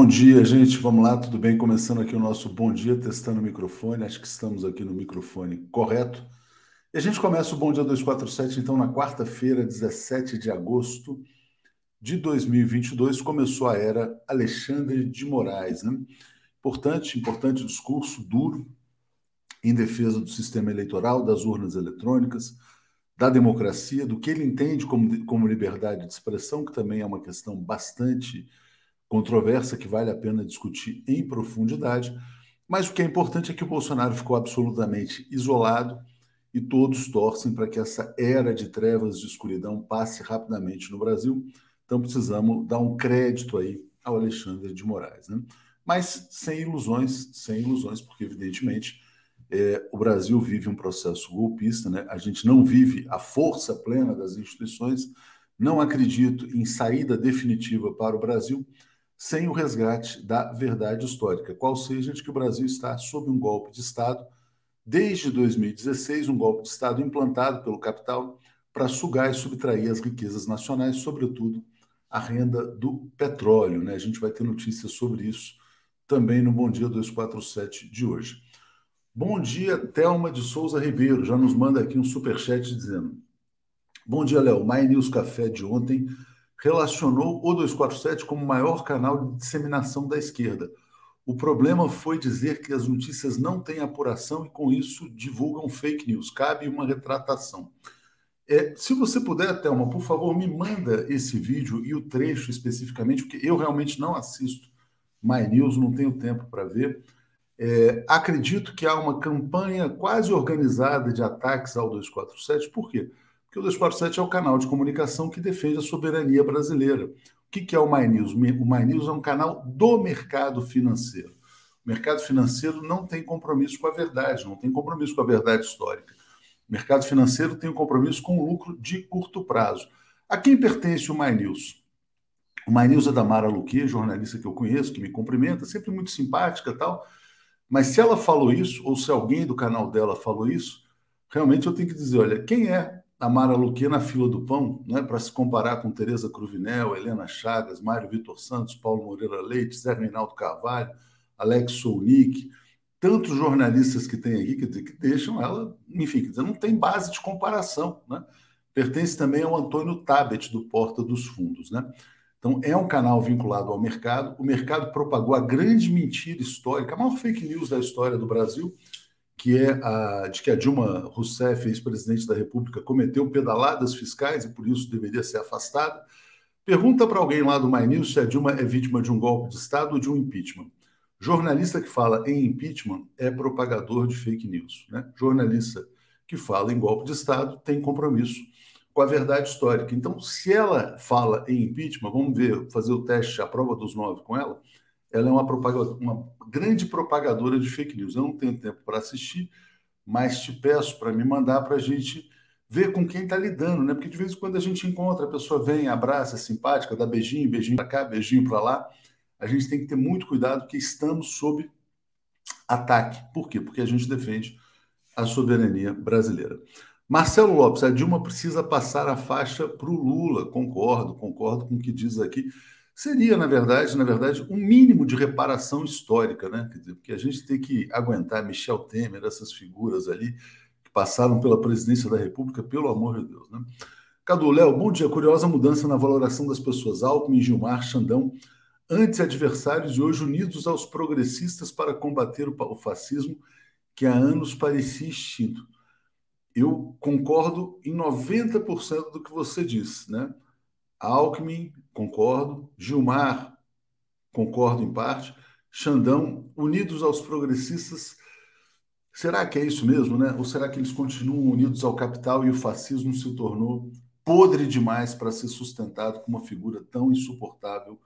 Bom dia, gente. Vamos lá, tudo bem? Começando aqui o nosso bom dia, testando o microfone. Acho que estamos aqui no microfone correto. E a gente começa o Bom Dia 247, então, na quarta-feira, 17 de agosto de 2022. Começou a era Alexandre de Moraes, né? Importante, importante discurso duro em defesa do sistema eleitoral, das urnas eletrônicas, da democracia, do que ele entende como, como liberdade de expressão, que também é uma questão bastante controversa que vale a pena discutir em profundidade. Mas o que é importante é que o Bolsonaro ficou absolutamente isolado e todos torcem para que essa era de trevas, de escuridão passe rapidamente no Brasil. Então precisamos dar um crédito aí ao Alexandre de Moraes. Né? Mas sem ilusões, sem ilusões, porque evidentemente é, o Brasil vive um processo golpista, né? a gente não vive a força plena das instituições, não acredito em saída definitiva para o Brasil, sem o resgate da verdade histórica, qual seja de que o Brasil está sob um golpe de Estado desde 2016, um golpe de Estado implantado pelo capital para sugar e subtrair as riquezas nacionais, sobretudo a renda do petróleo. Né? A gente vai ter notícias sobre isso também no Bom Dia 247 de hoje. Bom dia, Thelma de Souza Ribeiro, já nos manda aqui um superchat dizendo: Bom dia, Léo. My News Café de ontem relacionou o 247 como o maior canal de disseminação da esquerda. O problema foi dizer que as notícias não têm apuração e, com isso, divulgam fake news. Cabe uma retratação. É, se você puder, Thelma, por favor, me manda esse vídeo e o trecho especificamente, porque eu realmente não assisto My News, não tenho tempo para ver. É, acredito que há uma campanha quase organizada de ataques ao 247, por quê? Porque o 247 é o canal de comunicação que defende a soberania brasileira. O que é o My News? O My News é um canal do mercado financeiro. O mercado financeiro não tem compromisso com a verdade, não tem compromisso com a verdade histórica. O mercado financeiro tem um compromisso com o lucro de curto prazo. A quem pertence o My News? O My News é da Mara Luque, jornalista que eu conheço, que me cumprimenta, sempre muito simpática tal. Mas se ela falou isso, ou se alguém do canal dela falou isso, realmente eu tenho que dizer: olha, quem é a Mara Luque na fila do pão, né, para se comparar com Tereza Cruvinel, Helena Chagas, Mário Vitor Santos, Paulo Moreira Leite, Zé Reinaldo Carvalho, Alex Sounik, tantos jornalistas que tem aqui, quer dizer, que deixam ela, enfim, quer dizer, não tem base de comparação, né? Pertence também ao Antônio Tabet, do Porta dos Fundos, né? Então, é um canal vinculado ao mercado. O mercado propagou a grande mentira histórica, a maior fake news da história do Brasil, que é a, de que a Dilma Rousseff, ex-presidente da República, cometeu pedaladas fiscais e por isso deveria ser afastada. Pergunta para alguém lá do My News se a Dilma é vítima de um golpe de Estado ou de um impeachment. Jornalista que fala em impeachment é propagador de fake news. Né? Jornalista que fala em golpe de Estado tem compromisso com a verdade histórica. Então, se ela fala em impeachment, vamos ver, fazer o teste, a prova dos nove com ela, ela é uma, propagadora, uma grande propagadora de fake news. Eu não tenho tempo para assistir, mas te peço para me mandar para a gente ver com quem está lidando, né? Porque de vez em quando a gente encontra, a pessoa vem, abraça, é simpática, dá beijinho, beijinho para cá, beijinho para lá. A gente tem que ter muito cuidado porque estamos sob ataque. Por quê? Porque a gente defende a soberania brasileira. Marcelo Lopes, a Dilma precisa passar a faixa para o Lula. Concordo, concordo com o que diz aqui seria, na verdade, na verdade, um mínimo de reparação histórica, né? Quer dizer, porque a gente tem que aguentar Michel Temer, essas figuras ali que passaram pela presidência da República, pelo amor de Deus, né? Cadu, Léo, bom dia. Curiosa mudança na valoração das pessoas. Alckmin, Gilmar, Xandão, antes adversários e hoje unidos aos progressistas para combater o fascismo que há anos parecia extinto. Eu concordo em 90% do que você disse, né? Alckmin, concordo. Gilmar, concordo em parte. Xandão, unidos aos progressistas. Será que é isso mesmo, né? Ou será que eles continuam unidos ao capital e o fascismo se tornou podre demais para ser sustentado com uma figura tão insuportável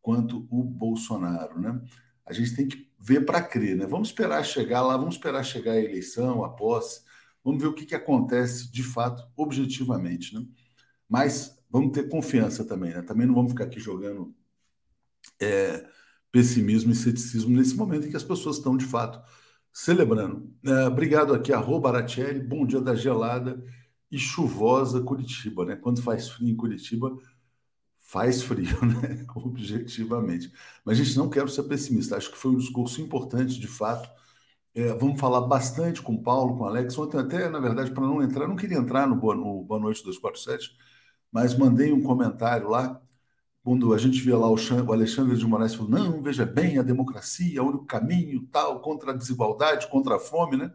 quanto o Bolsonaro, né? A gente tem que ver para crer, né? Vamos esperar chegar lá, vamos esperar chegar a eleição, a posse, vamos ver o que, que acontece de fato, objetivamente, né? Mas vamos ter confiança também, né? Também não vamos ficar aqui jogando é, pessimismo e ceticismo nesse momento em que as pessoas estão, de fato, celebrando. É, obrigado aqui, arroba Aratieri, bom dia da gelada e chuvosa Curitiba, né? Quando faz frio em Curitiba, Faz frio, né? Objetivamente. Mas, gente, não quero ser pessimista. Acho que foi um discurso importante, de fato. É, vamos falar bastante com o Paulo, com o Alex. Ontem, até, na verdade, para não entrar, não queria entrar no Boa, no Boa Noite 247, mas mandei um comentário lá. Quando a gente via lá o, o Alexandre de Moraes falando, não, veja bem, a democracia é o único caminho, tal, contra a desigualdade, contra a fome, né?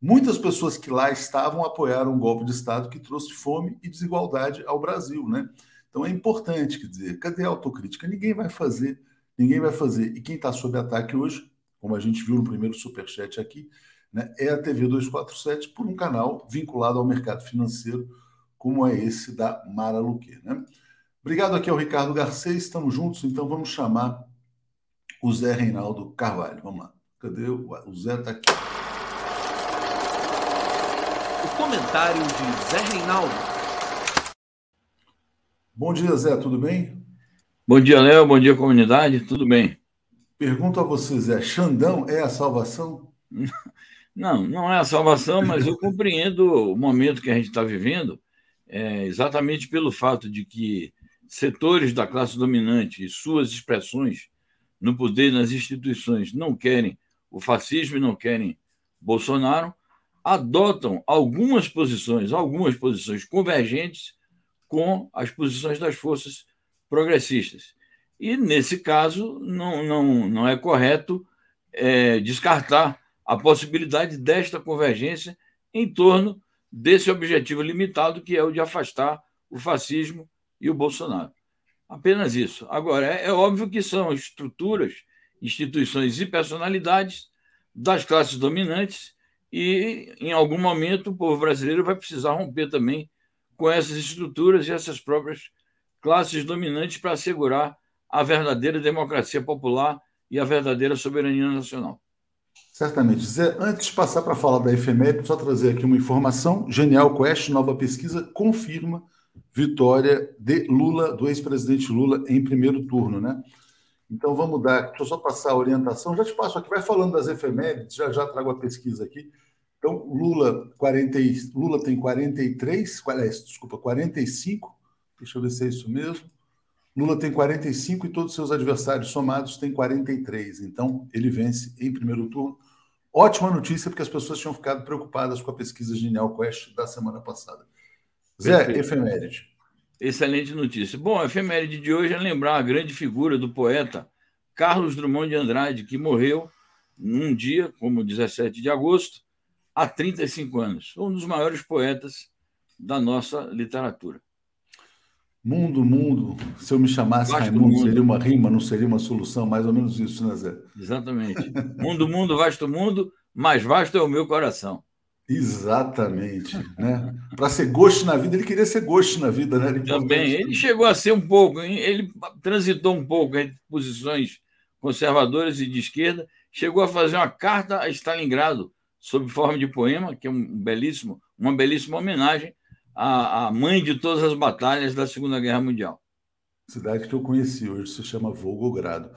Muitas pessoas que lá estavam apoiaram um golpe de Estado que trouxe fome e desigualdade ao Brasil, né? Então é importante, quer dizer, cadê a autocrítica? Ninguém vai fazer, ninguém vai fazer. E quem está sob ataque hoje, como a gente viu no primeiro superchat aqui, né, é a TV 247 por um canal vinculado ao mercado financeiro, como é esse da Mara Luque. Né? Obrigado aqui ao Ricardo Garcês, estamos juntos, então vamos chamar o Zé Reinaldo Carvalho. Vamos lá. Cadê o, o Zé? Está aqui. O comentário de Zé Reinaldo. Bom dia, Zé, tudo bem? Bom dia, Léo, bom dia, comunidade, tudo bem. Pergunto a você, Zé, Xandão é a salvação? Não, não é a salvação, mas eu compreendo o momento que a gente está vivendo, é, exatamente pelo fato de que setores da classe dominante e suas expressões no poder nas instituições não querem o fascismo e não querem Bolsonaro, adotam algumas posições, algumas posições convergentes com as posições das forças progressistas. E, nesse caso, não, não, não é correto é, descartar a possibilidade desta convergência em torno desse objetivo limitado, que é o de afastar o fascismo e o Bolsonaro. Apenas isso. Agora, é, é óbvio que são estruturas, instituições e personalidades das classes dominantes, e em algum momento o povo brasileiro vai precisar romper também com essas estruturas e essas próprias classes dominantes para assegurar a verdadeira democracia popular e a verdadeira soberania nacional. Certamente. Zé, antes de passar para falar da efeméride, só trazer aqui uma informação. Genial Quest, nova pesquisa, confirma vitória de Lula, do ex-presidente Lula, em primeiro turno, né? Então vamos dar, deixa eu só passar a orientação, já te passo aqui, vai falando das efemérides, já já trago a pesquisa aqui. Então, Lula, 40, Lula tem 43, desculpa, 45, deixa eu ver se é isso mesmo. Lula tem 45 e todos os seus adversários somados têm 43. Então, ele vence em primeiro turno. Ótima notícia, porque as pessoas tinham ficado preocupadas com a pesquisa Genial Quest da semana passada. Zé, Perfeito. efeméride. Excelente notícia. Bom, a efeméride de hoje é lembrar a grande figura do poeta Carlos Drummond de Andrade, que morreu num dia, como 17 de agosto, há 35 anos. Um dos maiores poetas da nossa literatura. Mundo, mundo. Se eu me chamasse vasto Raimundo, mundo. seria uma rima, não seria uma solução? Mais ou menos isso, né, Zé? Exatamente. mundo, mundo, vasto mundo, mais vasto é o meu coração. Exatamente. Né? Para ser gosto na vida, ele queria ser gosto na vida, né? Ele Também. Ele chegou a ser um pouco, ele transitou um pouco entre posições conservadoras e de esquerda, chegou a fazer uma carta a Stalingrado sob forma de poema, que é um belíssimo, uma belíssima homenagem à, à mãe de todas as batalhas da Segunda Guerra Mundial. Cidade que eu conheci hoje se chama Volgogrado.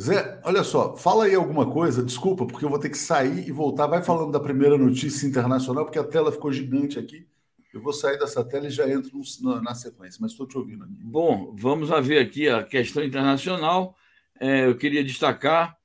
Zé, olha só, fala aí alguma coisa, desculpa, porque eu vou ter que sair e voltar. Vai falando da primeira notícia internacional, porque a tela ficou gigante aqui. Eu vou sair dessa tela e já entro na, sequência, mas estou te ouvindo aqui. Bom, vamos ver aqui a questão internacional. É, eu queria destacar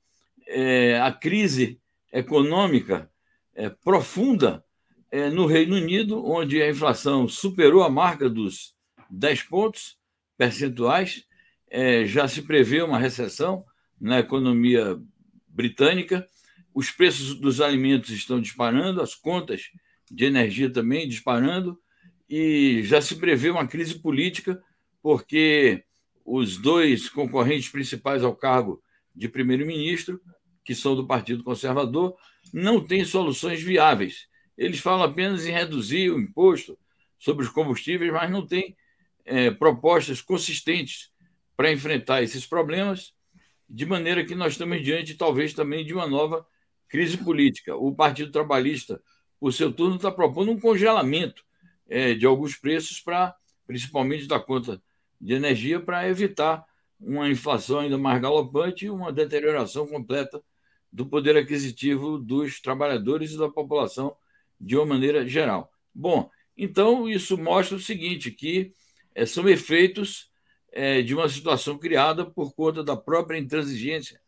é, a crise econômica é, profunda é, no Reino Unido, onde a inflação superou a marca dos 10 pontos percentuais, é, já se prevê uma recessão na economia britânica, os preços dos alimentos estão disparando, as contas de energia também disparando, e já se prevê uma crise política, porque os dois concorrentes principais ao cargo de primeiro-ministro, que são do Partido Conservador, não têm soluções viáveis. Eles falam apenas em reduzir o imposto sobre os combustíveis, mas não têm é, propostas consistentes para enfrentar esses problemas, de maneira que nós estamos diante, talvez, também de uma nova crise política. O Partido Trabalhista, por seu turno, está propondo um congelamento é, de alguns preços, para, principalmente da conta de energia, para evitar uma inflação ainda mais galopante e uma deterioração completa do poder aquisitivo dos trabalhadores e da população de uma maneira geral. Bom, então isso mostra o seguinte, que é, são efeitos é, de uma situação criada por conta da própria intransigência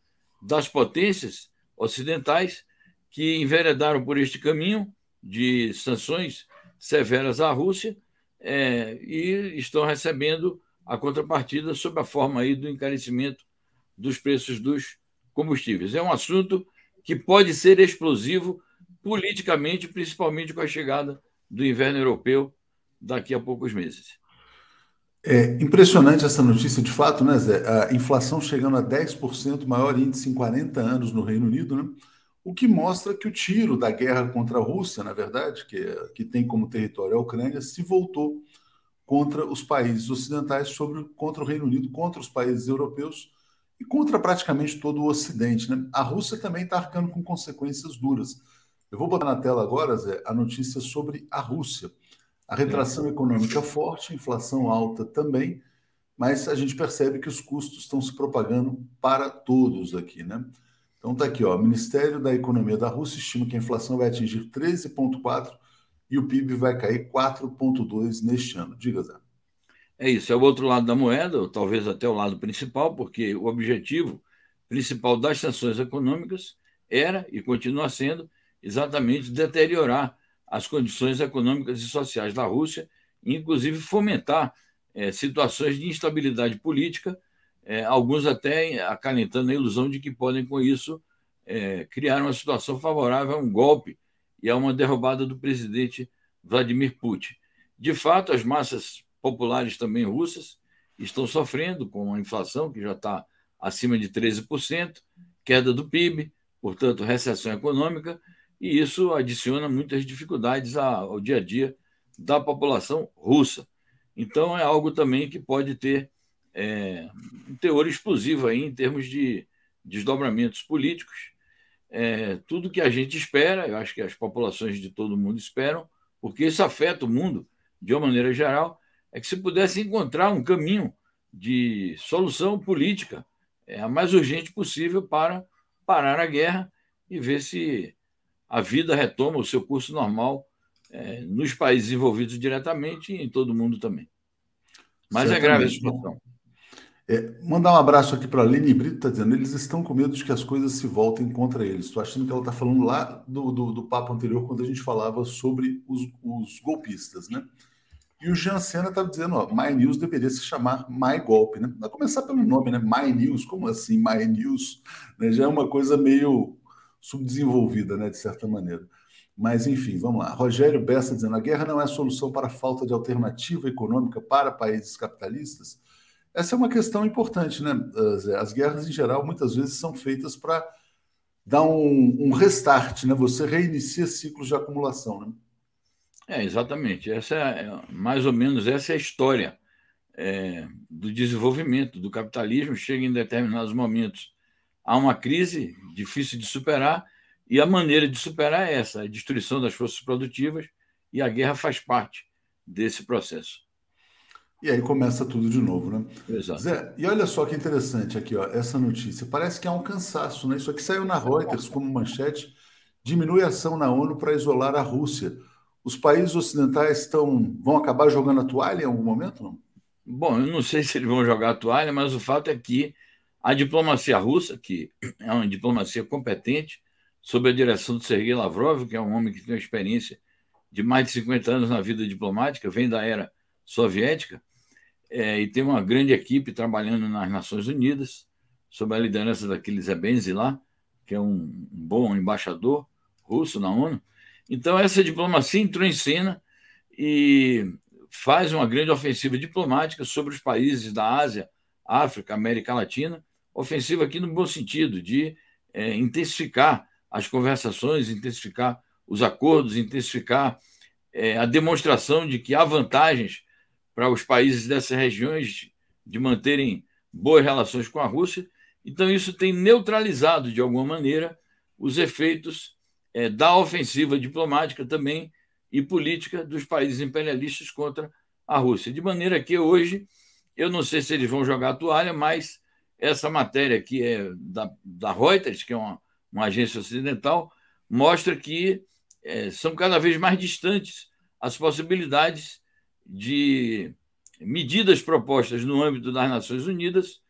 das potências ocidentais que enveredaram por este caminho de sanções severas à Rússia é, e estão recebendo a contrapartida sob a forma aí do encarecimento dos preços dos combustíveis. É um assunto que pode ser explosivo politicamente, principalmente com a chegada do inverno europeu daqui a poucos meses. É impressionante essa notícia, de fato, né, Zé? A inflação chegando a 10%, maior índice em 40 anos no Reino Unido, né? O que mostra que o tiro da guerra contra a Rússia, na verdade, que, que tem como território a Ucrânia, se voltou contra os países ocidentais, sobre, contra o Reino Unido, contra os países europeus e contra praticamente todo o Ocidente. Né? A Rússia também está arcando com consequências duras. Eu vou botar na tela agora, Zé, a notícia sobre a Rússia. A retração econômica forte, inflação alta também, mas a gente percebe que os custos estão se propagando para todos aqui, né? Então está aqui, ó, o Ministério da Economia da Rússia estima que a inflação vai atingir 13,4 e o PIB vai cair 4,2 neste ano. Diga, Zé. É isso, é o outro lado da moeda, talvez até o lado principal, porque o objetivo principal das sanções econômicas era e continua sendo exatamente deteriorar as condições econômicas e sociais da Rússia, inclusive fomentar é, situações de instabilidade política, é, alguns até acalentando a ilusão de que podem, com isso, é, criar uma situação favorável a um golpe e a uma derrubada do presidente Vladimir Putin. De fato, as massas populares também russas estão sofrendo com a inflação, que já está acima de 13%, queda do PIB, portanto, recessão econômica, e isso adiciona muitas dificuldades ao dia a dia da população russa. Então, é algo também que pode ter é, um teor explosivo aí em termos de desdobramentos políticos. É, tudo que a gente espera, eu acho que as populações de todo mundo esperam, porque isso afeta o mundo de uma maneira geral, é que se pudesse encontrar um caminho de solução política é, a mais urgente possível para parar a guerra e ver se a vida retoma o seu curso normal é, nos países envolvidos diretamente e em todo o mundo também. Mas Certamente. é grave a situação. É, mandar um abraço aqui para a Lene Brito, está dizendo, eles estão com medo de que as coisas se voltem contra eles. Estou achando que ela está falando lá do, do, do, papo anterior, quando a gente falava sobre os, os golpistas, né? E o Jean Senna está dizendo, ó, My News deveria se chamar My Golpe, né? Vai começar pelo nome, né? My News, como assim My News? Né? Já é uma coisa meio subdesenvolvida, né, de certa maneira. Mas, enfim, vamos lá. Rogério Bessa dizendo: a guerra não é solução para a falta de alternativa econômica para países capitalistas. Essa é uma questão importante, né? As guerras, em geral, muitas vezes são feitas para dar um, um, restart, né? Você reinicia ciclos de acumulação, né? É, exatamente. Essa é, mais ou menos essa é a história é, do desenvolvimento do capitalismo. Chega em determinados momentos há uma crise difícil de superar, e a maneira de superar é essa: a destruição das forças produtivas, e a guerra faz parte desse processo. E aí começa tudo de novo, né? Exato. Zé, e olha só que interessante aqui, ó, essa notícia. Parece que há um cansaço, né? Isso aqui saiu na Reuters como manchete. Diminui a ação na ONU para isolar a Rússia. Os países ocidentais estão vão acabar jogando a toalha em algum momento, não? Bom, eu não sei se eles vão jogar a toalha, mas o fato é que a diplomacia russa, que é uma diplomacia competente, sob a direção de Sergei Lavrov, que é um homem que tem uma experiência de mais de 50 anos na vida diplomática, vem da era soviética, é, e tem uma grande equipe trabalhando nas Nações Unidas, sob a liderança daquele Zebenzi lá, que é um, bom embaixador russo na ONU. Então, essa diplomacia entrou em cena e faz uma grande ofensiva diplomática sobre os países da Ásia, África, América Latina, ofensiva aqui no bom sentido, de é, intensificar as conversações, intensificar os acordos, intensificar é, a demonstração de que há vantagens para os países dessas regiões de manterem boas relações com a Rússia. Então, isso tem neutralizado, de alguma maneira, os efeitos é, da ofensiva diplomática também e política dos países imperialistas contra a Rússia. De maneira que hoje, eu não sei se eles vão jogar a toalha, mas essa matéria aqui é da, da Reuters, que é uma, uma agência ocidental, mostra que é, são cada vez mais distantes as possibilidades de medidas propostas no âmbito das Nações Unidas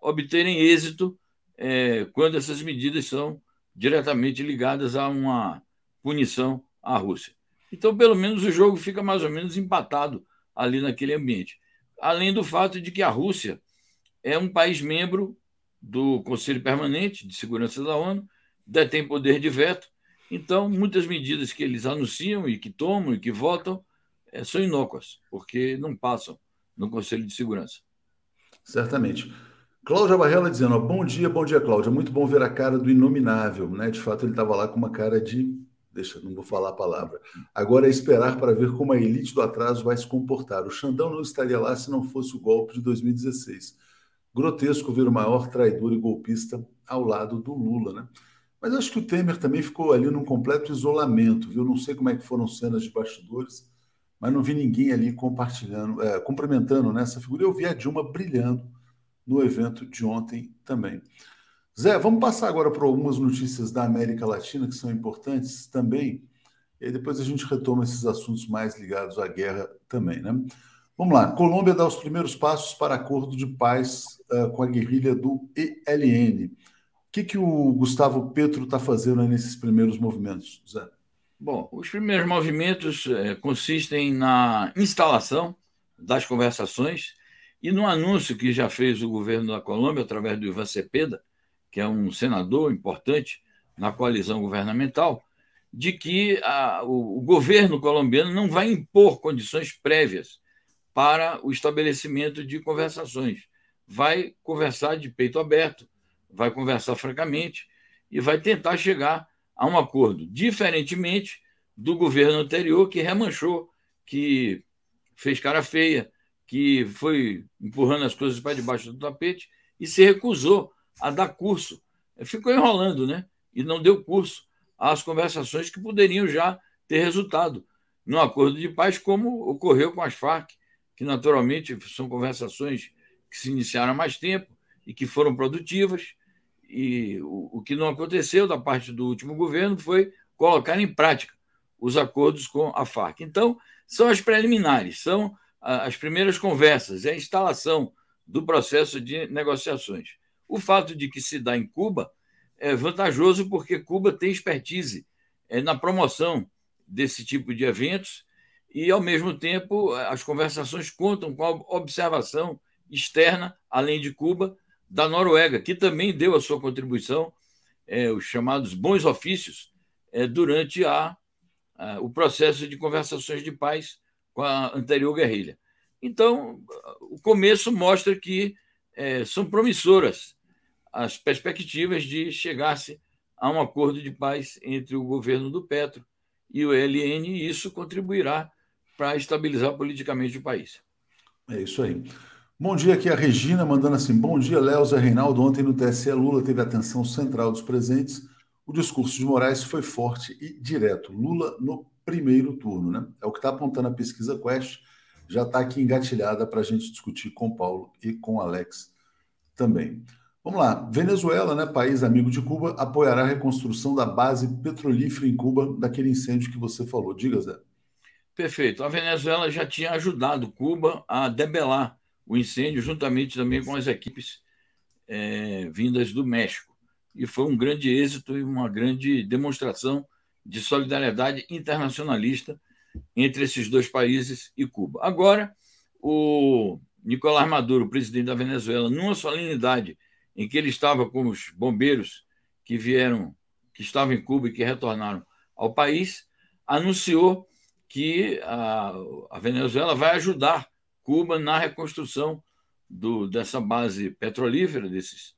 obterem êxito é, quando essas medidas são diretamente ligadas a uma punição à Rússia. Então, pelo menos, o jogo fica mais ou menos empatado ali naquele ambiente. Além do fato de que a Rússia é um país membro do Conselho Permanente de Segurança da ONU, detém poder de veto, então muitas medidas que eles anunciam e que tomam e que votam é, são inócuas, porque não passam no Conselho de Segurança. Certamente. Cláudia Barrela dizendo: bom dia, bom dia, Cláudia. Muito bom ver a cara do inominável, né? De fato, ele estava lá com uma cara de. Deixa, não vou falar a palavra. Agora é esperar para ver como a elite do atraso vai se comportar. O Xandão não estaria lá se não fosse o golpe de 2016. Grotesco ver o maior traidor e golpista ao lado do Lula, né? Mas acho que o Temer também ficou ali num completo isolamento, viu? Não sei como é que foram cenas de bastidores, mas não vi ninguém ali compartilhando, é, cumprimentando nessa figura. Eu vi a Dilma brilhando no evento de ontem também. Zé, vamos passar agora para algumas notícias da América Latina que são importantes também, e depois a gente retoma esses assuntos mais ligados à guerra também, né? Vamos lá. Colômbia dá os primeiros passos para acordo de paz uh, com a guerrilha do ELN. O que, que o Gustavo Petro está fazendo nesses primeiros movimentos, Zé? Bom, os primeiros movimentos é, consistem na instalação das conversações e no anúncio que já fez o governo da Colômbia, através do Ivan Cepeda, que é um senador importante na coalizão governamental, de que a, o, o governo colombiano não vai impor condições prévias para o estabelecimento de conversações. Vai conversar de peito aberto, vai conversar francamente e vai tentar chegar a um acordo, diferentemente do governo anterior, que remanchou, que fez cara feia, que foi empurrando as coisas para debaixo do tapete e se recusou a dar curso. Ficou enrolando, né? E não deu curso às conversações que poderiam já ter resultado no acordo de paz, como ocorreu com as Farc, que naturalmente são conversações que se iniciaram há mais tempo e que foram produtivas. E o, o que não aconteceu da parte do último governo foi colocar em prática os acordos com a Farc. Então, são as preliminares, são as primeiras conversas, é a instalação do processo de negociações. O fato de que se dá em Cuba é vantajoso porque Cuba tem expertise é, na promoção desse tipo de eventos e, ao mesmo tempo, as conversações contam com a observação externa, além de Cuba, da Noruega, que também deu a sua contribuição, é, os chamados bons ofícios, é, durante a, a, o processo de conversações de paz com a anterior guerrilha. Então, o começo mostra que é, são promissoras as perspectivas de chegar-se a um acordo de paz entre o governo do Petro e o ELN, e isso contribuirá para estabilizar politicamente o país. É isso aí. Bom dia, aqui é a Regina mandando assim: bom dia, Léo Zé Reinaldo. Ontem no TSE Lula teve a atenção central dos presentes. O discurso de Moraes foi forte e direto. Lula no primeiro turno, né? É o que está apontando a pesquisa Quest, já está aqui engatilhada para a gente discutir com o Paulo e com o Alex também. Vamos lá. Venezuela, né, país amigo de Cuba, apoiará a reconstrução da base petrolífera em Cuba daquele incêndio que você falou. Diga, Zé. Perfeito. A Venezuela já tinha ajudado Cuba a debelar o incêndio, juntamente também com as equipes é, vindas do México. E foi um grande êxito e uma grande demonstração de solidariedade internacionalista entre esses dois países e Cuba. Agora, o Nicolás Maduro, presidente da Venezuela, numa solenidade em que ele estava com os bombeiros que vieram, que estavam em Cuba e que retornaram ao país, anunciou que a, a Venezuela vai ajudar Cuba na reconstrução do, dessa base petrolífera, desses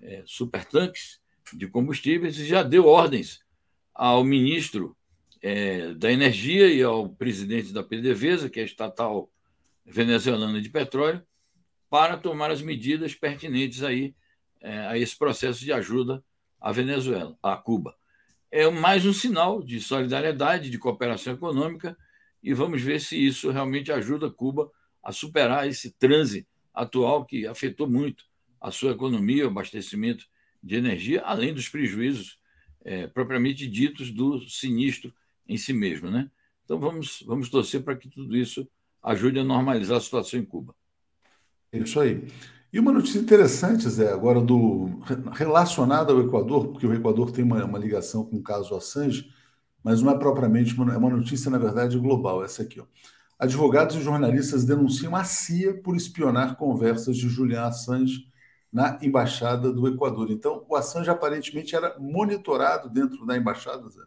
é, supertanques de combustíveis, e já deu ordens ao ministro é, da Energia e ao presidente da PDVSA, que é a estatal venezuelana de petróleo, para tomar as medidas pertinentes aí, é, a esse processo de ajuda à Venezuela, a Cuba. É mais um sinal de solidariedade, de cooperação econômica, e vamos ver se isso realmente ajuda Cuba a superar esse transe atual que afetou muito a sua economia, o abastecimento de energia, além dos prejuízos é, propriamente ditos do sinistro em si mesmo. Né? Então vamos, vamos torcer para que tudo isso ajude a normalizar a situação em Cuba. É isso aí. E uma notícia interessante, Zé, agora do relacionada ao Equador, porque o Equador tem uma, uma ligação com o caso Assange, mas não é propriamente uma, é uma notícia, na verdade, global. Essa aqui. Ó. Advogados e jornalistas denunciam a CIA por espionar conversas de Julian Assange na embaixada do Equador. Então, o Assange aparentemente era monitorado dentro da embaixada, Zé.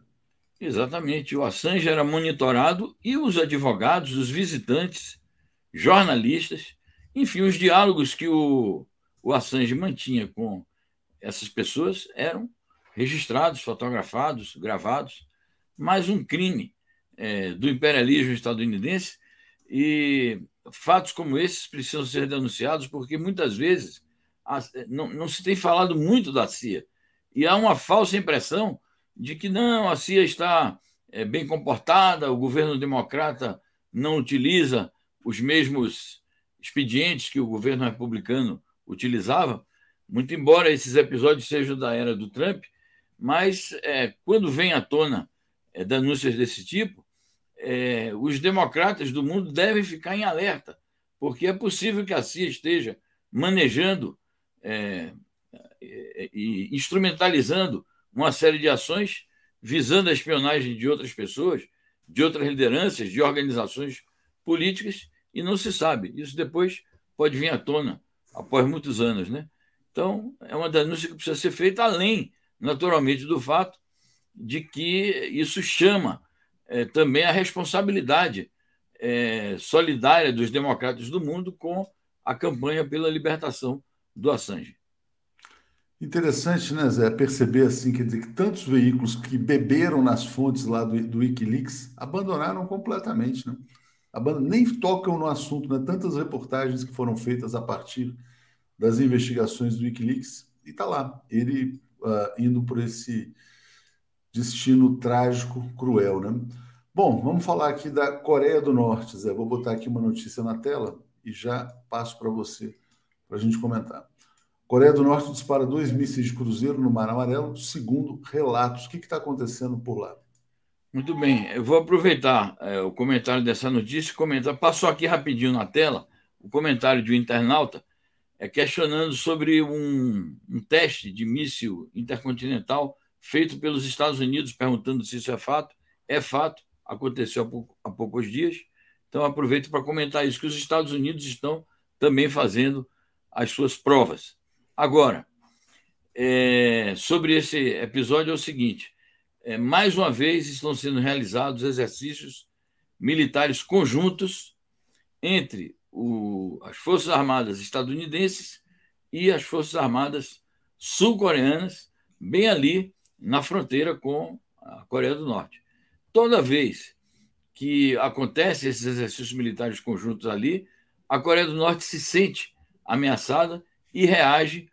Exatamente. O Assange era monitorado e os advogados, os visitantes, jornalistas, enfim, os diálogos que o, o Assange mantinha com essas pessoas eram registrados, fotografados, gravados, mais um crime é, do imperialismo estadunidense. E fatos como esses precisam ser denunciados porque muitas vezes a, não, não se tem falado muito da CIA. E há uma falsa impressão de que não, a CIA está é, bem comportada, o governo democrata não utiliza os mesmos expedientes que o governo republicano utilizava, muito embora esses episódios sejam da era do Trump, mas é, quando vem à tona é, denúncias desse tipo, é, os democratas do mundo devem ficar em alerta, porque é possível que a CIA esteja manejando é, é, e instrumentalizando uma série de ações visando a espionagem de outras pessoas, de outras lideranças, de organizações políticas e não se sabe. Isso depois pode vir à tona após muitos anos, né? Então, é uma denúncia que precisa ser feita além, naturalmente, do fato de que isso chama é, também a responsabilidade é, solidária dos democratas do mundo com a campanha pela libertação do Assange. Interessante, né, Zé, perceber assim, dizer, que tantos veículos que beberam nas fontes lá do, do Wikileaks abandonaram completamente, né? Nem tocam no assunto, né? Tantas reportagens que foram feitas a partir das investigações do WikiLeaks e está lá, ele uh, indo por esse destino trágico, cruel, né? Bom, vamos falar aqui da Coreia do Norte, Zé. Vou botar aqui uma notícia na tela e já passo para você para a gente comentar. Coreia do Norte dispara dois mísseis de cruzeiro no Mar Amarelo, segundo relatos. O que está acontecendo por lá? Muito bem, eu vou aproveitar é, o comentário dessa notícia e comentar. Passou aqui rapidinho na tela o comentário de um internauta é, questionando sobre um, um teste de míssil intercontinental feito pelos Estados Unidos, perguntando se isso é fato. É fato, aconteceu há, pouco, há poucos dias. Então, aproveito para comentar isso, que os Estados Unidos estão também fazendo as suas provas. Agora, é, sobre esse episódio é o seguinte: é, mais uma vez estão sendo realizados exercícios militares conjuntos entre o, as Forças Armadas estadunidenses e as Forças Armadas sul-coreanas, bem ali na fronteira com a Coreia do Norte. Toda vez que acontecem esses exercícios militares conjuntos ali, a Coreia do Norte se sente ameaçada e reage,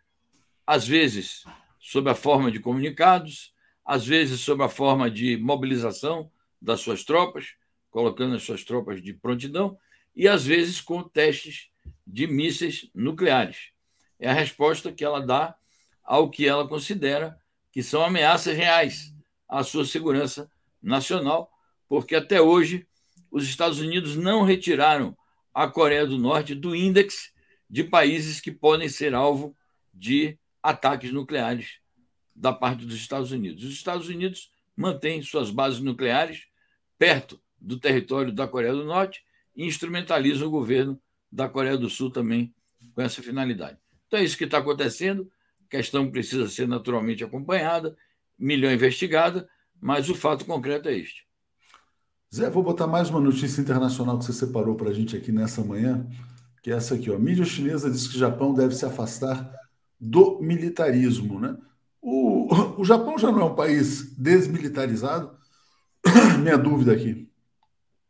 às vezes, sob a forma de comunicados, às vezes sob a forma de mobilização das suas tropas, colocando as suas tropas de prontidão, e às vezes com testes de mísseis nucleares. É a resposta que ela dá ao que ela considera que são ameaças reais à sua segurança nacional, porque até hoje os Estados Unidos não retiraram a Coreia do Norte do índice de países que podem ser alvo de ataques nucleares da parte dos Estados Unidos. Os Estados Unidos mantêm suas bases nucleares perto do território da Coreia do Norte e instrumentalizam o governo da Coreia do Sul também com essa finalidade. Então é isso que está acontecendo. A questão precisa ser naturalmente acompanhada, melhor investigada, mas o fato concreto é este. Zé, vou botar mais uma notícia internacional que você separou para a gente aqui nessa manhã, que é essa aqui. Ó. A mídia chinesa diz que o Japão deve se afastar do militarismo, né? O, o Japão já não é um país desmilitarizado? Minha dúvida aqui.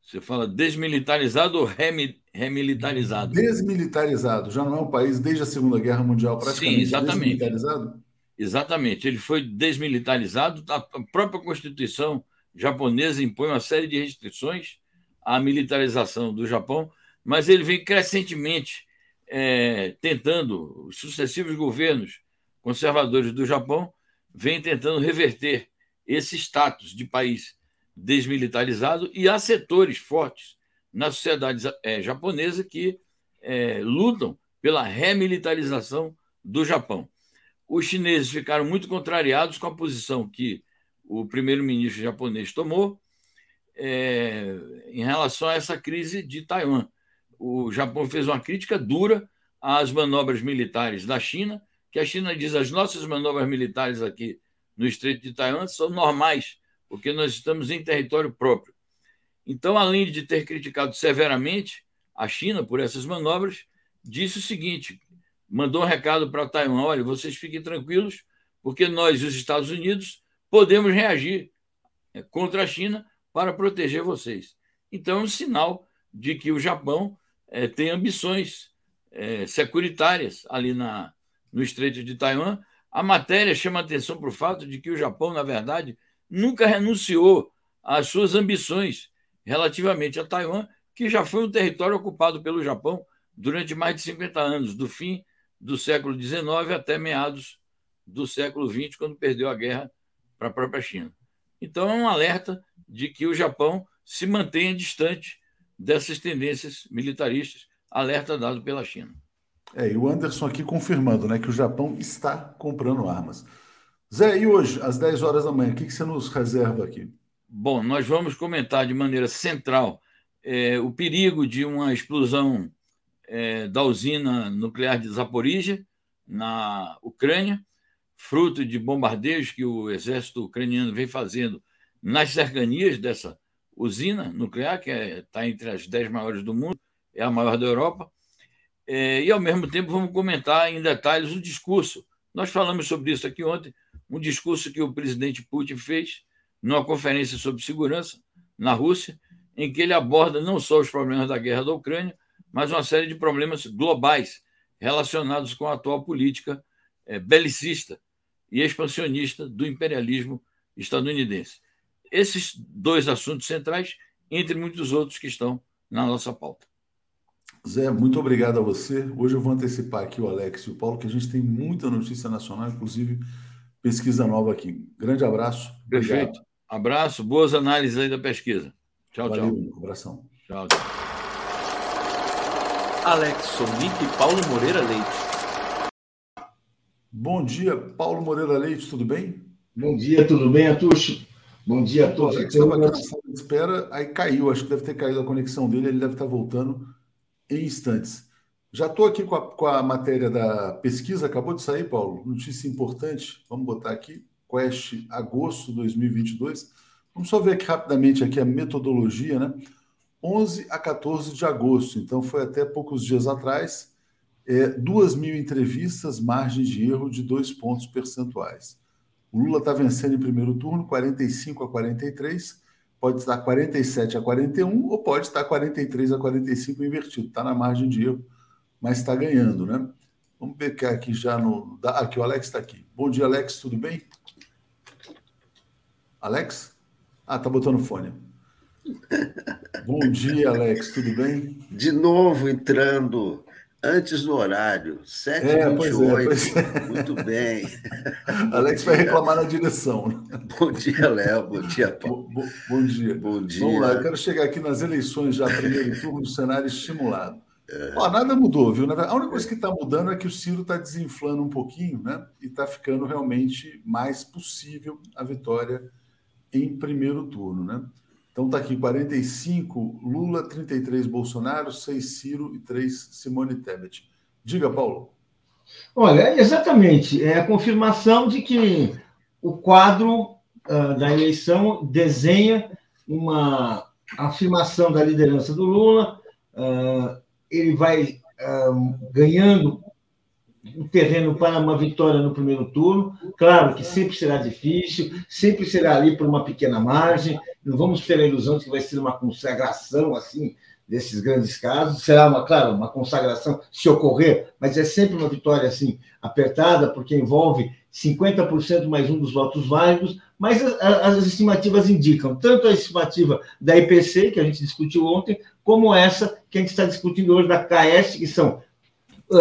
Você fala desmilitarizado ou remi, remilitarizado? Desmilitarizado. Já não é um país desde a Segunda Guerra Mundial praticamente Sim, exatamente. desmilitarizado? Exatamente. Ele foi desmilitarizado. A própria Constituição japonesa impõe uma série de restrições à militarização do Japão, mas ele vem crescentemente é, tentando, os sucessivos governos conservadores do Japão vêm tentando reverter esse status de país desmilitarizado e há setores fortes na sociedade é, japonesa que é, lutam pela remilitarização do Japão. Os chineses ficaram muito contrariados com a posição que o primeiro-ministro japonês tomou é, em relação a essa crise de Taiwan. O Japão fez uma crítica dura às manobras militares da China, que a China diz as nossas manobras militares aqui no Estreito de Taiwan são normais, porque nós estamos em território próprio. Então, além de ter criticado severamente a China por essas manobras, disse o seguinte: mandou um recado para Taiwan: olha, vocês fiquem tranquilos, porque nós, os Estados Unidos, podemos reagir é, contra a China para proteger vocês. Então, é um sinal de que o Japão é, tem ambições é, securitárias ali na, no Estreito de Taiwan. A matéria chama atenção para o fato de que o Japão, na verdade, nunca renunciou às suas ambições relativamente a Taiwan, que já foi um território ocupado pelo Japão durante mais de 50 anos, do fim do século XIX até meados do século XX, quando perdeu a guerra para a própria China. Então, é um alerta de que o Japão se mantenha distante dessas tendências militaristas, alerta dado pela China. É, e o Anderson aqui confirmando né, que o Japão está comprando armas. Zé, e hoje, às 10 horas da manhã, o que, que você nos reserva aqui? Bom, nós vamos comentar de maneira central é, o perigo de uma explosão é, da usina nuclear de Zaporizhia, na Ucrânia, fruto de bombardeios que o exército ucraniano vem fazendo nas cercanias dessa usina nuclear, que está é, entre as dez maiores do mundo, é a maior da Europa. É, e, ao mesmo tempo, vamos comentar em detalhes o discurso. Nós falamos sobre isso aqui ontem, um discurso que o presidente Putin fez numa conferência sobre segurança na Rússia, em que ele aborda não só os problemas da guerra da Ucrânia, mas uma série de problemas globais relacionados com a atual política é, belicista e expansionista do imperialismo estadunidense. Esses dois assuntos centrais, entre muitos outros que estão na nossa pauta. Zé, muito obrigado a você. Hoje eu vou antecipar aqui o Alex e o Paulo, que a gente tem muita notícia nacional, inclusive pesquisa nova aqui. Grande abraço. Perfeito. Obrigado. Abraço, boas análises aí da pesquisa. Tchau, Valeu, tchau. Um abração. Tchau, tchau. Alex Sonic e Paulo Moreira Leite. Bom dia, Paulo Moreira Leite, tudo bem? Bom dia, tudo bem, Atucho? Bom dia a todos. Alex estava aqui na sala de espera, aí caiu, acho que deve ter caído a conexão dele, ele deve estar voltando em instantes. Já estou aqui com a, com a matéria da pesquisa, acabou de sair, Paulo, notícia importante, vamos botar aqui, Quest agosto 2022. Vamos só ver aqui rapidamente aqui a metodologia, né? 11 a 14 de agosto, então foi até poucos dias atrás, é, duas mil entrevistas, margem de erro de dois pontos percentuais. O Lula está vencendo em primeiro turno, 45 a 43, pode estar 47 a 41 ou pode estar 43 a 45 invertido, está na margem de erro, mas está ganhando, né? Vamos ver aqui já no. Aqui, o Alex está aqui. Bom dia, Alex, tudo bem? Alex? Ah, tá botando fone. Bom dia, Alex, tudo bem? De novo entrando antes do horário, 7h28. É, é, é. Muito bem. Alex vai reclamar na direção. Né? Bom dia, Léo. Bom dia, Paulo. Bom, bom, dia. Bom dia. Vamos lá, eu quero chegar aqui nas eleições já, primeiro turno, cenário estimulado. É. Ó, nada mudou, viu? A única coisa que está mudando é que o Ciro está desinflando um pouquinho, né? E está ficando realmente mais possível a vitória em primeiro turno, né? Então está aqui 45 Lula, 33 Bolsonaro, 6 Ciro e 3 Simone Tebet. Diga, Paulo. Olha, exatamente. É a confirmação de que o quadro uh, da eleição desenha uma afirmação da liderança do Lula. Uh, ele vai uh, ganhando o terreno para uma vitória no primeiro turno. Claro que sempre será difícil, sempre será ali por uma pequena margem. Não vamos ter a ilusão de que vai ser uma consagração assim desses grandes casos. Será uma, claro, uma consagração se ocorrer, mas é sempre uma vitória assim apertada, porque envolve 50% mais um dos votos válidos. Mas as, as estimativas indicam tanto a estimativa da IPC que a gente discutiu ontem, como essa que a gente está discutindo hoje da KS, que são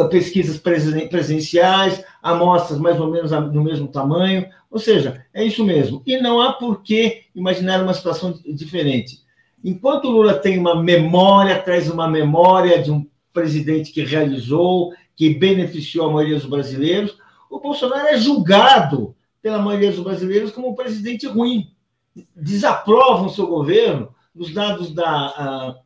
pesquisas presenciais, amostras mais ou menos do mesmo tamanho, ou seja, é isso mesmo. E não há por que imaginar uma situação diferente. Enquanto o Lula tem uma memória, traz uma memória de um presidente que realizou, que beneficiou a maioria dos brasileiros, o Bolsonaro é julgado pela maioria dos brasileiros como um presidente ruim. Desaprovam seu governo. Os dados da,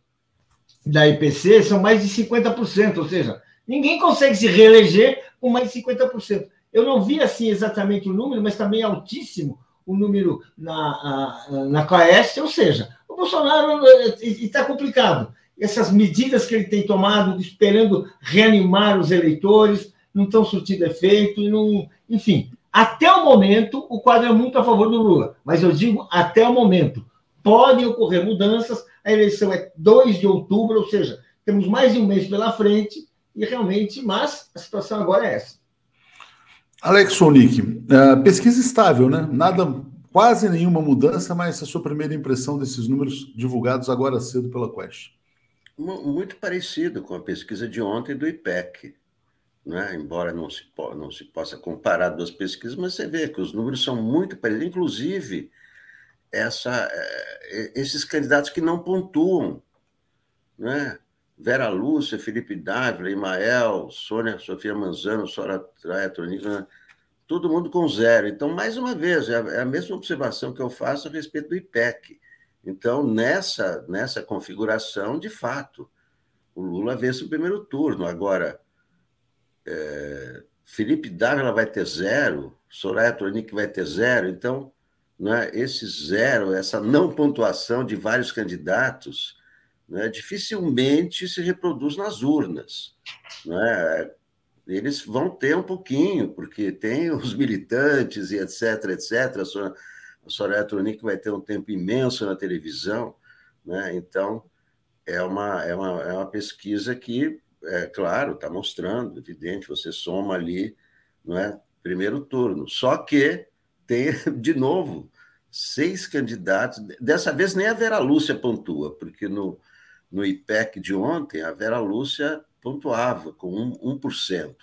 da IPC são mais de 50%, ou seja, ninguém consegue se reeleger com mais de 50%. Eu não vi assim exatamente o número, mas também altíssimo o número na, na Caeste, ou seja, o Bolsonaro está complicado. Essas medidas que ele tem tomado, esperando reanimar os eleitores, não estão surtindo efeito, não, enfim. Até o momento, o quadro é muito a favor do Lula, mas eu digo até o momento. Podem ocorrer mudanças, a eleição é 2 de outubro, ou seja, temos mais de um mês pela frente, e realmente, mas a situação agora é essa. Alex Sonic, uh, pesquisa estável, né? Nada, quase nenhuma mudança, mas a sua primeira impressão desses números divulgados agora cedo pela Quest? Muito parecido com a pesquisa de ontem do IPEC. Né? Embora não se, não se possa comparar duas pesquisas, mas você vê que os números são muito parecidos. Inclusive, essa, eh, esses candidatos que não pontuam. Né? Vera Lúcia, Felipe Dávila, Imael, Sônia Sofia Manzano, Sora Traiatronica, né? todo mundo com zero. Então, mais uma vez, é, é a mesma observação que eu faço a respeito do IPEC. Então, nessa, nessa configuração, de fato, o Lula vence o primeiro turno. Agora, é, Felipe Dávila vai ter zero, Soraya Tronic vai ter zero. Então, né, esse zero, essa não pontuação de vários candidatos né, dificilmente se reproduz nas urnas. Né? Eles vão ter um pouquinho, porque tem os militantes e etc, etc. A Soraya Tronic vai ter um tempo imenso na televisão, né? então é uma, é, uma, é uma pesquisa que, é claro, está mostrando, evidente, você soma ali, não é? primeiro turno. Só que tem, de novo, seis candidatos. Dessa vez nem a Vera Lúcia pontua, porque no, no IPEC de ontem, a Vera Lúcia pontuava com 1%. 1%.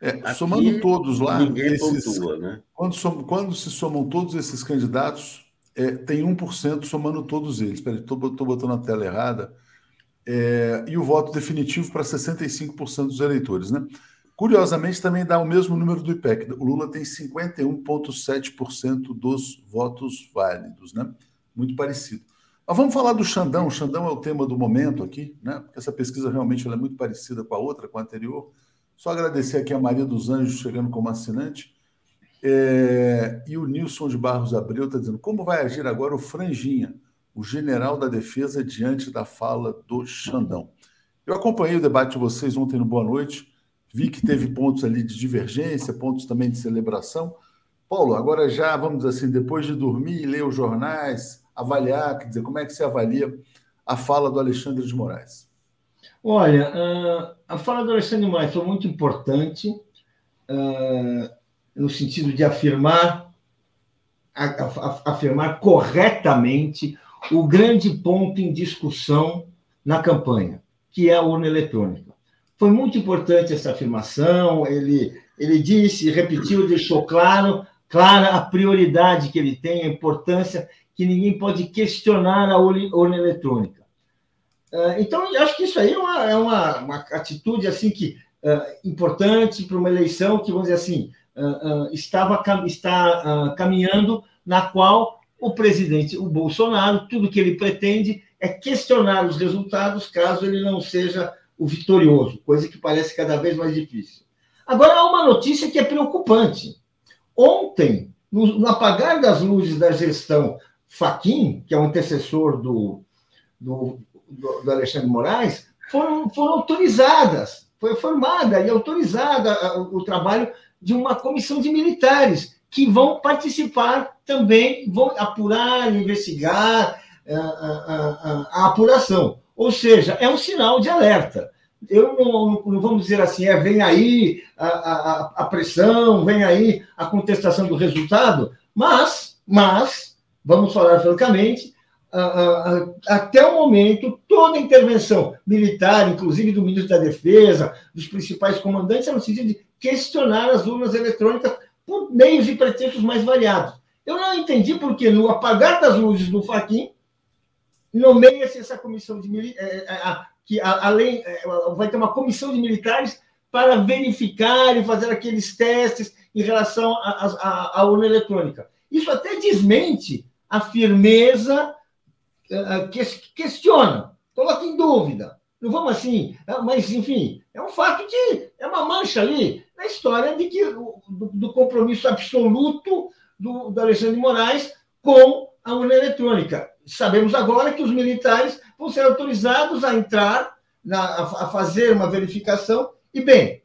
É, Aqui, somando todos lá. Ninguém esses, pontua, né? Quando, som, quando, se somam todos esses candidatos, é, tem 1% somando todos eles. Espera, estou botando a tela errada. É, e o voto definitivo para 65% dos eleitores. Né? Curiosamente, também dá o mesmo número do IPEC. O Lula tem 51,7% dos votos válidos. Né? Muito parecido. Mas vamos falar do Xandão. O Xandão é o tema do momento aqui, né? Porque essa pesquisa realmente é muito parecida com a outra, com a anterior. Só agradecer aqui a Maria dos Anjos chegando como assinante. É... E o Nilson de Barros Abreu está dizendo: como vai agir agora o Franjinha, o general da defesa, diante da fala do Xandão? Eu acompanhei o debate de vocês ontem no Boa Noite, vi que teve pontos ali de divergência, pontos também de celebração. Paulo, agora já, vamos dizer assim, depois de dormir e ler os jornais, avaliar, quer dizer, como é que você avalia a fala do Alexandre de Moraes? Olha, a fala do Alexandre de Moraes foi muito importante no sentido de afirmar afirmar corretamente o grande ponto em discussão na campanha, que é a urna eletrônica. Foi muito importante essa afirmação, ele, ele disse, repetiu, deixou claro, clara a prioridade que ele tem, a importância que ninguém pode questionar a urna eletrônica. Ah, então, eu acho que isso aí é uma, é uma, uma atitude assim que uh, importante para uma eleição que, vamos dizer assim, uh, estava está caminhando na qual o presidente, o Bolsonaro, tudo que ele pretende é questionar os resultados caso ele não seja o vitorioso, coisa que parece cada vez mais difícil. Agora, há uma notícia que é preocupante. Ontem, no apagar das luzes da gestão Faquim, que é o antecessor do, do, do, Alexandre Moraes, foram, foram autorizadas, foi formada e autorizada o trabalho de uma comissão de militares que vão participar também, vão apurar, investigar a, a, a, a apuração. Ou seja, é um sinal de alerta. Eu não, não, vamos dizer assim, é, vem aí a, a pressão, vem aí a contestação do resultado, mas, mas vamos falar francamente, até o momento, toda intervenção militar, inclusive do ministro da Defesa, dos principais comandantes, é no sentido de questionar as urnas eletrônicas por meios e pretextos mais variados. Eu não entendi porque no apagar das luzes do Faquin, nomeia-se essa comissão de é, é, que além vai ter uma comissão de militares para verificar e fazer aqueles testes em relação à urna eletrônica. Isso até desmente a firmeza, que questiona, coloca em dúvida. Não vamos assim, mas enfim, é um fato que é uma mancha ali na história de que, do, do compromisso absoluto do, do Alexandre de Moraes com a urna eletrônica. Sabemos agora que os militares vão ser autorizados a entrar, na, a fazer uma verificação, e bem,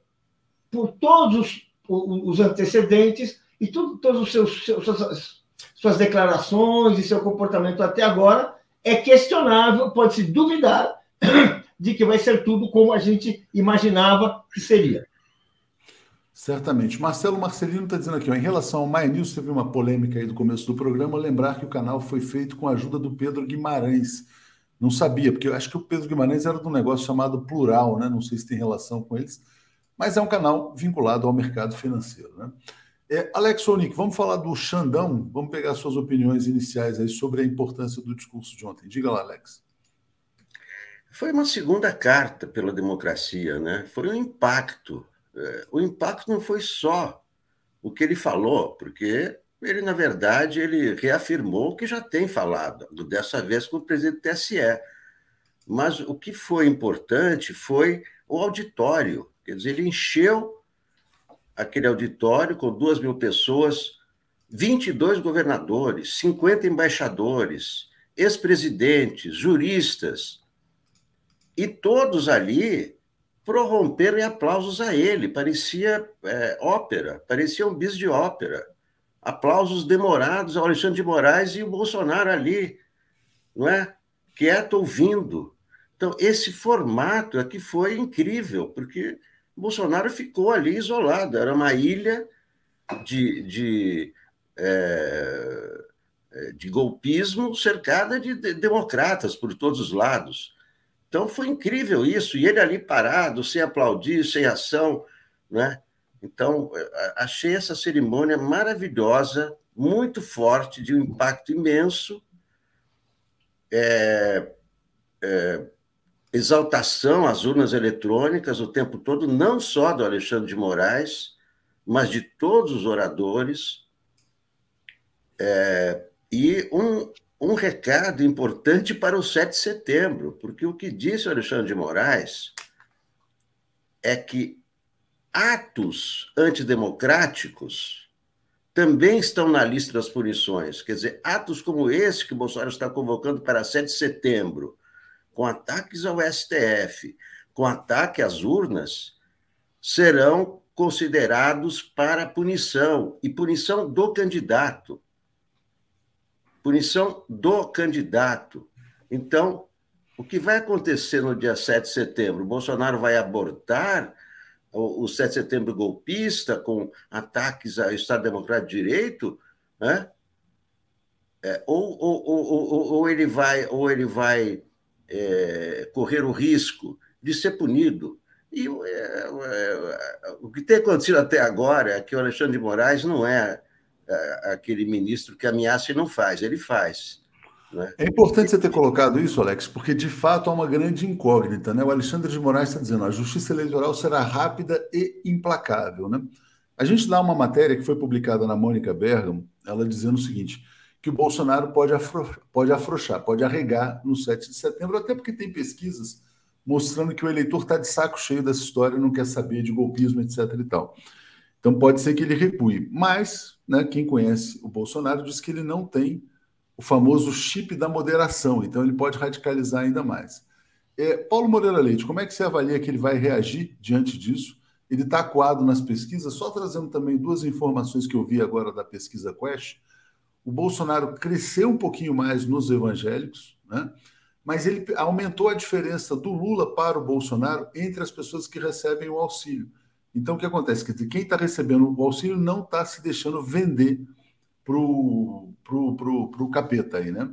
por todos os, os antecedentes e tudo, todos os seus, seus suas, declarações e seu comportamento até agora, é questionável, pode-se duvidar de que vai ser tudo como a gente imaginava que seria. Certamente. Marcelo Marcelino está dizendo aqui, ó, em relação ao My News, teve uma polêmica aí do começo do programa, lembrar que o canal foi feito com a ajuda do Pedro Guimarães. Não sabia, porque eu acho que o Pedro Guimarães era de um negócio chamado Plural, né? Não sei se tem relação com eles, mas é um canal vinculado ao mercado financeiro, né? É, Alex Onik, vamos falar do Xandão, vamos pegar suas opiniões iniciais aí sobre a importância do discurso de ontem. Diga lá, Alex. Foi uma segunda carta pela democracia, né? Foi um impacto é, o impacto não foi só o que ele falou, porque ele, na verdade, ele reafirmou o que já tem falado, dessa vez com o presidente do TSE. Mas o que foi importante foi o auditório. Quer dizer, ele encheu aquele auditório com duas mil pessoas, 22 governadores, 50 embaixadores, ex-presidentes, juristas, e todos ali prorromperam em aplausos a ele. Parecia é, ópera, parecia um bis de ópera. Aplausos demorados ao Alexandre de Moraes e o Bolsonaro ali, não é? Quieto ouvindo. Então, esse formato aqui foi incrível, porque Bolsonaro ficou ali isolado, era uma ilha de, de, é, é de golpismo cercada de democratas por todos os lados. Então foi incrível isso, e ele ali parado, sem aplaudir, sem ação, né? Então, achei essa cerimônia maravilhosa, muito forte, de um impacto imenso, é, é, exaltação às urnas eletrônicas o tempo todo, não só do Alexandre de Moraes, mas de todos os oradores, é, e um, um recado importante para o 7 de setembro, porque o que disse o Alexandre de Moraes é que atos antidemocráticos também estão na lista das punições. Quer dizer, atos como esse que o Bolsonaro está convocando para 7 de setembro, com ataques ao STF, com ataque às urnas, serão considerados para punição e punição do candidato punição do candidato. Então, o que vai acontecer no dia 7 de setembro? O Bolsonaro vai abortar o, 7 de setembro golpista com ataques ao Estado Democrático de Direito? Né? É, ou, ou, ou, ou, ele vai, ou ele vai é, correr o risco de ser punido. E é, é, o que tem acontecido até agora é que o Alexandre de Moraes não é aquele ministro que ameaça e não faz, ele faz. Né? É importante você ter colocado isso, Alex, porque de fato há uma grande incógnita. Né? O Alexandre de Moraes está dizendo a justiça eleitoral será rápida e implacável. Né? A gente dá uma matéria que foi publicada na Mônica Bergamo, ela dizendo o seguinte: que o Bolsonaro pode, afro, pode afrouxar, pode arregar no 7 de setembro, até porque tem pesquisas mostrando que o eleitor está de saco cheio dessa história, não quer saber de golpismo, etc. e tal. Então pode ser que ele recue. Mas né, quem conhece o Bolsonaro diz que ele não tem o famoso chip da moderação, então ele pode radicalizar ainda mais. É, Paulo Moreira Leite, como é que você avalia que ele vai reagir diante disso? Ele está acuado nas pesquisas, só trazendo também duas informações que eu vi agora da pesquisa Quest. O Bolsonaro cresceu um pouquinho mais nos evangélicos, né? mas ele aumentou a diferença do Lula para o Bolsonaro entre as pessoas que recebem o auxílio. Então, o que acontece? Quer dizer, quem está recebendo o auxílio não está se deixando vender para o pro, pro, pro capeta aí, né?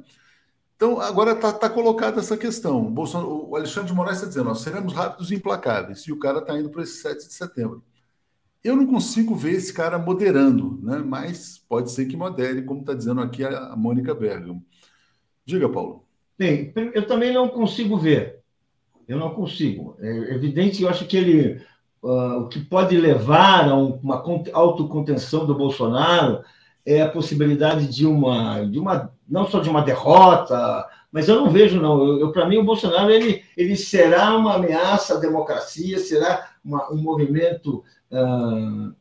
Então, agora está tá colocada essa questão. O, Bolsonaro, o Alexandre de Moraes está dizendo, nós seremos rápidos e implacáveis, e o cara está indo para esse 7 de setembro. Eu não consigo ver esse cara moderando, né? mas pode ser que modere, como está dizendo aqui a, Mônica Bergamo. Diga, Paulo. Bem, eu também não consigo ver. Eu não consigo. É evidente eu acho que ele. Uh, o que pode levar a uma autocontenção do Bolsonaro é a possibilidade de uma, de uma não só de uma derrota, mas eu não vejo, não. Eu, eu Para mim, o Bolsonaro ele, ele será uma ameaça à democracia, será uma, um movimento uh,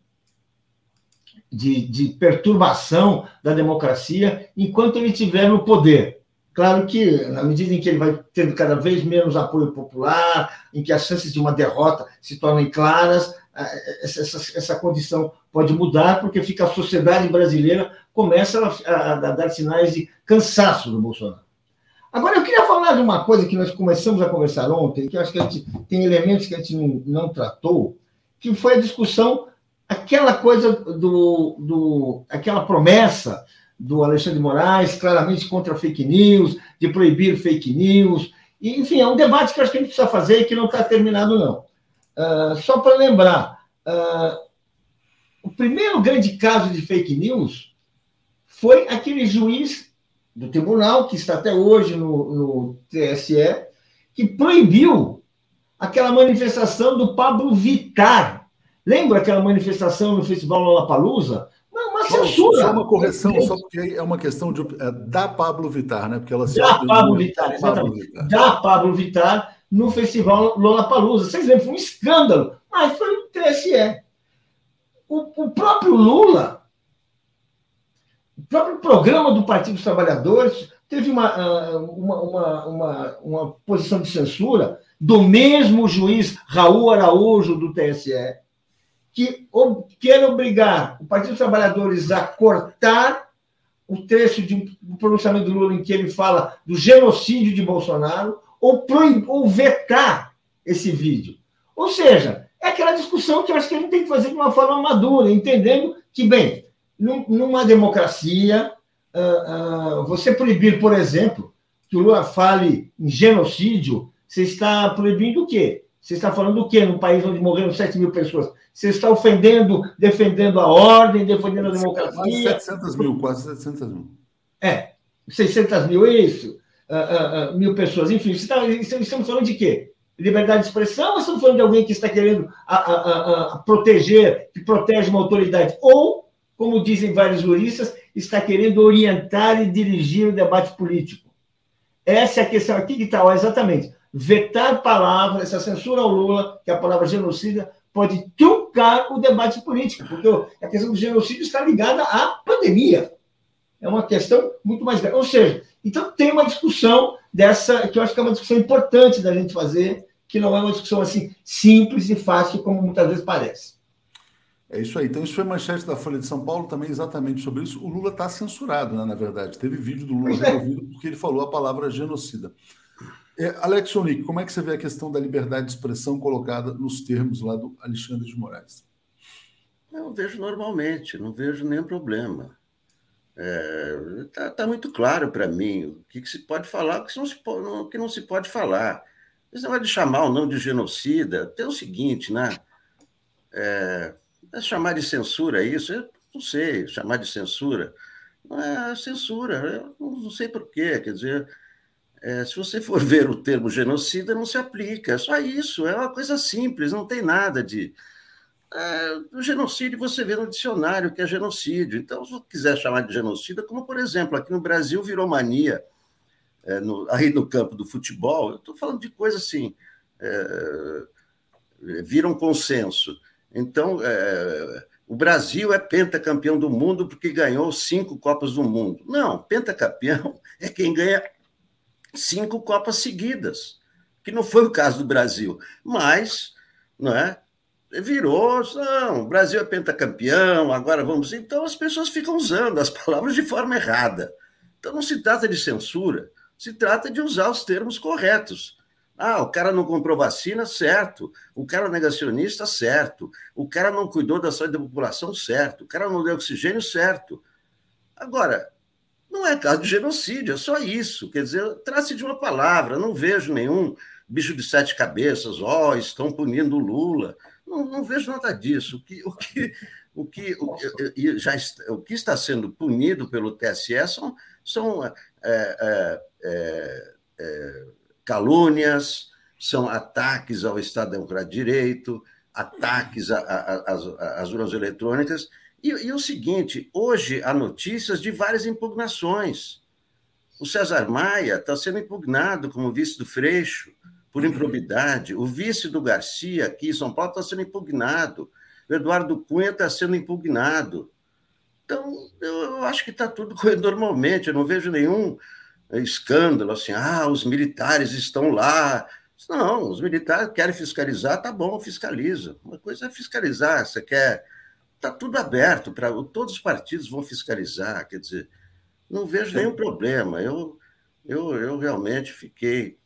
de, de perturbação da democracia enquanto ele estiver no poder. Claro que, na medida em que ele vai tendo cada vez menos apoio popular, em que as chances de uma derrota se tornem claras, essa, essa, essa condição pode mudar, porque fica a sociedade brasileira começa a, a, dar sinais de cansaço do Bolsonaro. Agora, eu queria falar de uma coisa que nós começamos a conversar ontem, que eu acho que a gente tem elementos que a gente não, não tratou, que foi a discussão, aquela coisa do, do aquela promessa do Alexandre de Moraes, claramente contra fake news, de proibir fake news. E, enfim, é um debate que acho que a gente precisa fazer e que não está terminado, não. Uh, só para lembrar, uh, o primeiro grande caso de fake news foi aquele juiz do tribunal, que está até hoje no, no TSE, que proibiu aquela manifestação do Pablo Vittar. Lembra aquela manifestação no Festival Lollapalooza? censura. Só uma correção, só porque é uma questão de, é, da Pablo Vittar, né? Porque ela da Pablo Vittar, exatamente. Vittar. Da Pablo Vittar no festival Lollapalooza. Vocês lembram? Foi um escândalo, mas foi o TSE. O, o próprio Lula, o próprio programa do Partido dos Trabalhadores teve uma, ah, uma, uma, uma, uma posição de censura do mesmo juiz Raul Araújo do TSE que quer obrigar o Partido dos Trabalhadores a cortar o trecho de, do pronunciamento do Lula em que ele fala do genocídio de Bolsonaro ou, proib, ou vetar esse vídeo. Ou seja, é aquela discussão que eu acho que a gente tem que fazer de uma forma madura, entendendo que, bem, numa democracia, uh, uh, você proibir, por exemplo, que o Lula fale em genocídio, você está proibindo o quê? Você está falando do quê? Num país onde morreram 7 mil pessoas? Você está ofendendo, defendendo a ordem, defendendo a democracia. Quase 700 mil, quase 700 mil. É, 600 mil, é isso? Uh, uh, uh, mil pessoas, enfim. Está, estamos falando de quê? Liberdade de expressão ou estamos falando de alguém que está querendo a, a, proteger, que protege uma autoridade? Ou, como dizem vários juristas, está querendo orientar e dirigir o debate político? Essa é a questão aqui que está, exatamente. Vetar palavras, essa censura ao Lula, que é a palavra genocida, pode truncar o debate político, porque a questão do genocídio está ligada à pandemia. É uma questão muito mais grave. Ou seja, então tem uma discussão dessa, que eu acho que é uma discussão importante da gente fazer, que não é uma discussão assim simples e fácil como muitas vezes parece. É isso aí. Então, isso foi manchete da Folha de São Paulo também exatamente sobre isso. O Lula está censurado, né, na verdade. Teve vídeo do Lula é. removido porque ele falou a palavra genocida. É, Alex Onik, como é que você vê a questão da liberdade de expressão colocada nos termos lá do Alexandre de Moraes? Eu vejo normalmente, não vejo nenhum problema. Está é, tá, tá muito claro para mim o que, que, se pode falar, o que não se, o que não se pode falar. Esse negócio de chamar o nome de genocida, tem o seguinte, né? É chamar de censura isso, eu não sei, chamar de censura. Não é censura, eu não sei por quê, quer dizer, é, se você for ver o termo genocida, não se aplica, é só isso, é uma coisa simples, não tem nada de. É, o genocídio você vê no dicionário que é genocídio. Então, se quiser chamar de genocida, como por exemplo, aqui no Brasil virou mania, é, no, aí no campo do futebol, eu estou falando de coisa assim, é, vira um consenso. Então, é, o Brasil é pentacampeão do mundo porque ganhou cinco Copas do Mundo. Não, pentacampeão é quem ganha cinco Copas seguidas, que não foi o caso do Brasil, mas não é? virou, não, o Brasil é pentacampeão, agora vamos. Então as pessoas ficam usando as palavras de forma errada. Então não se trata de censura, se trata de usar os termos corretos. Ah, o cara não comprou vacina, certo. O cara é negacionista, certo. O cara não cuidou da saúde da população, certo. O cara não deu oxigênio, certo. Agora, não é caso de genocídio, é só isso. Quer dizer, trate de uma palavra, não vejo nenhum bicho de sete cabeças, ó, oh, estão punindo o Lula. Não, não, vejo nada disso. O que, o que, o que, o, que, já está, o que está sendo punido pelo TSE são, são é, é, é, é, calúnias, são ataques ao Estado Democrático de Direito, ataques às urnas eletrônicas. E, e, o seguinte: hoje há notícias de várias impugnações. O César Maia está sendo impugnado como vice do Freixo por improbidade. O vice do Garcia, aqui em São Paulo, está sendo impugnado. O Eduardo Cunha está sendo impugnado. Então, eu acho que está tudo correndo normalmente. Eu não vejo nenhum escândalo assim, ah, os militares estão lá não, os militares querem fiscalizar, tá bom, fiscaliza. Uma coisa é fiscalizar, você quer. Está tudo aberto, para todos os partidos vão fiscalizar, quer dizer, não vejo nenhum problema. Eu, eu, eu realmente fiquei,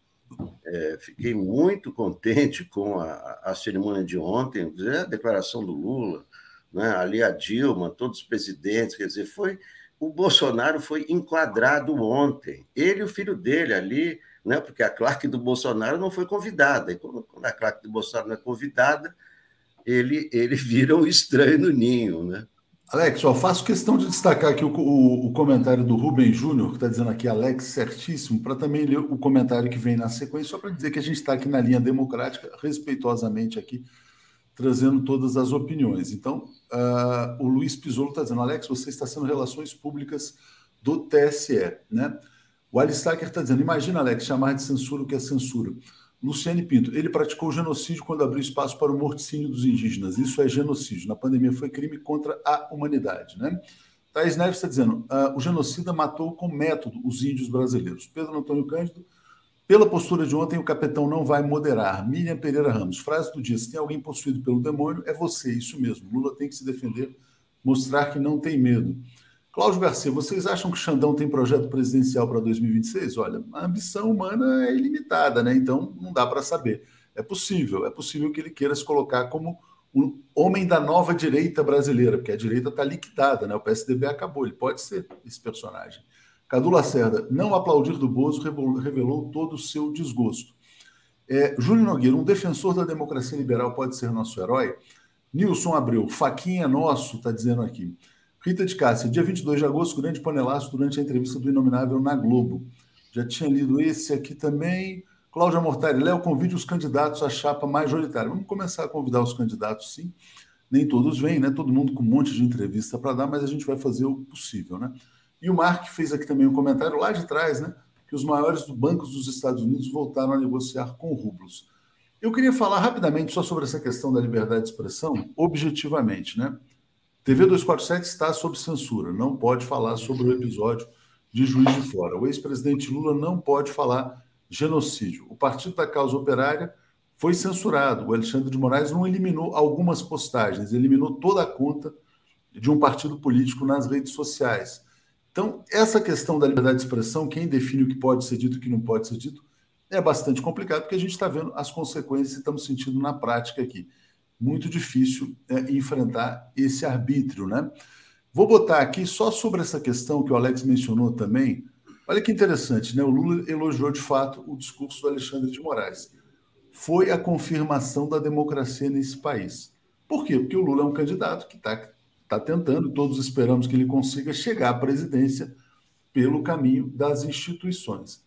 é, fiquei muito contente com a, a cerimônia de ontem, a declaração do Lula, né, ali a Dilma, todos os presidentes, quer dizer, foi. O Bolsonaro foi enquadrado ontem. Ele e o filho dele ali né? porque a claque do Bolsonaro não foi convidada. E quando a claque do Bolsonaro não é convidada, ele, ele vira um estranho no ninho. Né? Alex, eu faço questão de destacar aqui o, o, o comentário do Rubem Júnior, que está dizendo aqui, Alex, certíssimo, para também ler o comentário que vem na sequência, só para dizer que a gente está aqui na linha democrática, respeitosamente aqui, trazendo todas as opiniões. Então, uh, o Luiz Pisolo está dizendo, Alex, você está sendo relações públicas do TSE, né? O Alistaker está dizendo: imagina, Alex, chamar de censura o que é censura. Luciane Pinto, ele praticou genocídio quando abriu espaço para o morticínio dos indígenas. Isso é genocídio. Na pandemia foi crime contra a humanidade. Né? Thais Neves está dizendo: uh, o genocida matou com método os índios brasileiros. Pedro Antônio Cândido, pela postura de ontem, o capitão não vai moderar. Miriam Pereira Ramos, frase do dia: se tem alguém possuído pelo demônio, é você, isso mesmo. Lula tem que se defender, mostrar que não tem medo. Cláudio Garcia, vocês acham que o Xandão tem projeto presidencial para 2026? Olha, a ambição humana é ilimitada, né? Então não dá para saber. É possível, é possível que ele queira se colocar como um homem da nova direita brasileira, porque a direita está liquidada, né? O PSDB acabou, ele pode ser esse personagem. Cadu Lacerda, não aplaudir do Bozo revelou todo o seu desgosto. É, Júlio Nogueira, um defensor da democracia liberal pode ser nosso herói? Nilson Abreu, faquinha é nosso, está dizendo aqui. Rita de Cássia, dia 22 de agosto, grande panelaço durante a entrevista do Inominável na Globo. Já tinha lido esse aqui também. Cláudia Mortari, Léo, convide os candidatos à chapa majoritária. Vamos começar a convidar os candidatos, sim. Nem todos vêm, né? Todo mundo com um monte de entrevista para dar, mas a gente vai fazer o possível, né? E o Mark fez aqui também um comentário lá de trás, né? Que os maiores bancos dos Estados Unidos voltaram a negociar com rublos. Eu queria falar rapidamente só sobre essa questão da liberdade de expressão, objetivamente, né? TV 247 está sob censura, não pode falar sobre o episódio de Juiz de Fora. O ex-presidente Lula não pode falar genocídio. O Partido da Causa Operária foi censurado. O Alexandre de Moraes não eliminou algumas postagens, eliminou toda a conta de um partido político nas redes sociais. Então, essa questão da liberdade de expressão, quem define o que pode ser dito e o que não pode ser dito, é bastante complicado, porque a gente está vendo as consequências e estamos sentindo na prática aqui muito difícil é, enfrentar esse arbítrio, né? Vou botar aqui só sobre essa questão que o Alex mencionou também. Olha que interessante, né? O Lula elogiou de fato o discurso do Alexandre de Moraes. Foi a confirmação da democracia nesse país. Por quê? Porque o Lula é um candidato que está tá tentando, todos esperamos que ele consiga chegar à presidência pelo caminho das instituições.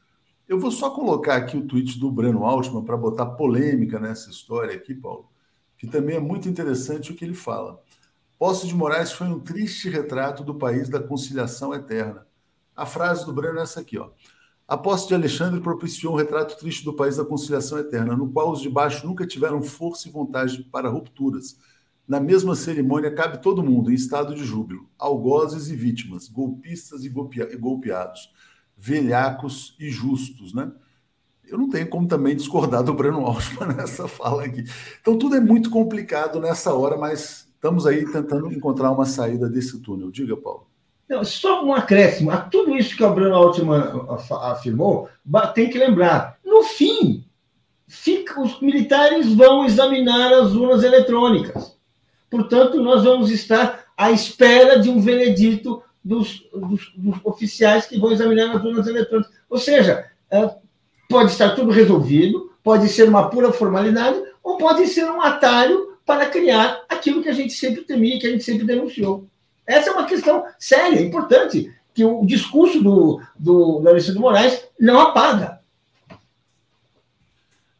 Eu vou só colocar aqui o tweet do Breno Altman para botar polêmica nessa história aqui, Paulo que também é muito interessante o que ele fala. Posse de Moraes foi um triste retrato do país da conciliação eterna. A frase do Breno é essa aqui, ó. A posse de Alexandre propiciou um retrato triste do país da conciliação eterna, no qual os de baixo nunca tiveram força e vontade para rupturas. Na mesma cerimônia cabe todo mundo em estado de júbilo, algozes e vítimas, golpistas e golpeados, velhacos e justos, né? eu não tenho como também discordar do Breno Altman nessa fala aqui. Então, tudo é muito complicado nessa hora, mas estamos aí tentando encontrar uma saída desse túnel. Diga, Paulo. Não, só um acréscimo a tudo isso que o Breno Altman afirmou, tem que lembrar: no fim, fica, os militares vão examinar as urnas eletrônicas. Portanto, nós vamos estar à espera de um veredito dos, dos, dos oficiais que vão examinar as urnas eletrônicas. Ou seja, é, Pode estar tudo resolvido, pode ser uma pura formalidade, ou pode ser um atalho para criar aquilo que a gente sempre temia, que a gente sempre denunciou. Essa é uma questão séria, importante, que o discurso do, do, do Alexandre Moraes não apaga.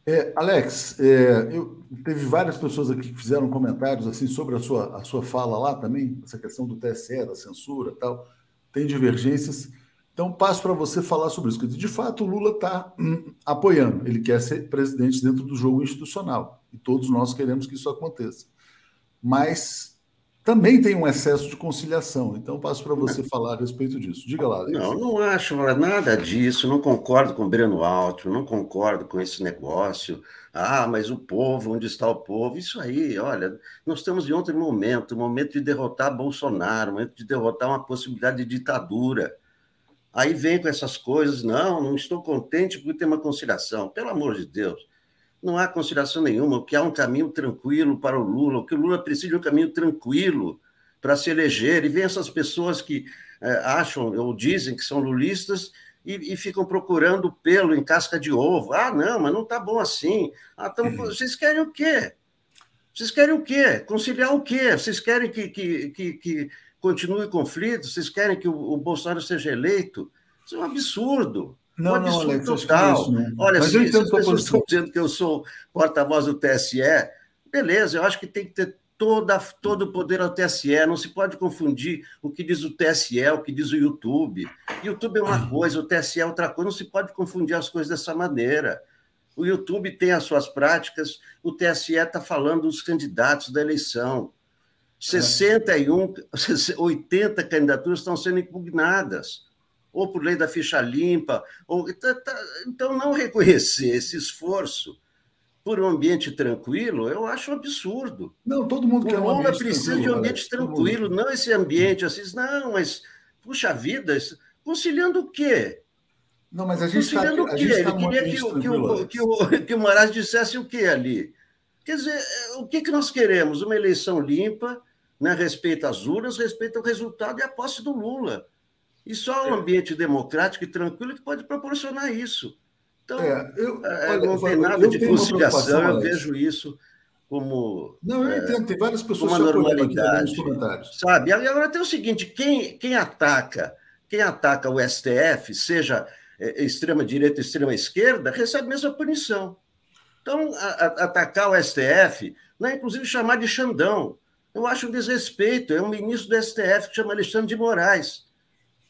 É, Alex, é, eu, teve várias pessoas aqui que fizeram comentários assim sobre a sua, a sua fala lá também, essa questão do TSE, da censura tal. Tem divergências. Então, passo para você falar sobre isso. De fato, o Lula está hum, apoiando, ele quer ser presidente dentro do jogo institucional, e todos nós queremos que isso aconteça. Mas também tem um excesso de conciliação. Então, passo para você falar a respeito disso. Diga lá. Alex. Não, não acho nada disso. Não concordo com o Breno Alto, não concordo com esse negócio. Ah, mas o povo, onde está o povo? Isso aí, olha, nós estamos em outro momento momento de derrotar Bolsonaro, momento de derrotar uma possibilidade de ditadura. Aí vem com essas coisas, não, não estou contente porque tem uma conciliação. Pelo amor de Deus, não há conciliação nenhuma. O que há um caminho tranquilo para o Lula, o que o Lula precisa de um caminho tranquilo para se eleger. E vem essas pessoas que é, acham ou dizem que são lulistas e, e, ficam procurando pelo em casca de ovo. Ah, não, mas não está bom assim. Ah, tamo... Vocês querem o quê? Vocês querem o quê? Conciliar o quê? Vocês querem que, que, que, que continue o conflito? Vocês querem que o, o Bolsonaro seja eleito? Isso é um absurdo. Não, um absurdo não, Alex, total. Isso, né? Olha, se, se as pessoas estão dizendo que eu sou porta-voz do TSE, beleza, eu acho que tem que ter toda, todo o poder ao TSE, não se pode confundir o que diz o TSE, o que diz o YouTube. YouTube é uma coisa, o TSE é outra coisa, não se pode confundir as coisas dessa maneira. O YouTube tem as suas práticas, o TSE está falando dos candidatos da eleição. 61, 80 candidaturas estão sendo impugnadas, ou por lei da ficha limpa, ou tá, tá, então não reconhecer esse esforço por um ambiente tranquilo, eu acho um absurdo. Não, todo mundo quer um ambiente precisa de um ambiente tranquilo, não esse ambiente assim, não, mas puxa vida, conciliando o quê? Não, mas a gente está o quê? Ele tá queria que, o, que, o, que, o, que o Moraes dissesse o quê ali? Quer dizer, o que, que nós queremos? Uma eleição limpa, né, respeita as urnas, respeita o resultado e a posse do Lula. E só um é. ambiente democrático e tranquilo que pode proporcionar isso. Então, é, eu, é, olha, não tem nada de conciliação, eu vejo isso como. Não, eu é, entendo, tem várias pessoas uma normalidade. Sabe? Agora tem o seguinte: quem, quem ataca, quem ataca o STF, seja é, extrema direita, extrema esquerda, recebe a mesma punição. Então, a, a, atacar o STF, né, inclusive chamar de Xandão, eu acho um desrespeito. É um ministro do STF que chama Alexandre de Moraes.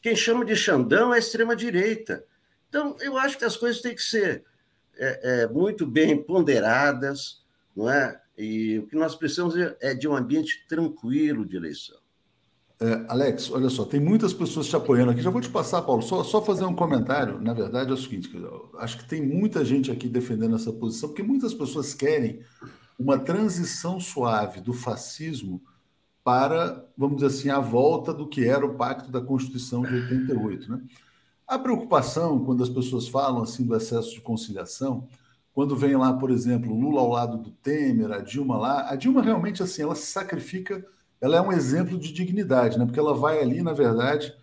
Quem chama de Xandão é a extrema-direita. Então, eu acho que as coisas têm que ser é, é, muito bem ponderadas, não é? E o que nós precisamos é de um ambiente tranquilo de eleição. É, Alex, olha só, tem muitas pessoas te apoiando aqui. Já vou te passar, Paulo, só, só fazer um comentário. Na verdade, é o seguinte: acho que tem muita gente aqui defendendo essa posição, porque muitas pessoas querem uma transição suave do fascismo para, vamos dizer assim, a volta do que era o Pacto da Constituição de 88. Né? A preocupação, quando as pessoas falam assim do excesso de conciliação, quando vem lá, por exemplo, Lula ao lado do Temer, a Dilma lá, a Dilma realmente assim, ela se sacrifica, ela é um exemplo de dignidade, né? Porque ela vai ali, na verdade,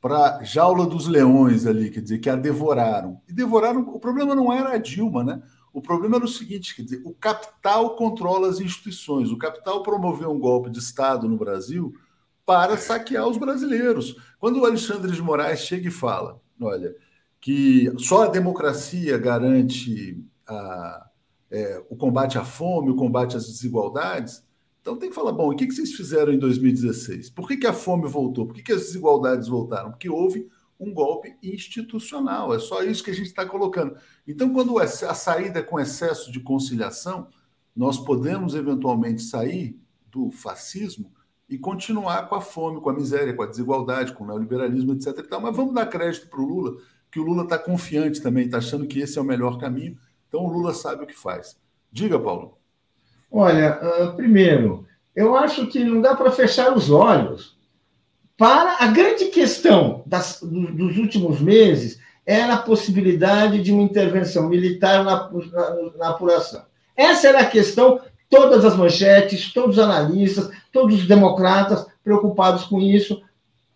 para jaula dos leões ali, quer dizer, que a devoraram. E devoraram, o problema não era a Dilma, né? O problema era o seguinte: quer dizer, o capital controla as instituições, o capital promoveu um golpe de Estado no Brasil para saquear os brasileiros. Quando o Alexandre de Moraes chega e fala, olha, que só a democracia garante a, é, o combate à fome, o combate às desigualdades, então tem que falar, bom, o que vocês fizeram em 2016? Por que, que a fome voltou? Por que, que as desigualdades voltaram? Porque houve um golpe institucional. É só isso que a gente está colocando. Então, quando a saída é com excesso de conciliação, nós podemos eventualmente sair do fascismo e continuar com a fome, com a miséria, com a desigualdade, com o neoliberalismo, etc. Tal. Mas vamos dar crédito para o Lula, que o Lula está confiante também, está achando que esse é o melhor caminho. Então o Lula sabe o que faz. Diga, Paulo. Olha, uh, primeiro, eu acho que não dá para fechar os olhos para a grande questão das, dos últimos meses era a possibilidade de uma intervenção militar na, na, na apuração. Essa era a questão, todas as manchetes, todos os analistas, todos os democratas preocupados com isso,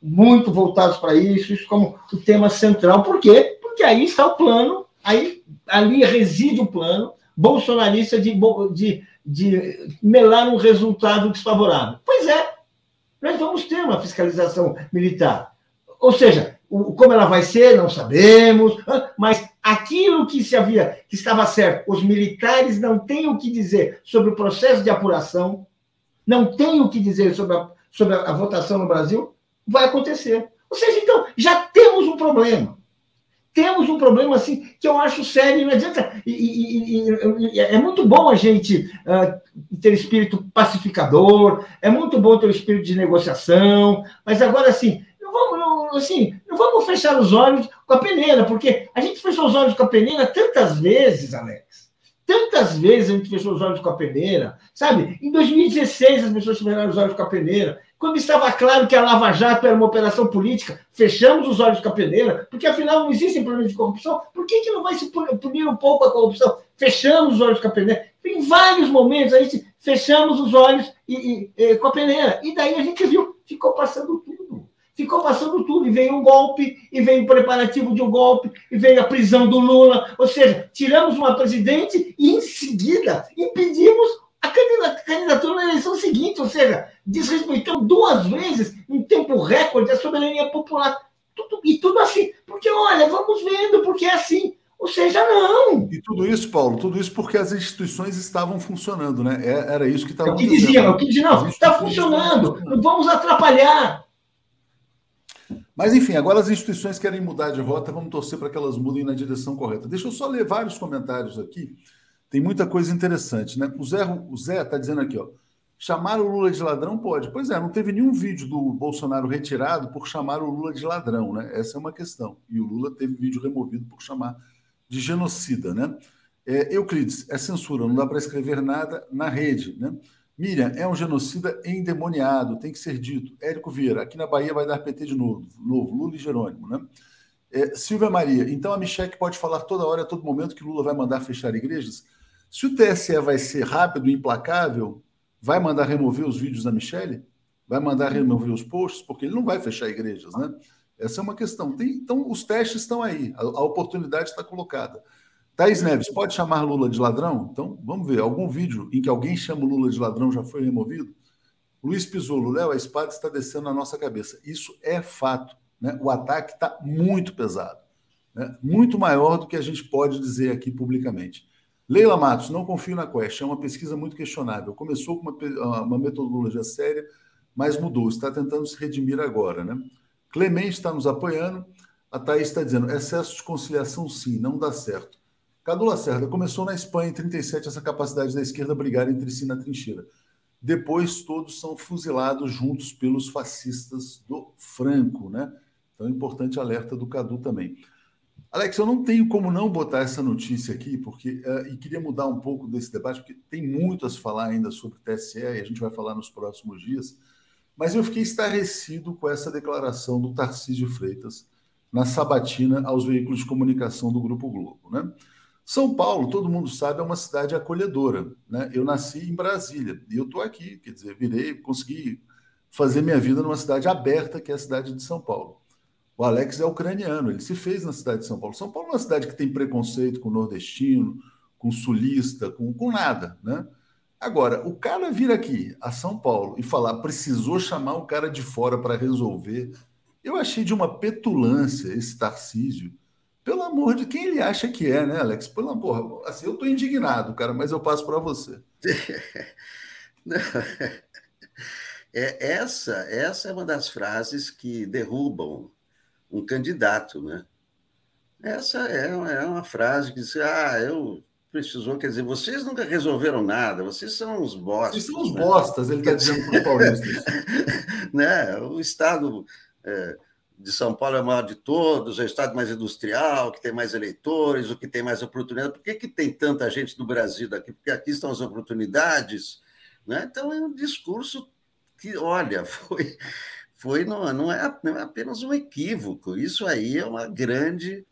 muito voltados para isso, isso como o tema central. Por quê? Porque aí está o plano, aí ali reside o plano bolsonarista de, de, de melar um resultado desfavorável. Pois é, nós vamos ter uma fiscalização militar. Ou seja, O, como ela vai ser, não sabemos, mas aquilo que se havia, que estava certo, os militares não têm o que dizer sobre o processo de apuração, não têm o que dizer sobre a, sobre a, votação no Brasil, vai acontecer. Ou seja, então, já temos um problema temos um problema assim que eu acho sério, não adianta. E, e, e, é muito bom a gente uh, ter espírito pacificador, é muito bom ter o espírito de negociação, mas agora assim, não vamos, não, assim, não vamos fechar os olhos com a peneira, porque a gente fechou os olhos com a peneira tantas vezes, Alex. Tantas vezes a gente fechou os olhos com a peneira, sabe? Em 2016 as pessoas fecharam os olhos com a peneira. Quando estava claro que a Lava Jato era uma operação política, fechamos os olhos com a peneira, porque afinal não existem problemas de corrupção. Por que, que não vai se punir um pouco a corrupção? Fechamos os olhos com a peneira. Em vários momentos a gente fechamos os olhos e, e, e, com a peneira. E daí a gente viu, ficou passando tudo. Ficou passando tudo. E veio um golpe, e veio o preparativo de um golpe, e veio a prisão do Lula. Ou seja, tiramos uma presidente e em seguida impedimos a candidatura na eleição seguinte, ou seja, desrespeitando duas vezes, em tempo recorde, a soberania popular. Tudo, e tudo assim. Porque, olha, vamos vendo, porque é assim. Ou seja, não. E tudo isso, Paulo, tudo isso porque as instituições estavam funcionando, né? É, era isso que estava acontecendo. É o que dizia, é o que dizia, não, está funcionando, não vamos atrapalhar. Mas, enfim, agora as instituições querem mudar de rota, vamos torcer para que elas mudem na direção correta. Deixa eu só ler vários comentários aqui tem muita coisa interessante, né? O Zé o Zé está dizendo aqui, ó. Chamar o Lula de ladrão pode. Pois é, não teve nenhum vídeo do Bolsonaro retirado por chamar o Lula de ladrão, né? Essa é uma questão. E o Lula teve vídeo removido por chamar de genocida, né? É, Euclides, é censura, não dá para escrever nada na rede, né? Miriam, é um genocida endemoniado, tem que ser dito. Érico Vieira, aqui na Bahia vai dar PT de novo, novo Lula e Jerônimo, né? É, Silvia Maria, então a Michelle pode falar toda hora, a todo momento, que Lula vai mandar fechar igrejas? Se o TSE vai ser rápido e implacável, vai mandar remover os vídeos da Michelle? Vai mandar remover os posts? Porque ele não vai fechar igrejas, né? Essa é uma questão. Tem, então, os testes estão aí, a, a oportunidade está colocada. Thaís Neves, pode chamar Lula de ladrão? Então, vamos ver. Algum vídeo em que alguém chama Lula de ladrão já foi removido? Luiz Pisolo, Léo, a espada está descendo na nossa cabeça. Isso é fato. Né? O ataque está muito pesado. Né? Muito maior do que a gente pode dizer aqui publicamente. Leila Matos, não confio na Quest, é uma pesquisa muito questionável. Começou com uma, uma metodologia séria, mas mudou, está tentando se redimir agora. Né? Clemente está nos apoiando, a Thaís está dizendo, excesso de conciliação sim, não dá certo. Cadu Lacerda, começou na Espanha em 37 essa capacidade da esquerda brigar entre si na trincheira. Depois todos são fuzilados juntos pelos fascistas do Franco, né? Então importante alerta do Cadu também. Alex, eu não tenho como não botar essa notícia aqui, porque uh, e queria mudar um pouco desse debate, porque tem muito a se falar ainda sobre TSE e a gente vai falar nos próximos dias. Mas eu fiquei estarrecido com essa declaração do Tarcísio Freitas na sabatina aos veículos de comunicação do Grupo Globo. Né? São Paulo, todo mundo sabe, é uma cidade acolhedora. Né? Eu nasci em Brasília e eu estou aqui, quer dizer, virei, consegui fazer minha vida numa cidade aberta, que é a cidade de São Paulo. O Alex é ucraniano, ele se fez na cidade de São Paulo. São Paulo é uma cidade que tem preconceito com nordestino, com sulista, com, com nada, né? Agora, o cara vir aqui a São Paulo e falar precisou chamar o cara de fora para resolver, eu achei de uma petulância esse Tarcísio. Pelo amor de quem ele acha que é, né, Alex? Pelo amor, assim, eu estou indignado, cara, mas eu passo para você. é, essa, essa é uma das frases que derrubam um candidato, né? Essa é, é uma frase que diz, ah, eu precisou, quer dizer, vocês nunca resolveram nada, vocês são os bostas. Vocês são os né? bostas, ele está dizendo para o Paulista. né? O Estado é, de São Paulo é o maior de todos, é o Estado mais industrial, que tem mais eleitores, o que tem mais oportunidades. Por que, que tem tanta gente no Brasil daqui? Porque aqui estão as oportunidades. Né? Então, é um discurso que, olha, foi foi não, não, é, não é apenas um equívoco, isso aí é uma grande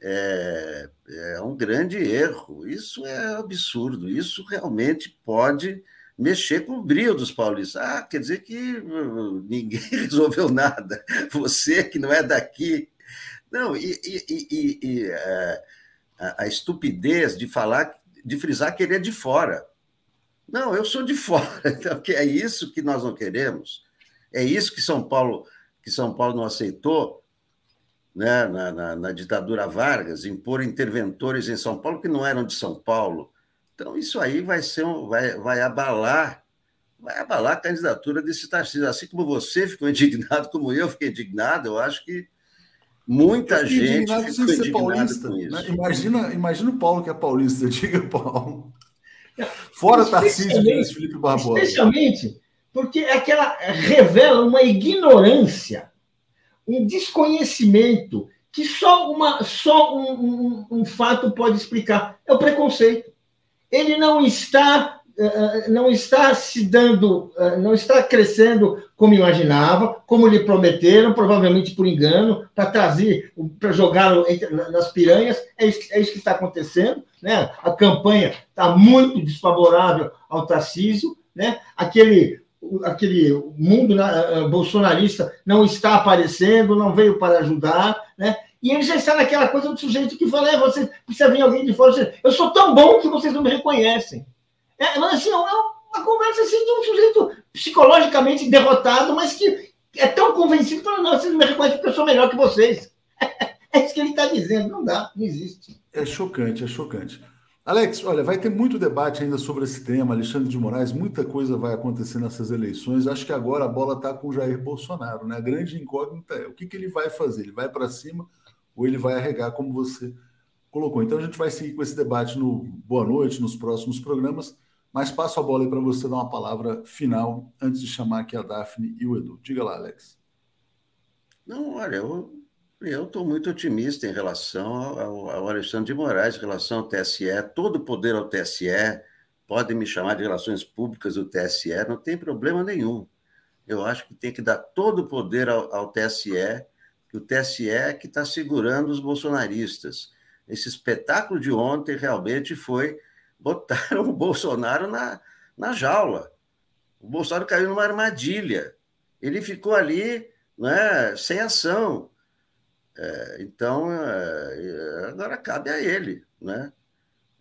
é, é, um grande erro, isso é absurdo, isso realmente pode mexer com o brilho dos paulistas. Ah, quer dizer que uh, ninguém resolveu nada, você que não é daqui. Não, e, e, e, e é, a, a estupidez de falar, de frisar que ele é de fora. Não, eu sou de fora, então, que é isso que nós não queremos. É isso que São Paulo que São Paulo não aceitou. né, na, na, na, ditadura Vargas, impor interventores em São Paulo que não eram de São Paulo. Então, isso aí vai ser um, vai, vai abalar vai abalar a candidatura desse Tarcísio. Assim como você ficou indignado, como eu fiquei indignado, eu acho que muita gente ficou indignada paulista, com isso. Né? Imagina, imagina o Paulo que é paulista, diga Paulo. Fora Tarcísio Felipe Barbosa. Especialmente porque é aquela revela uma ignorância, um desconhecimento que só, uma, só um, um, um fato pode explicar: é o preconceito. Ele não está eh, eh, não está se dando, eh, não está crescendo como imaginava, como lhe prometeram, provavelmente por engano, para trazer, para jogá-lo nas piranhas. É isso, é isso, que está acontecendo. Né? A campanha está muito desfavorável ao Tarcísio. Né? Aquele, aquele mundo bolsonarista não está aparecendo, não veio para ajudar. Né? E ele já está naquela coisa do sujeito que fala: é, você precisa vir alguém de fora. Eu sou tão bom que vocês não me reconhecem. É, mas assim, é uma conversa assim, de um sujeito psicologicamente derrotado, mas que é tão convencido que fala, não, vocês me reconhecem porque eu sou melhor que vocês. É isso que ele está dizendo, não dá, não existe. É chocante, é chocante. Alex, olha, vai ter muito debate ainda sobre esse tema, Alexandre de Moraes, muita coisa vai acontecer nessas eleições. Acho que agora a bola está com o Jair Bolsonaro, né? A grande incógnita é o que, que ele vai fazer? Ele vai para cima ou ele vai arregar, como você colocou? Então a gente vai seguir com esse debate no Boa Noite, nos próximos programas. Mas passo a bola aí para você dar uma palavra final antes de chamar aqui a Daphne e o Edu. Diga lá, Alex. Não, olha, eu estou muito otimista em relação ao, ao, Alexandre de Moraes, em relação ao TSE, todo o poder ao TSE, podem me chamar de relações públicas do TSE, não tem problema nenhum. Eu acho que tem que dar todo o poder ao, ao TSE, que o TSE é que está segurando os bolsonaristas. Esse espetáculo de ontem realmente foi botaram o Bolsonaro na, na jaula. O Bolsonaro caiu numa armadilha. Ele ficou ali né, sem ação. É, então, é, agora cabe a ele. Né?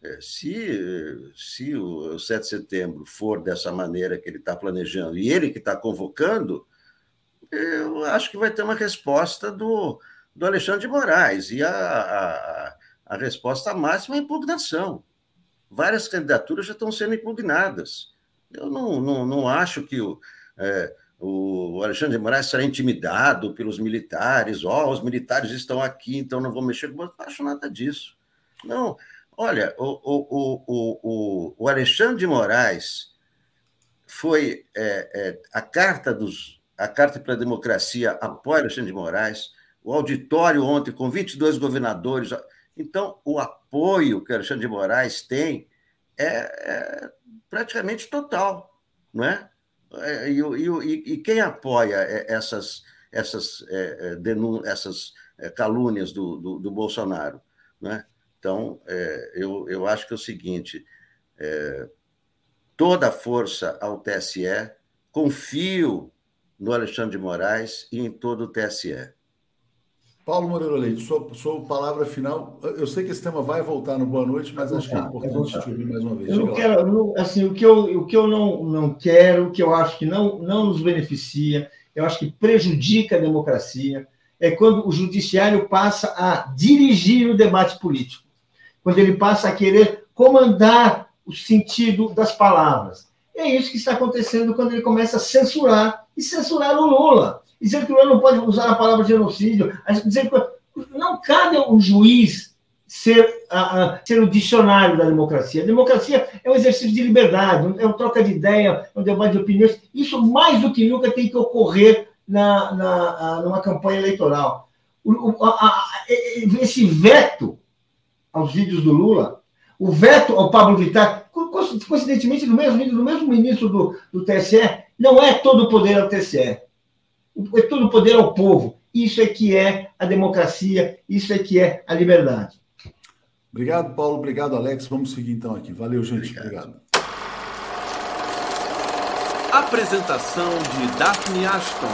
É, se, se o 7 de setembro for dessa maneira que ele está planejando e ele que está convocando, eu acho que vai ter uma resposta do, do Alexandre de Moraes. E a, a, a resposta máxima é impugnação várias candidaturas já estão sendo impugnadas. Eu não, não, não acho que o, é, o Alexandre de Moraes será intimidado pelos militares, ó, oh, os militares estão aqui, então não vou mexer com. Não acho nada disso. Não, olha, o, o, o, o, Alexandre de Moraes foi é, é, a carta dos a carta para a democracia apoia Alexandre de Moraes, o auditório ontem com 22 governadores então, o apoio que Alexandre de Moraes tem é, é praticamente total, não é? É e, e, e quem apoia essas, essas, é, é, essas calúnias do, do, do Bolsonaro? Né? Então, é, eu, eu acho que é o seguinte: é, toda força ao TSE, confio no Alexandre de Moraes e em todo o TSE. Paulo Moreira Leite, sua, sua palavra final. Eu sei que esse tema vai voltar no Boa Noite, mas acho que é importante te ouvir mais uma vez. Eu não quero, assim, o que eu, o que eu não, não quero, o que eu acho que não, não nos beneficia, eu acho que prejudica a democracia, é quando o judiciário passa a dirigir o debate político, quando ele passa a querer comandar o sentido das palavras. É isso que está acontecendo quando ele começa a censurar e censurar o Lula dizendo que o não pode usar a palavra genocídio, dizendo que não cabe ao juiz ser, ser o dicionário da democracia. A democracia é um exercício de liberdade, é uma troca de ideia, é um debate de opiniões. Isso, mais do que nunca, tem que ocorrer na, na, numa campanha eleitoral. O, a, a, esse veto aos vídeos do Lula, o veto ao Pablo Vittar, coincidentemente, do mesmo, do mesmo ministro do, do TSE, não é todo o poder ao TSE todo o poder ao povo. Isso é que é a democracia, isso é que é a liberdade. Obrigado, Paulo. Obrigado, Alex. Vamos seguir então aqui. Valeu, gente. Obrigado. Obrigado. Apresentação de Daphne Ashton.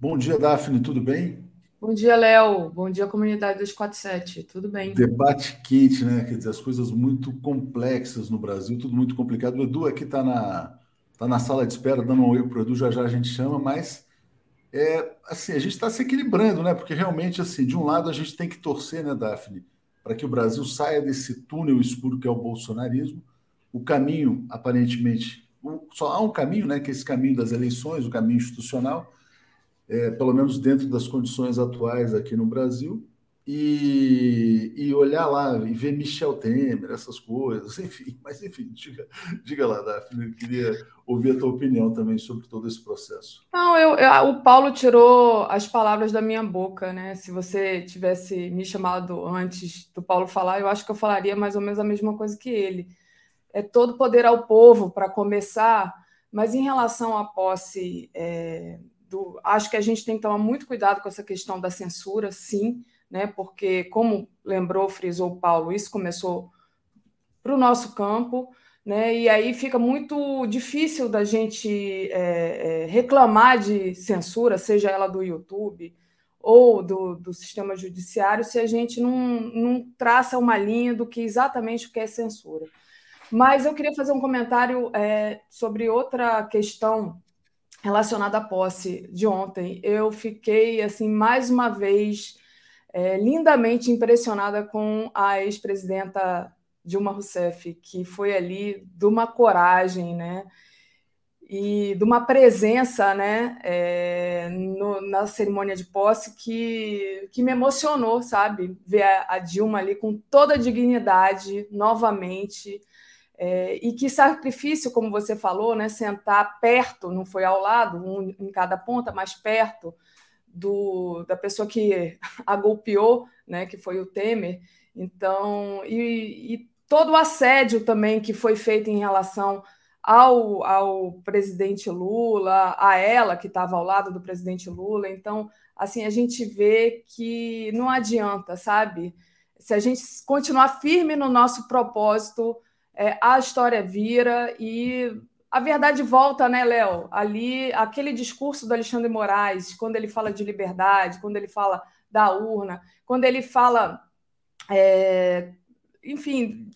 Bom dia, Daphne. Tudo bem? Bom dia, Léo. Bom dia, comunidade 247. Tudo bem? Debate quente, né? Quer dizer, as coisas muito complexas no Brasil, tudo muito complicado. O Edu aqui está na, Está na sala de espera, dando um oi para o Edu, já já a gente chama, mas É, assim, a gente está se equilibrando, né? Porque realmente, assim, de um lado a gente tem que torcer, né, Daphne, para que o Brasil saia desse túnel escuro que é o bolsonarismo. O caminho, aparentemente, só há um caminho, né? Que é esse caminho das eleições, o caminho institucional, é, pelo menos dentro das condições atuais aqui no Brasil e, e olhar lá e ver Michel Temer, essas coisas, enfim, mas enfim, diga, diga lá, Daphne, eu queria ouvir a tua opinião também sobre todo esse processo. Não, eu, eu, o Paulo tirou as palavras da minha boca, né? Se você tivesse me chamado antes do Paulo falar, eu acho que eu falaria mais ou menos a mesma coisa que ele. É todo poder ao povo para começar, mas em relação à posse, é, do, acho que a gente tem que tomar muito cuidado com essa questão da censura, sim né? Porque, como lembrou, frisou Paulo, isso começou para o nosso campo, né? E aí fica muito difícil da gente é, é, reclamar de censura, seja ela do YouTube ou do, do sistema judiciário, se a gente não, não traça uma linha do que exatamente o que é censura. Mas eu queria fazer um comentário é, sobre outra questão relacionada à posse de ontem. Eu fiquei assim mais uma vez é, lindamente impressionada com a ex-presidenta Dilma Rousseff, que foi ali de uma coragem, né? E de uma presença né, é, no, na cerimônia de posse que, que me emocionou, sabe? Ver a, a Dilma ali com toda a dignidade novamente. É, e que sacrifício, como você falou, né? Sentar perto, não foi ao lado, um em cada ponta, mas perto do, da pessoa que a golpeou, né, que foi o Temer. Então, e, e todo o assédio também que foi feito em relação ao, ao presidente Lula, a ela que estava ao lado do presidente Lula. Então, assim, a gente vê que não adianta, sabe? Se a gente continuar firme no nosso propósito, é, a história vira e a verdade volta, né, Léo? Ali, aquele discurso do Alexandre Moraes, quando ele fala de liberdade, quando ele fala da urna, quando ele fala. É, enfim,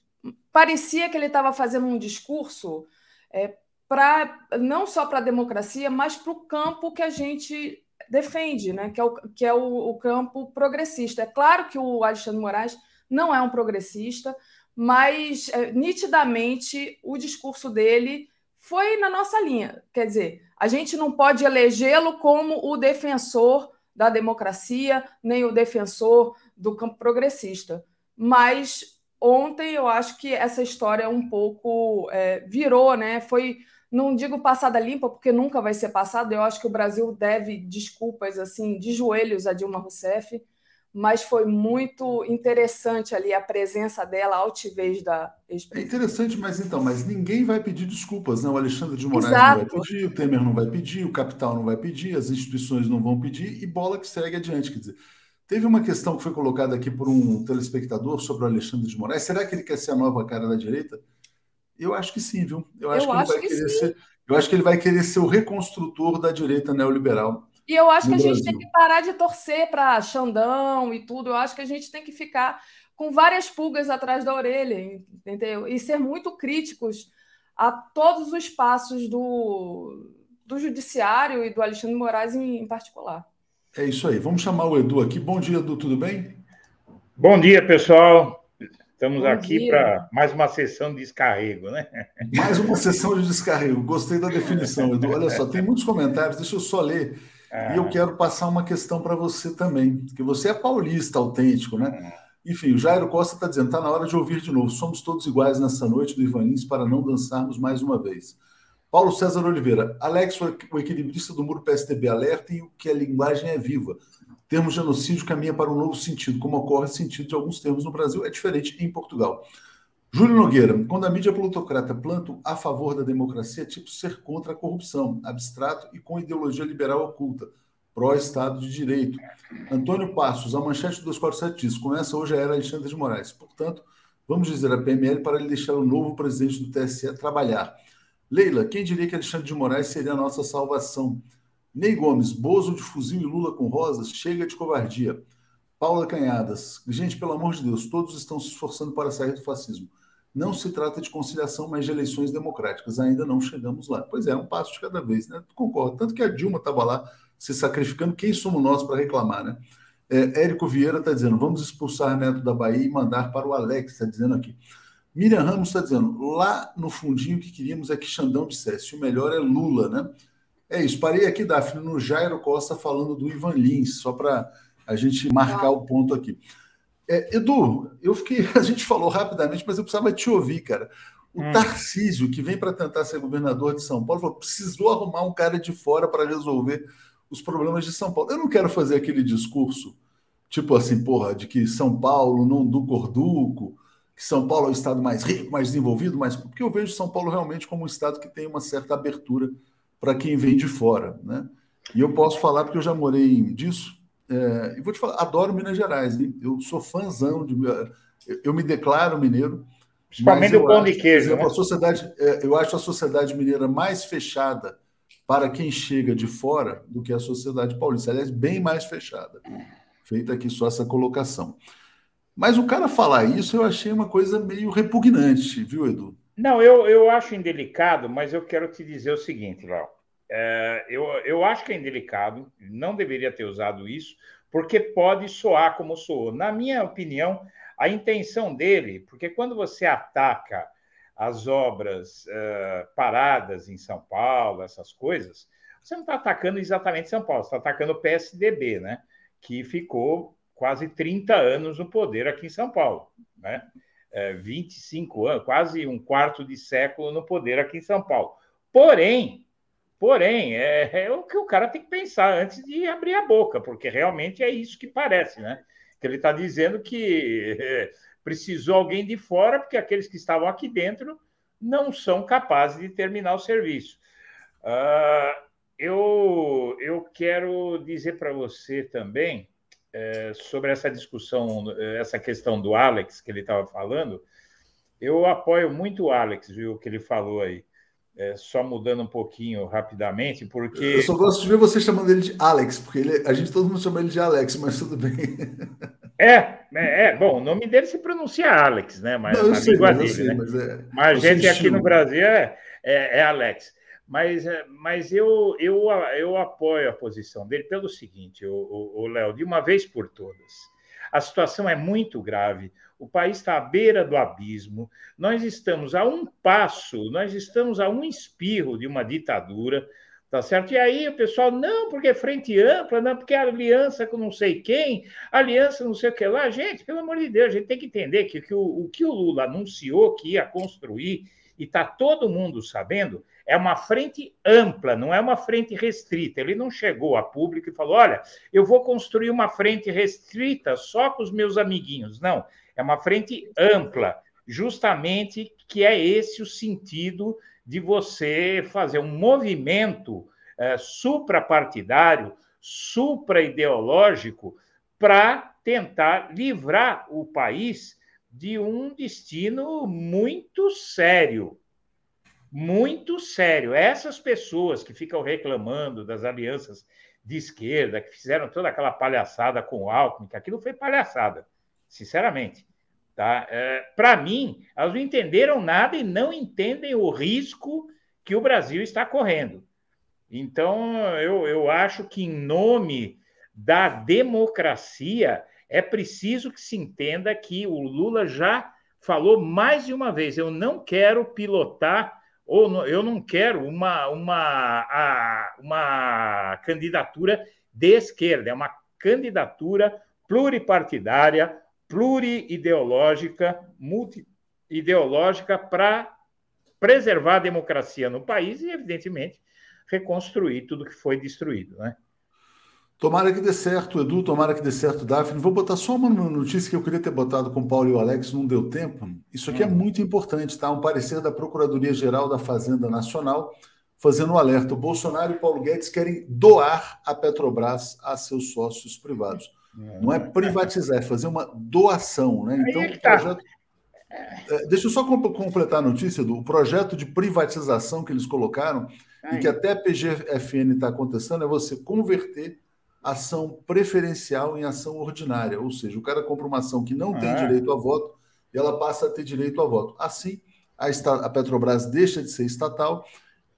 parecia que ele estava fazendo um discurso é, para não só para a democracia, mas para o campo que a gente defende, né? que é, o, que é o, o campo progressista. É claro que o Alexandre Moraes não é um progressista, mas é, nitidamente o discurso dele foi na nossa linha. Quer dizer, a gente não pode elegê-lo como o defensor da democracia, nem o defensor do campo progressista. Mas ontem eu acho que essa história um pouco é, virou, né? Foi, não digo passada limpa, porque nunca vai ser passada. Eu acho que o Brasil deve desculpas assim de joelhos a Dilma Rousseff mas foi muito interessante ali a presença dela, a altivez da ex É interessante, mas então, mas ninguém vai pedir desculpas, né? O Alexandre de Moraes Exato. não vai pedir, o Temer não vai pedir, o capital não vai pedir, as instituições não vão pedir e bola que segue adiante, quer dizer. Teve uma questão que foi colocada aqui por um telespectador sobre o Alexandre de Moraes. Será que ele quer ser a nova cara da direita? Eu acho que sim, viu? Eu acho, eu que, acho ele vai que querer sim. ser. Eu acho que ele vai querer ser o reconstrutor da direita neoliberal. E eu acho que a gente tem que parar de torcer para Xandão e tudo. Eu acho que a gente tem que ficar com várias pulgas atrás da orelha, entendeu? E ser muito críticos a todos os passos do, do Judiciário e do Alexandre Moraes em, em particular. É isso aí. Vamos chamar o Edu aqui. Bom dia, Edu, tudo bem? Bom dia, pessoal. Estamos Bom aqui para mais uma sessão de descarrego, né? Mais uma sessão de descarrego. Gostei da definição, Edu. Olha só, tem muitos comentários, deixa eu só ler é. E eu quero passar uma questão para você também, que você é paulista autêntico, né? É. Enfim, o Jairo Costa está dizendo, está na hora de ouvir de novo. Somos todos iguais nessa noite do Ivanins para não dançarmos mais uma vez. Paulo César Oliveira, Alex, o equilibrista do Muro PSDB, alertem que a linguagem é viva. O termo genocídio caminha para um novo sentido, como ocorre o sentido de alguns termos no Brasil, é diferente em Portugal. Júlio Nogueira, quando a mídia plutocrata planta a favor da democracia, é tipo ser contra a corrupção, abstrato e com ideologia liberal oculta, pró-Estado de Direito. Antônio Passos, a manchete do 247 diz: começa hoje a era Alexandre de Moraes. Portanto, vamos dizer a PML para ele deixar o novo presidente do TSE trabalhar. Leila, quem diria que Alexandre de Moraes seria a nossa salvação? Ney Gomes, Bozo de fuzil e Lula com rosas, chega de covardia. Paula Canhadas, gente, pelo amor de Deus, todos estão se esforçando para sair do fascismo. Não se trata de conciliação, mas de eleições democráticas. Ainda não chegamos lá. Pois é, um passo de cada vez, né? Concordo. Tanto que a Dilma estava lá se sacrificando. Quem somos nós para reclamar, né? É, Érico Vieira está dizendo: vamos expulsar Neto da Bahia e mandar para o Alex, está dizendo aqui. Miriam Ramos está dizendo: lá no fundinho que queríamos é que Xandão dissesse: o melhor é Lula, né? É isso. Parei aqui, Daphne, no Jairo Costa falando do Ivan Lins, só para a gente marcar o ponto aqui. É, Edu, eu fiquei. A gente falou rapidamente, mas eu precisava te ouvir, cara. O hum. Tarcísio, que vem para tentar ser governador de São Paulo, falou, precisou arrumar um cara de fora para resolver os problemas de São Paulo. Eu não quero fazer aquele discurso, tipo assim, porra, de que São Paulo não do corduco, que São Paulo é o estado mais rico, mais desenvolvido, mas porque eu vejo São Paulo realmente como um estado que tem uma certa abertura para quem vem de fora, né? E eu posso falar porque eu já morei disso. É, e vou te falar, adoro Minas Gerais. Hein? Eu sou fãzão de. Eu me declaro mineiro. Principalmente o pão de queijo. Exemplo, né? a sociedade, é, eu acho a sociedade mineira mais fechada para quem chega de fora do que a sociedade paulista. Aliás, bem mais fechada. Feita aqui só essa colocação. Mas o cara falar isso eu achei uma coisa meio repugnante, viu, Edu? Não, eu, eu acho indelicado, mas eu quero te dizer o seguinte, Léo. É, eu, eu acho que é indelicado, não deveria ter usado isso, porque pode soar como soou. Na minha opinião, a intenção dele, porque quando você ataca as obras uh, paradas em São Paulo, essas coisas, você não está atacando exatamente São Paulo, você está atacando o PSDB, né? que ficou quase 30 anos no poder aqui em São Paulo. Né? É, 25 anos, quase um quarto de século no poder aqui em São Paulo. Porém, porém, é, é o que o cara tem que pensar antes de abrir a boca, porque realmente é isso que parece, né? que ele está dizendo que é, precisou alguém de fora, porque aqueles que estavam aqui dentro não são capazes de terminar o serviço. Uh, eu, eu quero dizer para você também é, sobre essa discussão, essa questão do Alex que ele estava falando. Eu apoio muito o Alex, viu, o que ele falou aí. É, só mudando um pouquinho rapidamente, porque. Eu só gosto de ver você chamando ele de Alex, porque ele, a gente todo mundo chama ele de Alex, mas tudo bem. É, é, é bom, o nome dele se pronuncia Alex, né? Mas Não, a sei, língua dele, sei, né? Mas, é, mas a gente aqui no Brasil é, é, é, Alex. Mas, é, mas eu, eu, eu apoio a posição dele pelo seguinte, o Léo, de uma vez por todas. A situação é muito grave o país está à beira do abismo, nós estamos a um passo, nós estamos a um espirro de uma ditadura, tá certo? E aí o pessoal, não, porque é frente ampla, não, porque é aliança com não sei quem, aliança não sei o que lá. Gente, pelo amor de Deus, a gente tem que entender que, que o, o que o Lula anunciou que ia construir, e está todo mundo sabendo, é uma frente ampla, não é uma frente restrita. Ele não chegou a público e falou: olha, eu vou construir uma frente restrita só com os meus amiguinhos. Não, é uma frente ampla, justamente que é esse o sentido de você fazer um movimento é, suprapartidário, supraideológico, para tentar livrar o país de um destino muito sério. Muito sério. Essas pessoas que ficam reclamando das alianças de esquerda, que fizeram toda aquela palhaçada com o Alckmin, que aquilo foi palhaçada sinceramente. Tá? É, Para mim, elas não entenderam nada e não entendem o risco que o Brasil está correndo. Então, eu, eu acho que, em nome da democracia, é preciso que se entenda que o Lula já falou mais de uma vez: eu não quero pilotar, ou eu não quero uma, uma, uma candidatura de esquerda, é uma candidatura pluripartidária pluriideológica, multiideológica para preservar a democracia no país e, evidentemente, reconstruir tudo que foi destruído, né? Tomara que dê certo, Edu, tomara que dê certo, Daphne. Vou botar só uma notícia que eu queria ter botado com o Paulo e o Alex, não deu tempo. Isso aqui é hum. muito importante, tá? Um parecer da Procuradoria-Geral da Fazenda Nacional fazendo um alerta. O Bolsonaro e Paulo Guedes querem doar a Petrobras a seus sócios privados. Não é privatizar, é fazer uma doação. Né? Então, é tá. projeto... É, deixa eu só completar a notícia do projeto de privatização que eles colocaram Ai. e que até a PGFN está acontecendo é você converter ação preferencial em ação ordinária. Ou seja, o cara compra uma ação que não ah. tem direito a voto e ela passa a ter direito a voto. Assim, a, a Petrobras deixa de ser estatal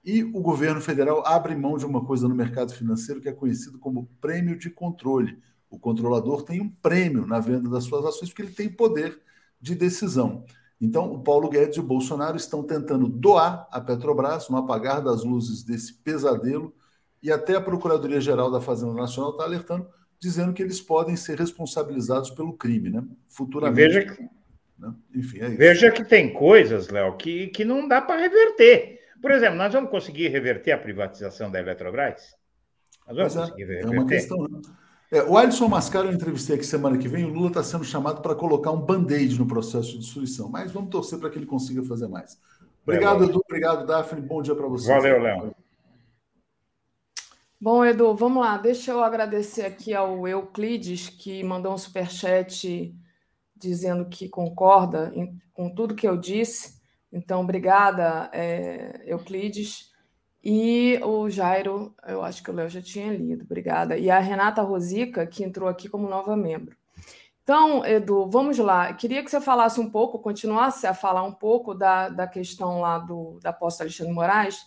E o governo federal abre mão de uma coisa no mercado financeiro que é conhecido como prêmio de controle. O controlador tem um prêmio na venda das suas ações porque ele tem poder de decisão. Então, o Paulo Guedes e o Bolsonaro estão tentando doar a Petrobras no apagar das luzes desse pesadelo e até a Procuradoria-Geral da Fazenda Nacional está alertando, dizendo que eles podem ser responsabilizados pelo crime, né? Futuramente. E veja que, né? Enfim, é veja que tem coisas, Léo, que, que não dá para reverter. Por exemplo, nós vamos conseguir reverter a privatização da Eletrobras? Nós vamos é, conseguir reverter. É uma questão, né? É, o Alisson Mascaro, eu entrevistei aqui semana que vem, o Lula está sendo chamado para colocar um band-aid no processo de destruição, mas vamos torcer para que ele consiga fazer mais. Obrigado, Edu. Obrigado, Daphne. Bom dia para vocês. Valeu, Léo. Bom, Edu, vamos lá. Deixa eu agradecer aqui ao Euclides, que mandou um superchat dizendo que concorda com tudo que eu disse. Então, obrigada, é, Euclides. E o Jairo, eu acho que o Léo já tinha lido, obrigada. E a Renata Rosica, que entrou aqui como nova membro. Então, Edu, vamos lá. Queria que você falasse um pouco, continuasse a falar um pouco da, da questão lá do, da posta Alexandre Moraes.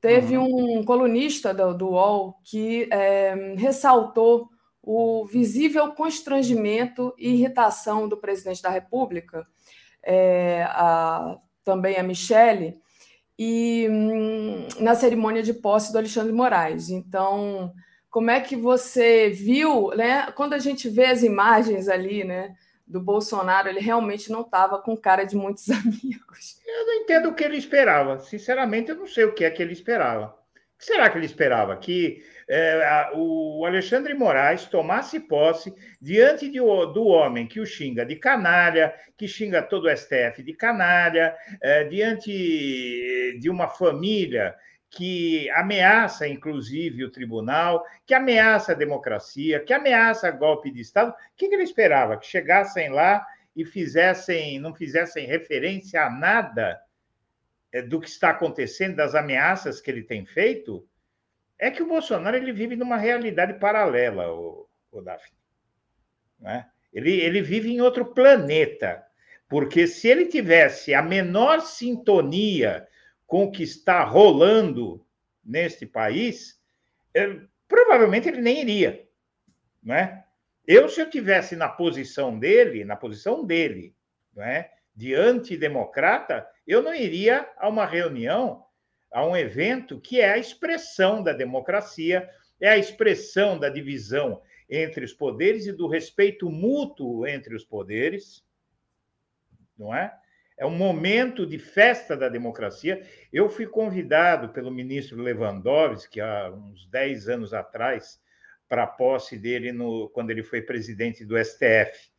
Teve uhum. um colunista do, do UOL que é, ressaltou o visível constrangimento e irritação do presidente da República, é, a, também a Michele, e hum, na cerimônia de posse do Alexandre Moraes. Então, como é que você viu, né? Quando a gente vê as imagens ali, né? Do Bolsonaro, ele realmente não estava com cara de muitos amigos. Eu não entendo o que ele esperava. Sinceramente, eu não sei o que é que ele esperava. Que será que ele esperava? Que é, o Alexandre Moraes tomasse posse diante de, do homem que o xinga de canalha, que xinga todo o STF de canalha, é, diante de uma família que ameaça, inclusive, o tribunal, que ameaça a democracia, que ameaça golpe de Estado. O que, que ele esperava? Que chegassem lá e fizessem, não fizessem referência a nada do que está acontecendo, das ameaças que ele tem feito? é que o Bolsonaro ele vive numa realidade paralela, o, o. Né? Ele, ele vive em outro planeta, porque se ele tivesse a menor sintonia com o que está rolando neste país, ele, provavelmente ele nem iria, né? Eu, se eu tivesse na posição dele, na posição dele, né, de antidemocrata, eu não iria a uma reunião a um evento que é a expressão da democracia, é a expressão da divisão entre os poderes e do respeito mútuo entre os poderes, não é? É um momento de festa da democracia. Eu fui convidado pelo ministro Lewandowski, há uns 10 anos atrás, para a posse dele no, quando ele foi presidente do STF.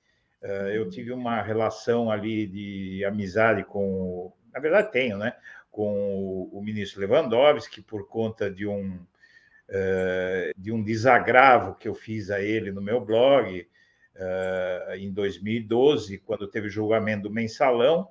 Eh, eu tive uma relação ali de amizade com. Na verdade, tenho, né? com o, ministro Lewandowski por conta de um, uh, de um desagravo que eu fiz a ele no meu blog uh, em 2012, quando teve o julgamento do mensalão,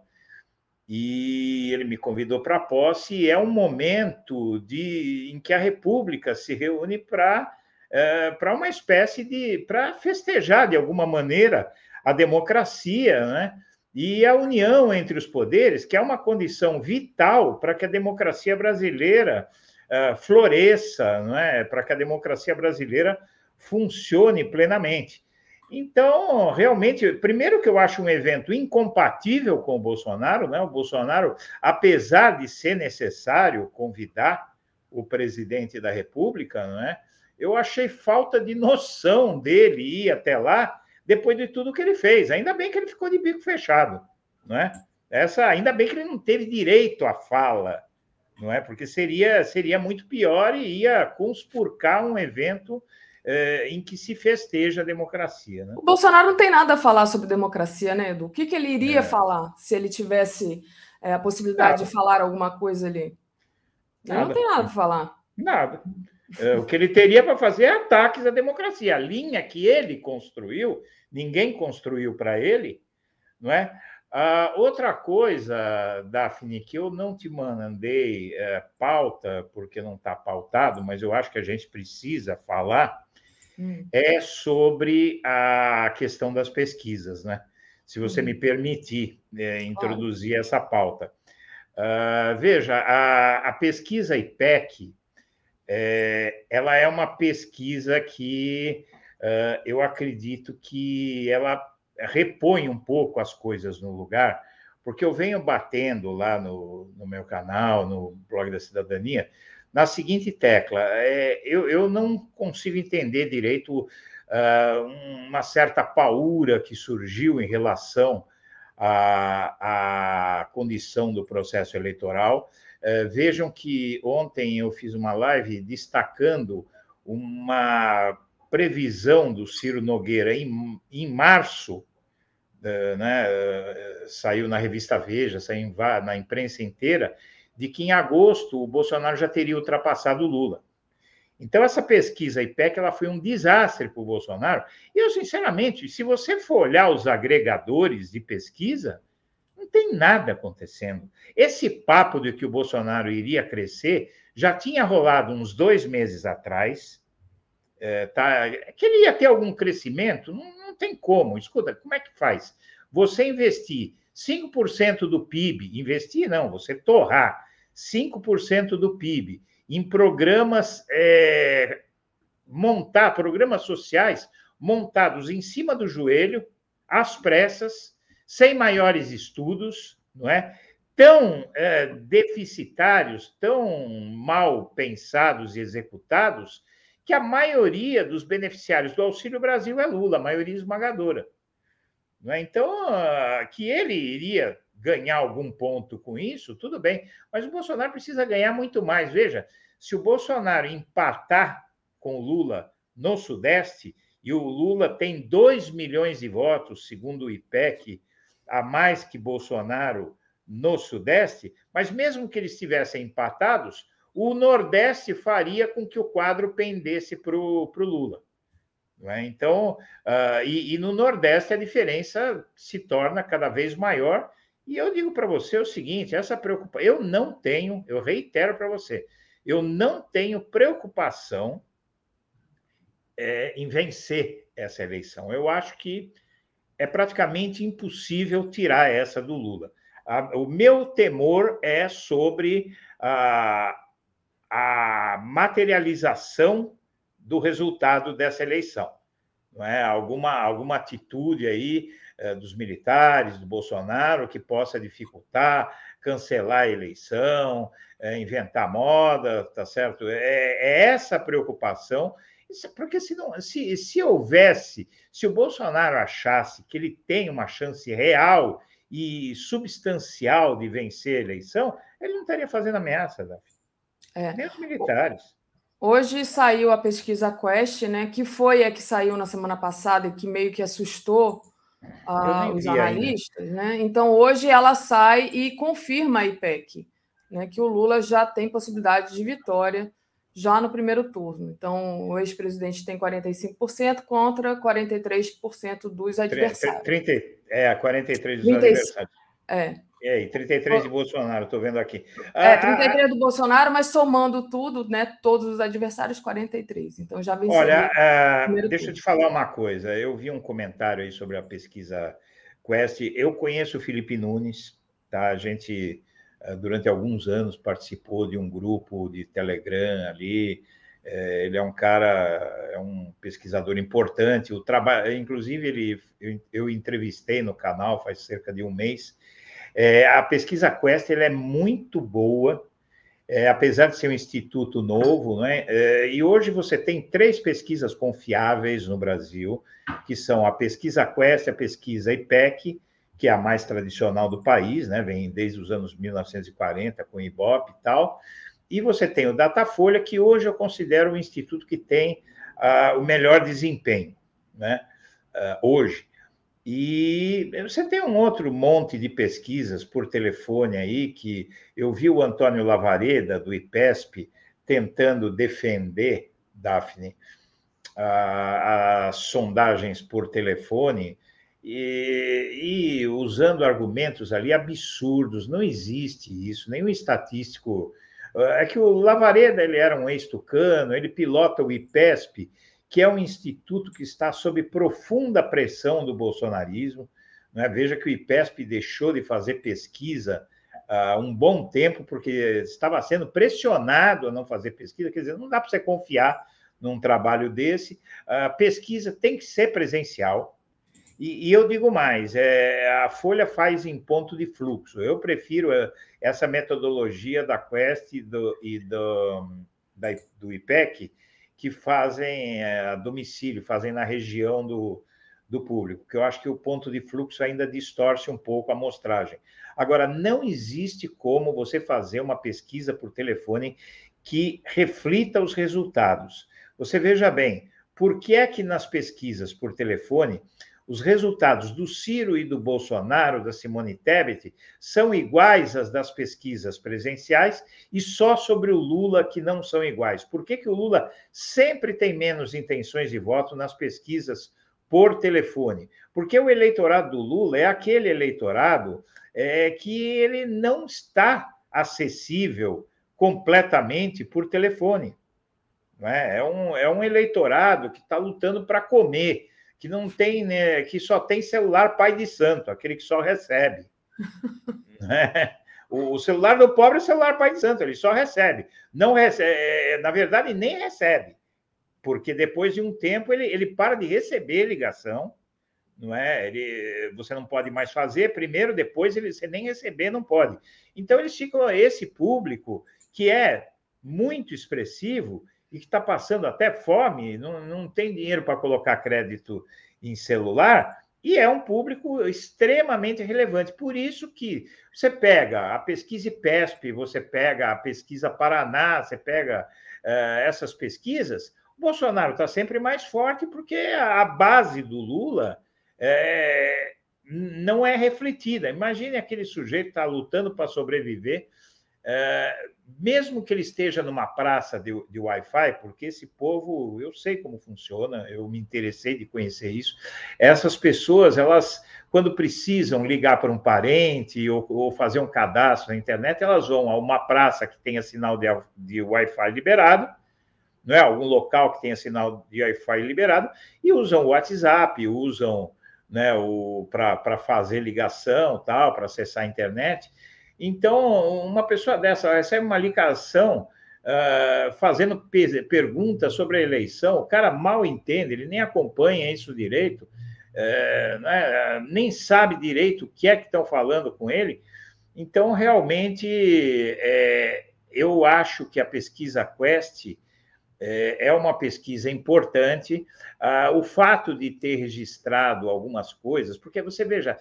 e ele me convidou para a posse, e é um momento de, em que a República se reúne para eh, para uma espécie de. para festejar de alguma maneira a democracia, né? E a união entre os poderes, que é uma condição vital para que a democracia brasileira uh, floresça, não é? para que a democracia brasileira funcione plenamente. Então, realmente, primeiro que eu acho um evento incompatível com o Bolsonaro, né? O Bolsonaro, apesar de ser necessário convidar o presidente da República, não é? Eu achei falta de noção dele ir até lá depois de tudo que ele fez. Ainda bem que ele ficou de bico fechado, não é? Essa, ainda bem que ele não teve direito à fala, não é? Porque seria seria muito pior e ia conspurcar um evento é, em que se festeja a democracia. Né? O Bolsonaro não tem nada a falar sobre democracia, né, Edu? O que, que ele iria é. falar se ele tivesse é, a possibilidade nada. de falar alguma coisa ali? Ele nada. não tem nada para falar. Nada. É, o que ele teria para fazer é ataques à democracia. A linha que ele construiu, ninguém construiu para ele, não é? Ah, outra coisa, Daphne, que eu não te mandei é, pauta, porque não está pautado, mas eu acho que a gente precisa falar, hum. é sobre a questão das pesquisas, né? Se você hum. me permitir é, introduzir essa pauta. Uh, veja, a, a, pesquisa IPEC, é, ela é uma pesquisa que uh, eu acredito que ela repõe um pouco as coisas no lugar, porque eu venho batendo lá no, no meu canal, no blog da cidadania, na seguinte tecla: é, eu, eu não consigo entender direito uh, uma certa paura que surgiu em relação à, à condição do processo eleitoral. Uh, vejam que ontem eu fiz uma live destacando uma previsão do Ciro Nogueira em, em março, uh, né, saiu na revista Veja, saiu na imprensa inteira, de que em agosto o Bolsonaro já teria ultrapassado o Lula. Então, essa pesquisa IPEC ela foi um desastre para o Bolsonaro. E eu, sinceramente, se você for olhar os agregadores de pesquisa, não tem nada acontecendo. Esse papo de que o Bolsonaro iria crescer já tinha rolado uns dois meses atrás. É, tá, que ele ia ter algum crescimento, não, não tem como. Escuta, como é que faz? Você investir 5% do PIB, investir não, você torrar 5% do PIB em programas, é, montar programas sociais montados em cima do joelho, às pressas, sem maiores estudos, não é? Tão é, deficitários, tão mal pensados e executados, que a maioria dos beneficiários do Auxílio Brasil é Lula, a maioria esmagadora. É? Então, ah, que ele iria ganhar algum ponto com isso, tudo bem. Mas o Bolsonaro precisa ganhar muito mais. Veja, se o Bolsonaro empatar com o Lula no Sudeste, e o Lula tem 2 milhões de votos, segundo o IPEC, a mais que Bolsonaro no Sudeste, mas mesmo que eles estivessem empatados, o Nordeste faria com que o quadro pendesse para o Lula. É? Então, uh, e, e, no Nordeste a diferença se torna cada vez maior, e eu digo para você o seguinte: essa preocupação, eu não tenho, eu reitero para você, eu não tenho preocupação é, em vencer essa eleição. Eu acho que é praticamente impossível tirar essa do Lula. O meu temor é sobre a, a materialização do resultado dessa eleição. Não é? alguma, alguma atitude aí é, dos militares, do Bolsonaro, que possa dificultar, cancelar a eleição, é, inventar moda, tá certo? É, é essa preocupação, porque se, não, se, se houvesse, se o Bolsonaro achasse que ele tem uma chance real e substancial de vencer a eleição, ele não estaria fazendo ameaça, Davi. É. Nem os militares. Hoje saiu a pesquisa Quest, né, que foi a que saiu na semana passada e que meio que assustou uh, os analistas, né? Então hoje ela sai e confirma a IPEC, né, que o Lula já tem possibilidade de vitória já no primeiro turno. Então o ex-presidente tem 45% contra 43% dos adversários. 30, é, 43 dos 30, adversários. É. E aí, 33 de Bolsonaro, estou vendo aqui. É, 33 ah, do Bolsonaro, mas somando tudo, né, todos os adversários, 43. Então já venceu. Olha, uh, deixa eu te falar uma coisa. Eu vi um comentário aí sobre a pesquisa Quest. Eu conheço o Felipe Nunes, tá? A gente, durante alguns anos, participou de um grupo de Telegram ali. Uh, ele é um cara, é um pesquisador importante. O trabalho, inclusive, ele, eu, eu entrevistei no canal faz cerca de um mês é, a pesquisa Quest é muito boa, é, apesar de ser um instituto novo, né? É, e hoje você tem três pesquisas confiáveis no Brasil, que são a pesquisa Quest, a pesquisa IPEC, que é a mais tradicional do país, né? Vem desde os anos 1940 com o IBOP e tal. E você tem o Datafolha, que hoje eu considero o instituto que tem uh, o melhor desempenho, né? Uh, hoje. E você tem um outro monte de pesquisas por telefone aí, que eu vi o Antônio Lavareda, do IPESP, tentando defender, Daphne, as sondagens por telefone e, e, usando argumentos ali absurdos. Não existe isso, nenhum estatístico. É que o Lavareda ele era um ex-tucano, ele pilota o IPESP que é um instituto que está sob profunda pressão do bolsonarismo. Né? Veja que o IPESP deixou de fazer pesquisa uh, um bom tempo, porque estava sendo pressionado a não fazer pesquisa, quer dizer, não dá para você confiar num trabalho desse. A pesquisa tem que ser presencial, e, e eu digo mais, é, a Folha faz em ponto de fluxo. Eu prefiro é, essa metodologia da Quest e do, e do, da, do IPEC, que fazem é, a domicílio, fazem na região do, do público, porque eu acho que o ponto de fluxo ainda distorce um pouco a amostragem. Agora, não existe como você fazer uma pesquisa por telefone que reflita os resultados. Você veja bem, por que é que nas pesquisas por telefone os resultados do Ciro e do Bolsonaro, da Simone Tebet, são iguais às das pesquisas presenciais e só sobre o Lula que não são iguais. Por que, que o Lula sempre tem menos intenções de voto nas pesquisas por telefone? Porque o eleitorado do Lula é aquele eleitorado é, que ele não está acessível completamente por telefone. É? é, um, é um eleitorado que está lutando para comer que não tem, né, que só tem celular pai de santo, aquele que só recebe. é. O celular do pobre é celular pai de santo, ele só recebe. Não recebe, é, na verdade, nem recebe, porque depois de um tempo ele, ele para de receber ligação, não é? Ele, você não pode mais fazer primeiro, depois ele, você nem receber não pode. Então eles ficam esse público que é muito expressivo e que está passando até fome, não, não tem dinheiro para colocar crédito em celular, e é um público extremamente relevante. Por isso que você pega a pesquisa IPESP, você pega a pesquisa Paraná, você pega uh, essas pesquisas, o Bolsonaro está sempre mais forte porque a base do Lula é, não é refletida. Imagine aquele sujeito que está lutando para sobreviver é, mesmo que ele esteja numa praça de, de Wi-Fi, porque esse povo, eu sei como funciona, eu me interessei de conhecer isso. Essas pessoas, elas, quando precisam ligar para um parente ou, ou fazer um cadastro na internet, elas vão a uma praça que tenha sinal de, de Wi-Fi liberado, não é? Algum local que tenha sinal de Wi-Fi liberado e usam o WhatsApp, usam né, para fazer ligação, tal, para acessar a internet. Então, uma pessoa dessa recebe uma ligação uh, fazendo perguntas sobre a eleição, o cara mal entende, ele nem acompanha isso direito, uh, né, nem sabe direito o que é que estão falando com ele. Então, realmente, é, eu acho que a pesquisa Quest é, é uma pesquisa importante. Ah, o fato de ter registrado algumas coisas, porque você veja,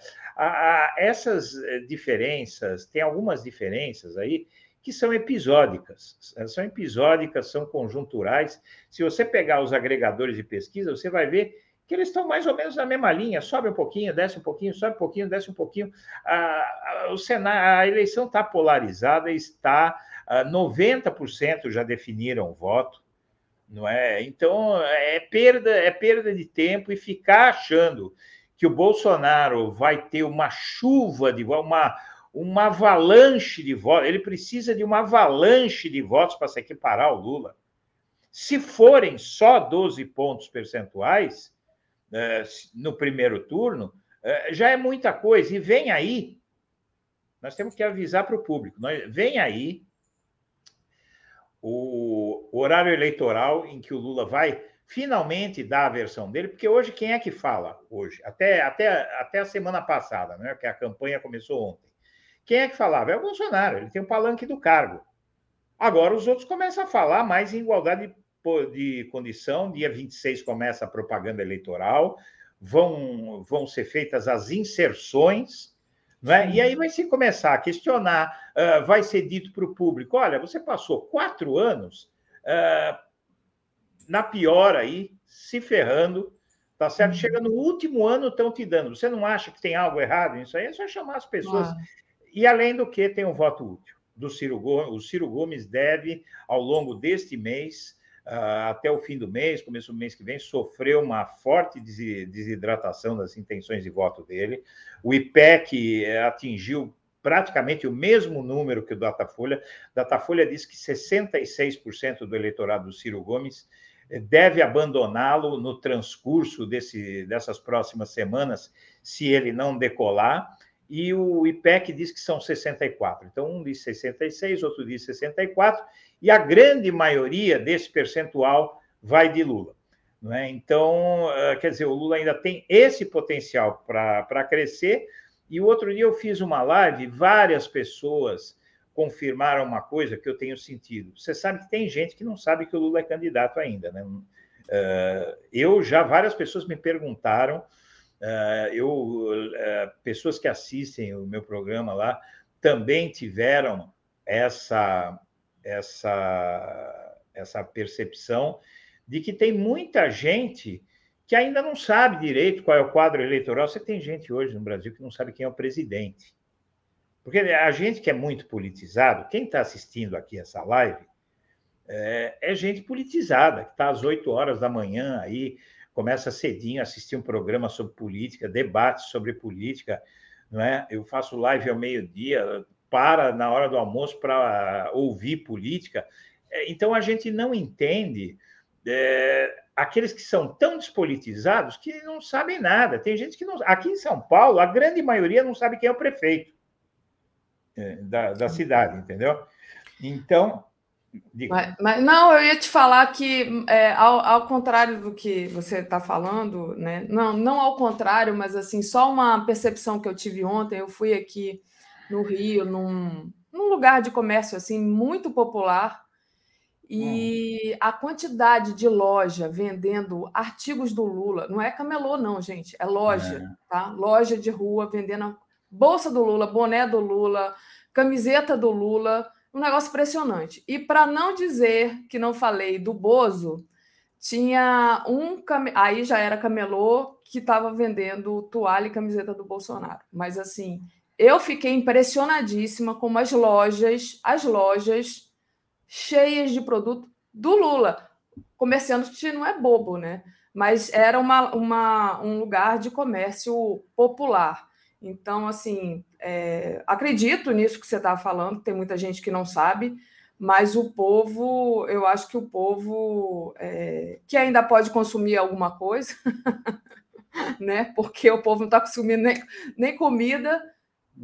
essas eh, diferenças, tem algumas diferenças aí que são episódicas, são episódicas, são conjunturais. Se você pegar os agregadores de pesquisa, você vai ver que eles estão mais ou menos na mesma linha, sobe um pouquinho, desce um pouquinho, sobe um pouquinho, desce um pouquinho. A, a, o a eleição está polarizada, está 90% já definiram o voto não é? Então é perda, é perda de tempo e ficar achando que o Bolsonaro vai ter uma chuva de uma uma avalanche de votos, ele precisa de uma avalanche de votos para se equiparar ao Lula. Se forem só 12 pontos percentuais eh, no primeiro turno, eh, já é muita coisa. E vem aí, nós temos que avisar para o público, vem aí o horário eleitoral em que o Lula vai finalmente dar a versão dele, porque hoje quem é que fala hoje? Até, até, até a semana passada, né? Que a campanha começou ontem. Quem é que falava? É o Bolsonaro, ele tem o palanque do cargo. Agora os outros começam a falar mais em igualdade de, de condição. Dia 26 começa a propaganda eleitoral, vão, vão ser feitas as inserções né? E aí vai se começar a questionar, uh, vai ser dito para o público: olha, você passou quatro anos uh, na pior aí, se ferrando, tá certo? Uhum. Chega no último ano, estão te dando. Você não acha que tem algo errado nisso aí? É só chamar as pessoas. Ah. E além do que, tem o voto útil do Ciro Gomes. O Ciro Gomes deve, ao longo deste mês, até o fim do mês, começo do mês que vem, sofreu uma forte desidratação das intenções de voto dele. O IPEC eh, atingiu praticamente o mesmo número que o Datafolha. Datafolha diz que 66% do eleitorado do Ciro Gomes eh, deve abandoná-lo no transcurso desse, dessas próximas semanas, se ele não decolar. e o IPEC diz que são 64. Então, um diz 66, outro diz 64, e a grande maioria desse percentual vai de Lula. Não é? Então, ah, quer dizer, o Lula ainda tem esse potencial para crescer. E o outro dia eu fiz uma live, várias pessoas confirmaram uma coisa que eu tenho sentido. Você sabe que tem gente que não sabe que o Lula é candidato ainda, né? Uh, eu já várias pessoas me perguntaram, uh, eu pessoas que assistem o meu programa lá também tiveram essa essa essa percepção de que tem muita gente que ainda não sabe direito qual é o quadro eleitoral. Você tem gente hoje no Brasil que não sabe quem é o presidente. Porque a gente que é muito politizado, quem está assistindo aqui essa live, é, é gente politizada, que está às 8 horas da manhã aí, começa cedinho a assistir um programa sobre política, debates sobre política, não é? Eu faço live ao meio-dia, para na hora do almoço para ouvir política. É, então a gente não entende é, aqueles que são tão despolitizados que não sabem nada. Tem gente que não. Aqui em São Paulo, a grande maioria não sabe quem é o prefeito é, da, da cidade, entendeu? Então. Mas, mas, não, eu ia te falar que, é, ao, ao, contrário do que você está falando, né? Não, não ao contrário, mas assim, só uma percepção que eu tive ontem. Eu fui aqui no Rio, num, num lugar de comércio assim muito popular e hum. a quantidade de loja vendendo artigos do Lula, não é camelô, não, gente, é loja, é. tá? Loja de rua vendendo bolsa do Lula, boné do Lula, camiseta do Lula, um negócio impressionante. E para não dizer que não falei do Bozo, tinha um cam... aí já era camelô que estava vendendo toalha e camiseta do Bolsonaro. Mas assim, eu fiquei impressionadíssima com as lojas, as lojas cheias de produto do Lula. Comerciante não é bobo, né? Mas era uma, uma, um lugar de comércio popular. Então, assim, é, acredito nisso que você está falando, tem muita gente que não sabe, mas o povo, eu acho que o povo é, que ainda pode consumir alguma coisa, né? Porque o povo não está consumindo nem, nem comida,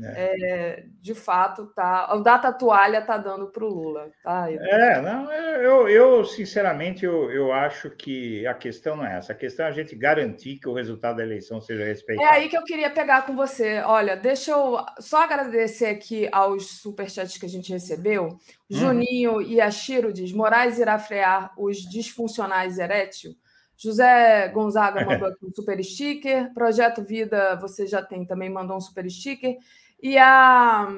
é. É, de fato, tá. O data toalha tá dando para o Lula, tá? É, não, eu, eu sinceramente eu, eu acho que a questão não é essa. A questão é a gente garantir que o resultado da eleição seja respeitado. É aí que eu queria pegar com você. Olha, deixa eu só agradecer aqui aos superchats que a gente recebeu. Hum. Juninho e Ashiro diz: Moraes irá frear os disfuncionais erétil. José Gonzaga mandou aqui um super sticker. Projeto Vida, você já tem também, mandou um super sticker. E a,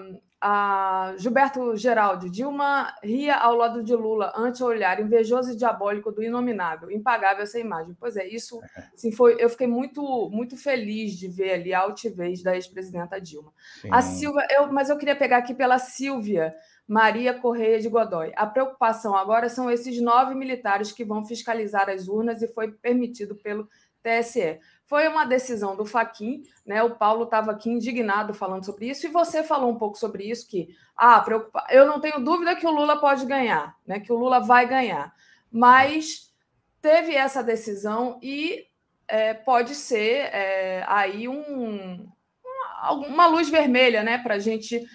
a Gilberto Geraldi, Dilma ria ao lado de Lula ante o olhar invejoso e diabólico do inominável, impagável essa imagem. Pois é, isso sim, foi. Eu fiquei muito, muito feliz de ver ali a altivez da ex-presidenta Dilma. Sim. A Silvia, eu, mas eu queria pegar aqui pela Silvia Maria Correia de Godoy. A preocupação agora são esses nove militares que vão fiscalizar as urnas e foi permitido pelo TSE. Foi uma decisão do Faquin, né? O Paulo estava aqui indignado falando sobre isso, e você falou um pouco sobre isso, que ah, preocupa... eu não tenho dúvida que o Lula pode ganhar, né? Que o Lula vai ganhar. Mas teve essa decisão e é, pode ser é, aí um, uma, uma luz vermelha né, para a gente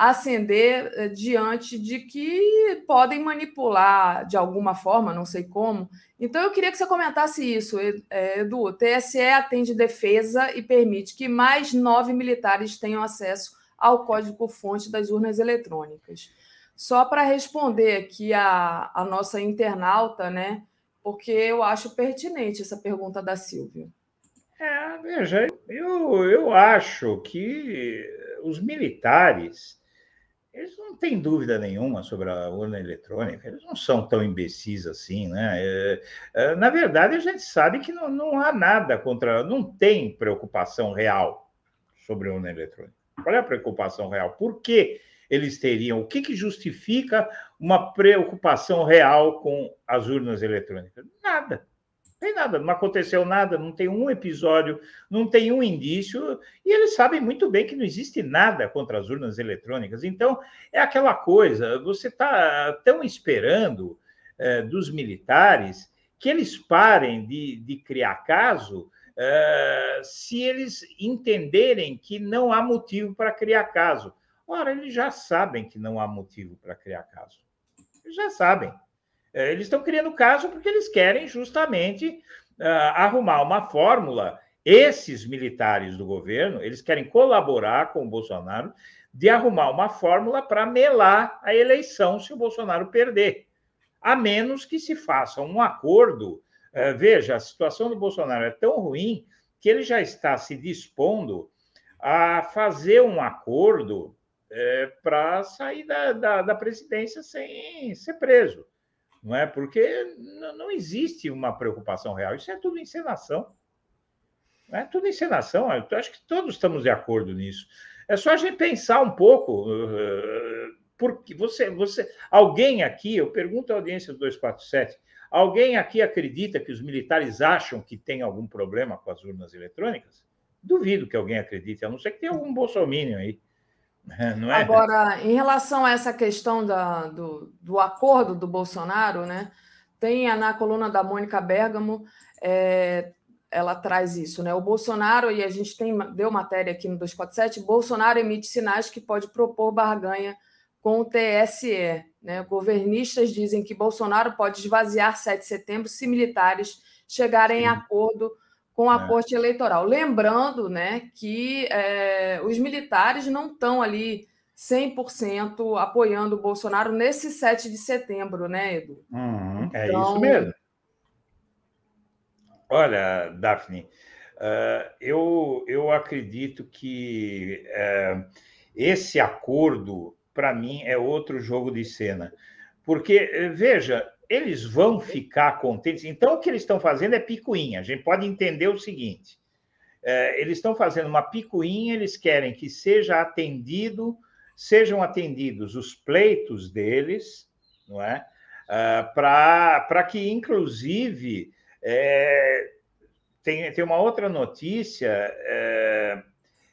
acender eh, diante de que podem manipular de alguma forma, não sei como. Então, eu queria que você comentasse isso, eh, Edu. O TSE atende defesa e permite que mais nove militares tenham acesso ao código-fonte das urnas eletrônicas. Só para responder aqui a, a nossa internauta, né? Porque eu acho pertinente essa pergunta da Silvia. É, veja, eu, eu acho que os militares eles não têm dúvida nenhuma sobre a urna eletrônica, eles não são tão imbecis assim, né? É, é, na verdade, a gente sabe que não, não há nada contra, não tem preocupação real sobre a urna eletrônica. Qual é a preocupação real? Por que eles teriam? O que, que justifica uma preocupação real com as urnas eletrônicas? Nada tem nada, não aconteceu nada, não tem um episódio, não tem um indício, e eles sabem muito bem que não existe nada contra as urnas eletrônicas. Então, é aquela coisa, você está tão esperando é, dos militares que eles parem de, de criar caso uh, se eles entenderem que não há motivo para criar caso. Ora, eles já sabem que não há motivo para criar caso. Eles já sabem. É, eles estão criando caso porque eles querem justamente uh, arrumar uma fórmula. Esses militares do governo, eles querem colaborar com o Bolsonaro de arrumar uma fórmula para melar a eleição se o Bolsonaro perder. A menos que se faça um acordo. Uh, veja, a situação do Bolsonaro é tão ruim que ele já está se dispondo a fazer um acordo é, para sair da, da, da, presidência sem ser preso. Não é? Porque não existe uma preocupação real. Isso é tudo encenação. É tudo encenação. Eu acho que todos estamos de acordo nisso. É só a gente pensar um pouco. Uh, porque você, você, alguém aqui, eu pergunto à audiência do 247, alguém aqui acredita que os militares acham que tem algum problema com as urnas eletrônicas? Duvido que alguém acredite, a não ser que tenha algum bolsominion aí. É? Agora, em relação a essa questão da, do, do acordo do Bolsonaro, né? Tem na coluna da Mônica Bergamo, é, ela traz isso, né? O Bolsonaro, e a gente tem, deu matéria aqui no 247, Bolsonaro emite sinais que pode propor barganha com o TSE. Né? Governistas dizem que Bolsonaro pode esvaziar 7 de setembro se militares chegarem Sim. em acordo com a é. Corte Eleitoral. Lembrando né, que é, os militares não estão ali 100% apoiando o Bolsonaro nesse 7 de setembro, né, Edu? Uhum, então... É isso mesmo. Olha, Daphne, uh, eu, eu acredito que uh, esse acordo, para mim, é outro jogo de cena. Porque, veja, eles vão ficar contentes. Então, o que eles estão fazendo é picuinha. A gente pode entender o seguinte: é, eles estão fazendo uma picuinha, eles querem que seja atendido, sejam atendidos os pleitos deles, não é? Uh, Para que, inclusive, é, tem, tem uma outra notícia é,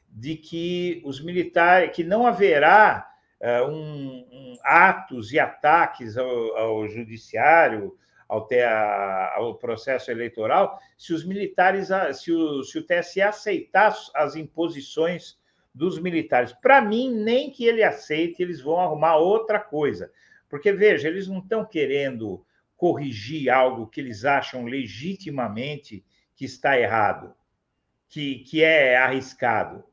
de que os militares, que não haverá um, um, atos e ataques ao, ao judiciário, ao, a, ao, processo eleitoral, se os militares, se o, se o TSE aceitar as imposições dos militares. Para mim, nem que ele aceite, eles vão arrumar outra coisa. Porque, veja, eles não estão querendo corrigir algo que eles acham legitimamente que está errado, que, que é arriscado.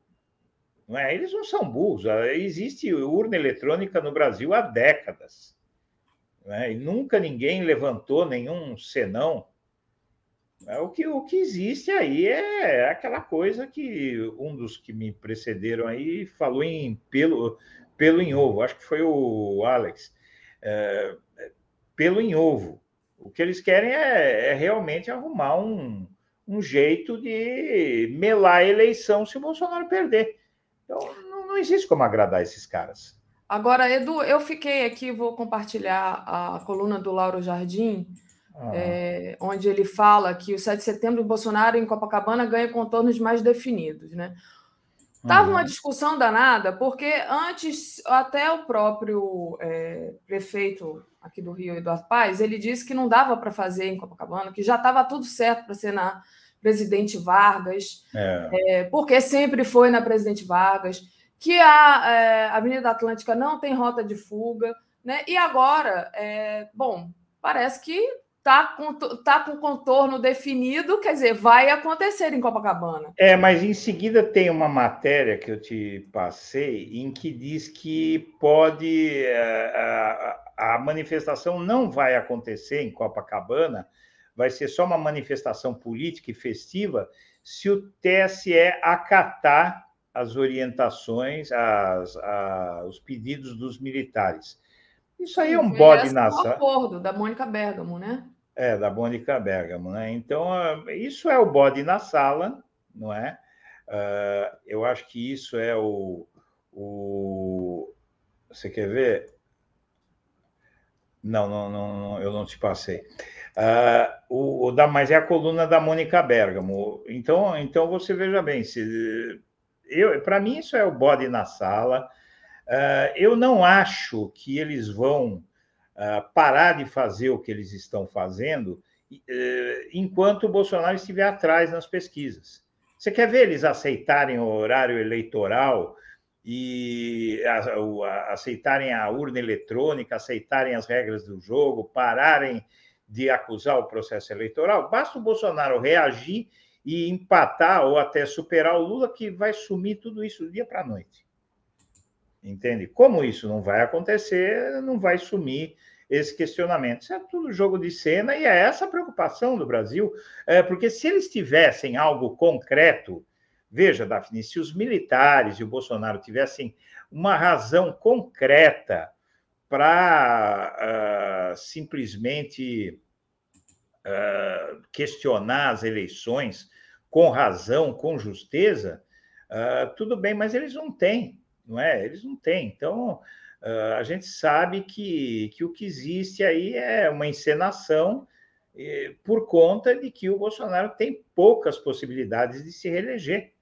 Não é? Eles não são burros. Existe urna eletrônica no Brasil há décadas. É? E nunca ninguém levantou nenhum senão. É, o, que, o que existe aí é aquela coisa que um dos que me precederam aí falou em pelo, pelo em ovo, acho que foi o Alex. É, pelo em ovo. O que eles querem é, é realmente arrumar um, um jeito de melar a eleição se o Bolsonaro perder. Então, não, não existe como agradar esses caras. Agora, Edu, eu fiquei aqui, vou compartilhar a coluna do Lauro Jardim, ah. é, onde ele fala que o 7 de setembro, o Bolsonaro em Copacabana ganha contornos mais definidos, né? Estava uma discussão danada, porque antes, até o próprio é, prefeito aqui do Rio, Eduardo Paes, ele disse que não dava para fazer em Copacabana, que já estava tudo certo para ser na presidente Vargas, é. É, porque sempre foi na presidente Vargas, que a é, Avenida Atlântica não tem rota de fuga, né? E agora, é, bom, parece que está com, tá com contorno definido, quer dizer, vai acontecer em Copacabana. É, mas em seguida tem uma matéria que eu te passei em que diz que pode é, a, a manifestação não vai acontecer em Copacabana vai ser só uma manifestação política e festiva se o TSE acatar as orientações, as, a, os pedidos dos militares. Isso aí é um bode na sala. acordo da Mônica Bergamo, né? É, da Mônica Bergamo, né? Então, isso é o bode na sala, não é? Uh, eu acho que isso é o, o. Você quer ver? Não, não, não, eu não te passei. Uh, o, o, da, mas é a coluna da Mônica Bergamo. Então, então você veja bem, se eu, para mim isso é o bode na sala. Uh, eu não acho que eles vão uh, parar de fazer o que eles estão fazendo eh, enquanto o Bolsonaro estiver atrás nas pesquisas. Você quer ver eles aceitarem o horário eleitoral e aceitarem a urna eletrônica, aceitarem as regras do jogo, pararem de acusar o processo eleitoral? Basta o Bolsonaro reagir e empatar ou até superar o Lula, que vai sumir tudo isso do dia para a noite. Entende? Como isso não vai acontecer, não vai sumir esse questionamento. Isso é tudo jogo de cena e é essa a preocupação do Brasil, é, porque se eles tivessem algo concreto, veja, Daphne, se os militares e o Bolsonaro tivessem uma razão concreta para uh, simplesmente uh, questionar as eleições, com razão, com justeza, uh, tudo bem, mas eles não têm, não é? Eles não têm. Então, a gente sabe que, que o que existe aí é uma encenação eh, por conta de que o Bolsonaro tem poucas possibilidades de se reeleger.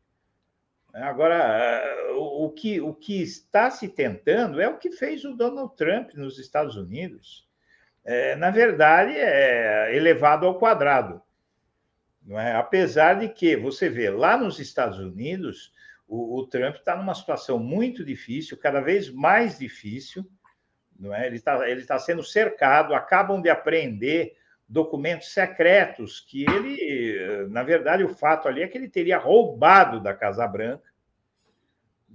Agora, o, o, que, o que está se tentando é o que fez o Donald Trump nos Estados Unidos. É, na verdade, é elevado ao quadrado. Não é? Apesar de que, você vê, lá nos Estados Unidos, o, o Trump está numa situação muito difícil, cada vez mais difícil. Não é? Ele está ele tá sendo cercado, acabam de apreender documentos secretos que ele, na verdade, o fato ali é que ele teria roubado da Casa Branca.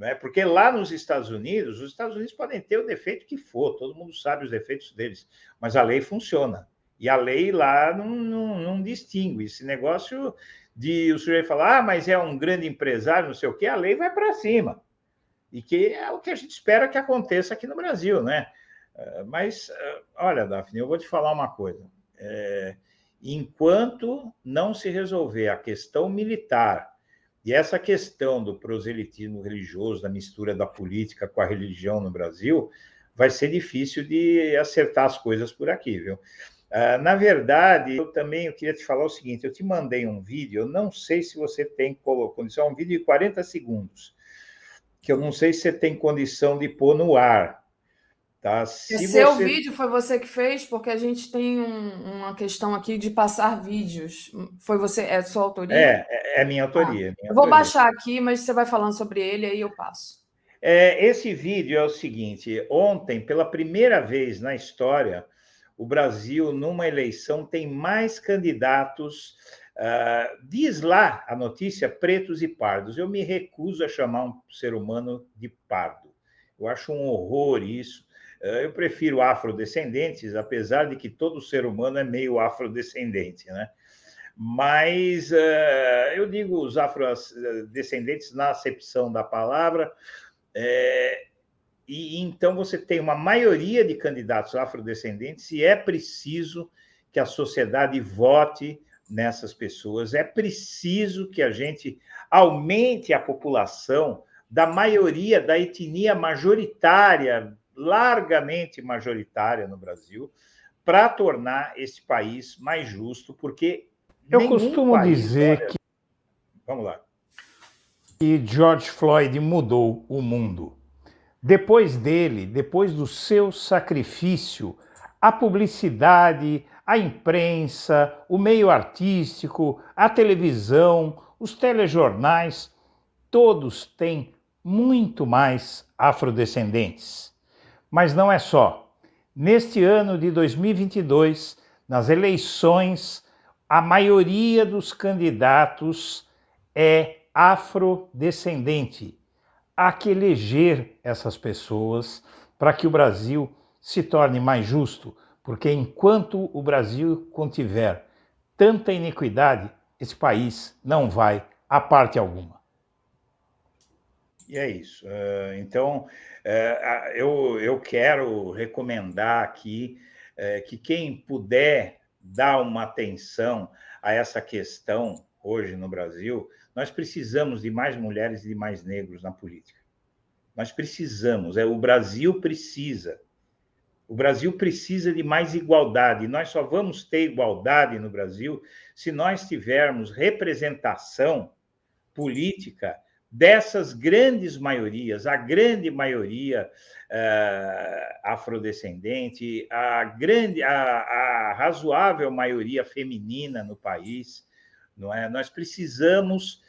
é? Porque lá nos Estados Unidos, os Estados Unidos podem ter o defeito que for, todo mundo sabe os defeitos deles, mas a lei funciona. E a lei lá não, não, não distingue. Esse negócio de o sujeito falar, ah, mas é um grande empresário, não sei o quê, a lei vai para cima. E que é o que a gente espera que aconteça aqui no Brasil, né? Eh, mas, eh, olha, Daphne, eu vou te falar uma coisa. É, enquanto não se resolver a questão militar e essa questão do proselitismo religioso, da mistura da política com a religião no Brasil, vai ser difícil de acertar as coisas por aqui, viu? Uh, na verdade, eu também eu queria te falar o seguinte: eu te mandei um vídeo, eu não sei se você tem condição, é um vídeo de 40 segundos, que eu não sei se você tem condição de pôr no ar. Tá? Se Esse seu vídeo foi você que fez, porque a gente tem um, uma questão aqui de passar vídeos. Foi você, é sua autoria? É, é, é minha autoria. Ah, minha eu vou autoria. baixar aqui, mas você vai falando sobre ele, aí eu passo. É, esse vídeo é o seguinte: ontem, pela primeira vez na história, o Brasil, numa eleição, tem mais candidatos, uh, diz lá a notícia, pretos e pardos. Eu me recuso a chamar um ser humano de pardo. Eu acho um horror isso. Uh, eu prefiro afrodescendentes, apesar de que todo ser humano é meio afrodescendente, né? Mas uh, eu digo os afrodescendentes na acepção da palavra, é, e então você tem uma maioria de candidatos afrodescendentes e é preciso que a sociedade vote nessas pessoas, é preciso que a gente aumente a população da maioria da etnia majoritária, largamente majoritária no Brasil, para tornar esse país mais justo, porque eu costumo país, dizer olha, que vamos lá que George Floyd mudou o mundo. Depois dele, depois do seu sacrifício, a publicidade, a imprensa, o meio artístico, a televisão, os telejornais, todos têm muito mais afrodescendentes. Mas não é só. Neste ano de 2022, nas eleições, a maioria dos candidatos é afrodescendente há que eleger essas pessoas para que o Brasil se torne mais justo, porque enquanto o Brasil contiver tanta iniquidade, esse país não vai a parte alguma. E é isso. Uh, então, uh, eu, eu quero recomendar aqui uh, que quem puder dar uma atenção a essa questão hoje no Brasil, nós precisamos de mais mulheres e de mais negros na política. Nós precisamos, é o Brasil precisa. O Brasil precisa de mais igualdade. Nós só vamos ter igualdade no Brasil se nós tivermos representação política dessas grandes maiorias, a grande maioria uh, afrodescendente, a grande, a, a, razoável maioria feminina no país, não é? Nós precisamos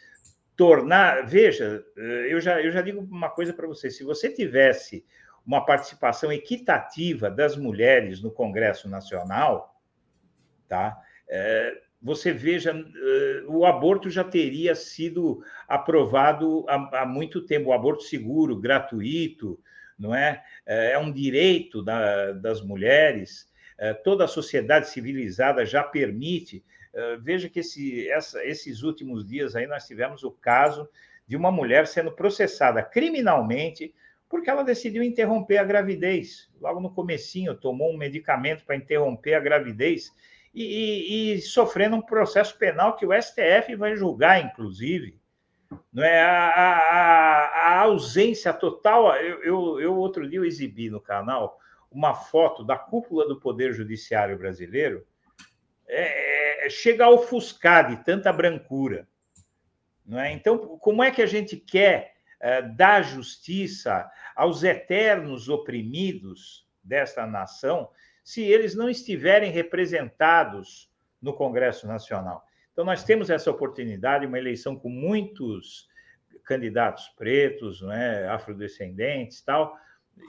tornar, veja, eh, eu já, eu já digo uma coisa para você, se você tivesse uma participação equitativa das mulheres no Congresso Nacional, tá? É, você veja, eh, o aborto já teria sido aprovado há, muito tempo, o aborto seguro, gratuito, não é? É, é um direito da, das mulheres, é, toda a sociedade civilizada já permite. Veja que esse, essa, esses últimos dias aí nós tivemos o caso de uma mulher sendo processada criminalmente porque ela decidiu interromper a gravidez. Logo no comecinho, tomou um medicamento para interromper a gravidez e, e, e, sofrendo um processo penal que o STF vai julgar, inclusive. Não é a, a, a ausência total. Eu, eu, eu, outro dia eu exibi no canal uma foto da cúpula do Poder Judiciário brasileiro. É, é, chega a ofuscar de tanta brancura. Não é? Então, como é que a gente quer é, dar justiça aos eternos oprimidos desta nação se eles não estiverem representados no Congresso Nacional. Então, nós temos essa oportunidade, uma eleição com muitos candidatos pretos, é, afrodescendentes tal,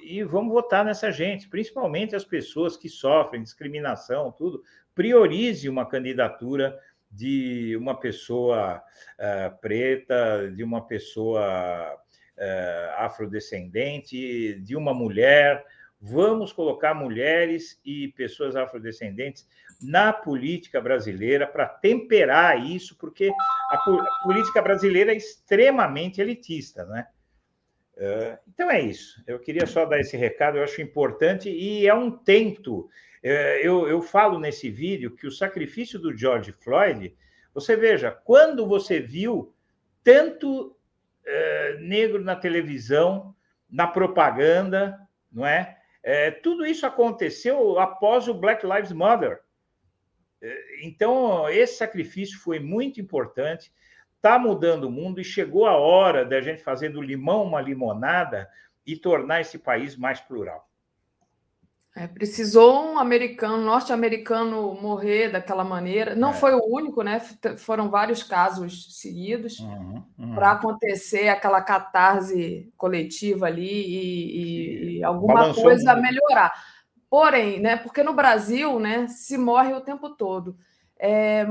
e vamos votar nessa gente, principalmente as pessoas que sofrem discriminação, tudo. Priorize uma candidatura de uma pessoa uh, preta, de uma pessoa uh, afrodescendente, de uma mulher, Vamos colocar mulheres e pessoas afrodescendentes na política brasileira para temperar isso, porque a, política brasileira é extremamente elitista, né? Uh, então é isso. Eu queria só dar esse recado, eu acho importante e é um tento. Uh, eu, eu falo nesse vídeo que o sacrifício do George Floyd, você veja, quando você viu tanto uh, negro na televisão, na propaganda, não é? É, tudo isso aconteceu após o Black Lives Matter. É, então, esse sacrifício foi muito importante, está mudando o mundo e chegou a hora da gente fazer do limão uma limonada e tornar esse país mais plural. É, precisou um americano, norte-americano morrer daquela maneira. Não é. foi o único, né? Foram vários casos seguidos uhum, uhum. para acontecer aquela catarse coletiva ali e, e, e alguma Balançou coisa muito. melhorar. Porém, né? Porque no Brasil, né? Se morre o tempo todo. É,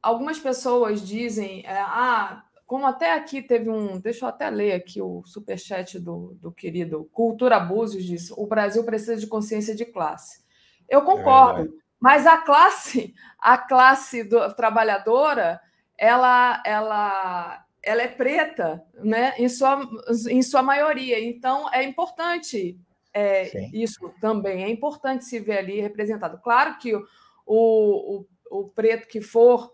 algumas pessoas dizem, é, ah, como até aqui teve um. Deixa eu até ler aqui o superchat do, do querido Cultura Abusos diz: o Brasil precisa de consciência de classe. Eu concordo, é mas a classe, a classe do, trabalhadora, ela, ela, ela é preta, né? Em sua, em sua maioria. Então é importante é, isso também. É importante se ver ali representado. Claro que o, o, o preto que for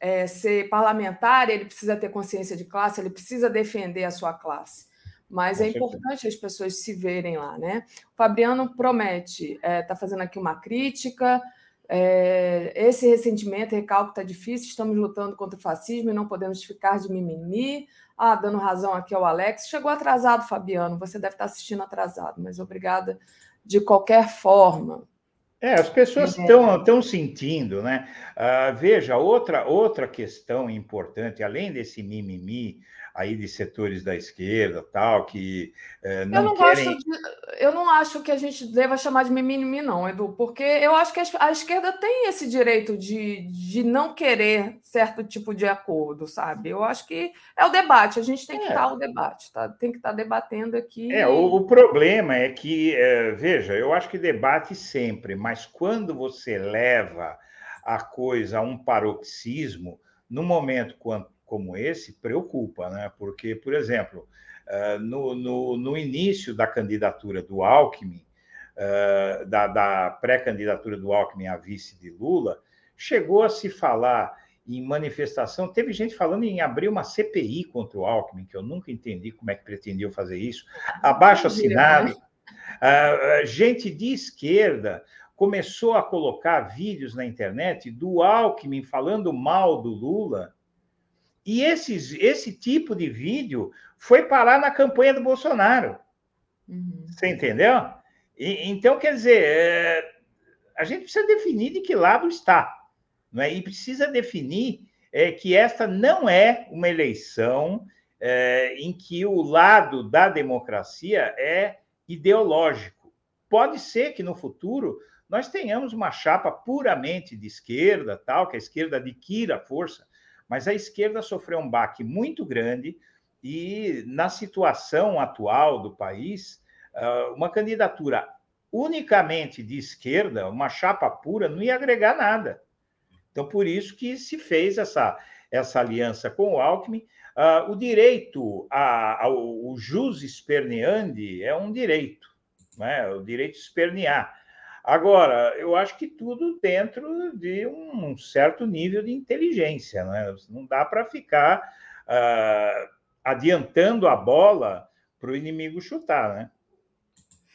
é, ser parlamentar, ele precisa ter consciência de classe, ele precisa defender a sua classe. Mas é importante as pessoas se verem lá, né? O Fabriano promete, está é, tá fazendo aqui uma crítica. É, esse ressentimento, recalque está difícil, estamos lutando contra o fascismo e não podemos ficar de mimimi. Ah, dando razão aqui ao Alex. Chegou atrasado, Fabiano, você deve estar assistindo atrasado, mas obrigada de qualquer forma. É, as pessoas estão sentindo, né? Uh, veja, outra, outra questão importante, além desse mimimi aí de setores da esquerda, tal, que uh, não, eu não querem... De, eu não acho que a gente deva chamar de mimimi, não, Edu, porque eu acho que a esquerda tem esse direito de, de não querer certo tipo de acordo, sabe? Eu acho que é o debate, a gente tem que é. estar o debate, tá? tem que estar debatendo aqui. É, o, o problema é que, é, veja, eu acho que debate sempre, mas quando você leva a coisa a um paroxismo, no momento quando como esse preocupa, né? Porque, por exemplo, uh, no, no, no, início da candidatura do Alckmin, uh, da, da pré-candidatura do Alckmin a vice de Lula, chegou a se falar em manifestação. Teve gente falando em abrir uma CPI contra o Alckmin, que eu nunca entendi como é que pretendiam fazer isso. Abaixo assinado. Uh, gente de esquerda começou a colocar vídeos na internet do Alckmin falando mal do Lula E esses, esse tipo de vídeo foi parar na campanha do Bolsonaro. Uhum. Você entendeu? E, então, quer dizer, é, a gente precisa definir de que lado está. Não é? E precisa definir é, que esta não é uma eleição é, em que o lado da democracia é ideológico. Pode ser que no futuro nós tenhamos uma chapa puramente de esquerda, tal, que a esquerda adquira força, mas a esquerda sofreu um baque muito grande e na situação atual do país, ah, uma candidatura unicamente de esquerda, uma chapa pura, não ia agregar nada. Então, por isso que se fez essa, essa aliança com o Alckmin. Uh, o direito ao jus esperneandi é um direito, né? o direito de espernear. Agora, eu acho que tudo dentro de um certo nível de inteligência. Né? Não dá para ficar uh, adiantando a bola para o inimigo chutar. Né?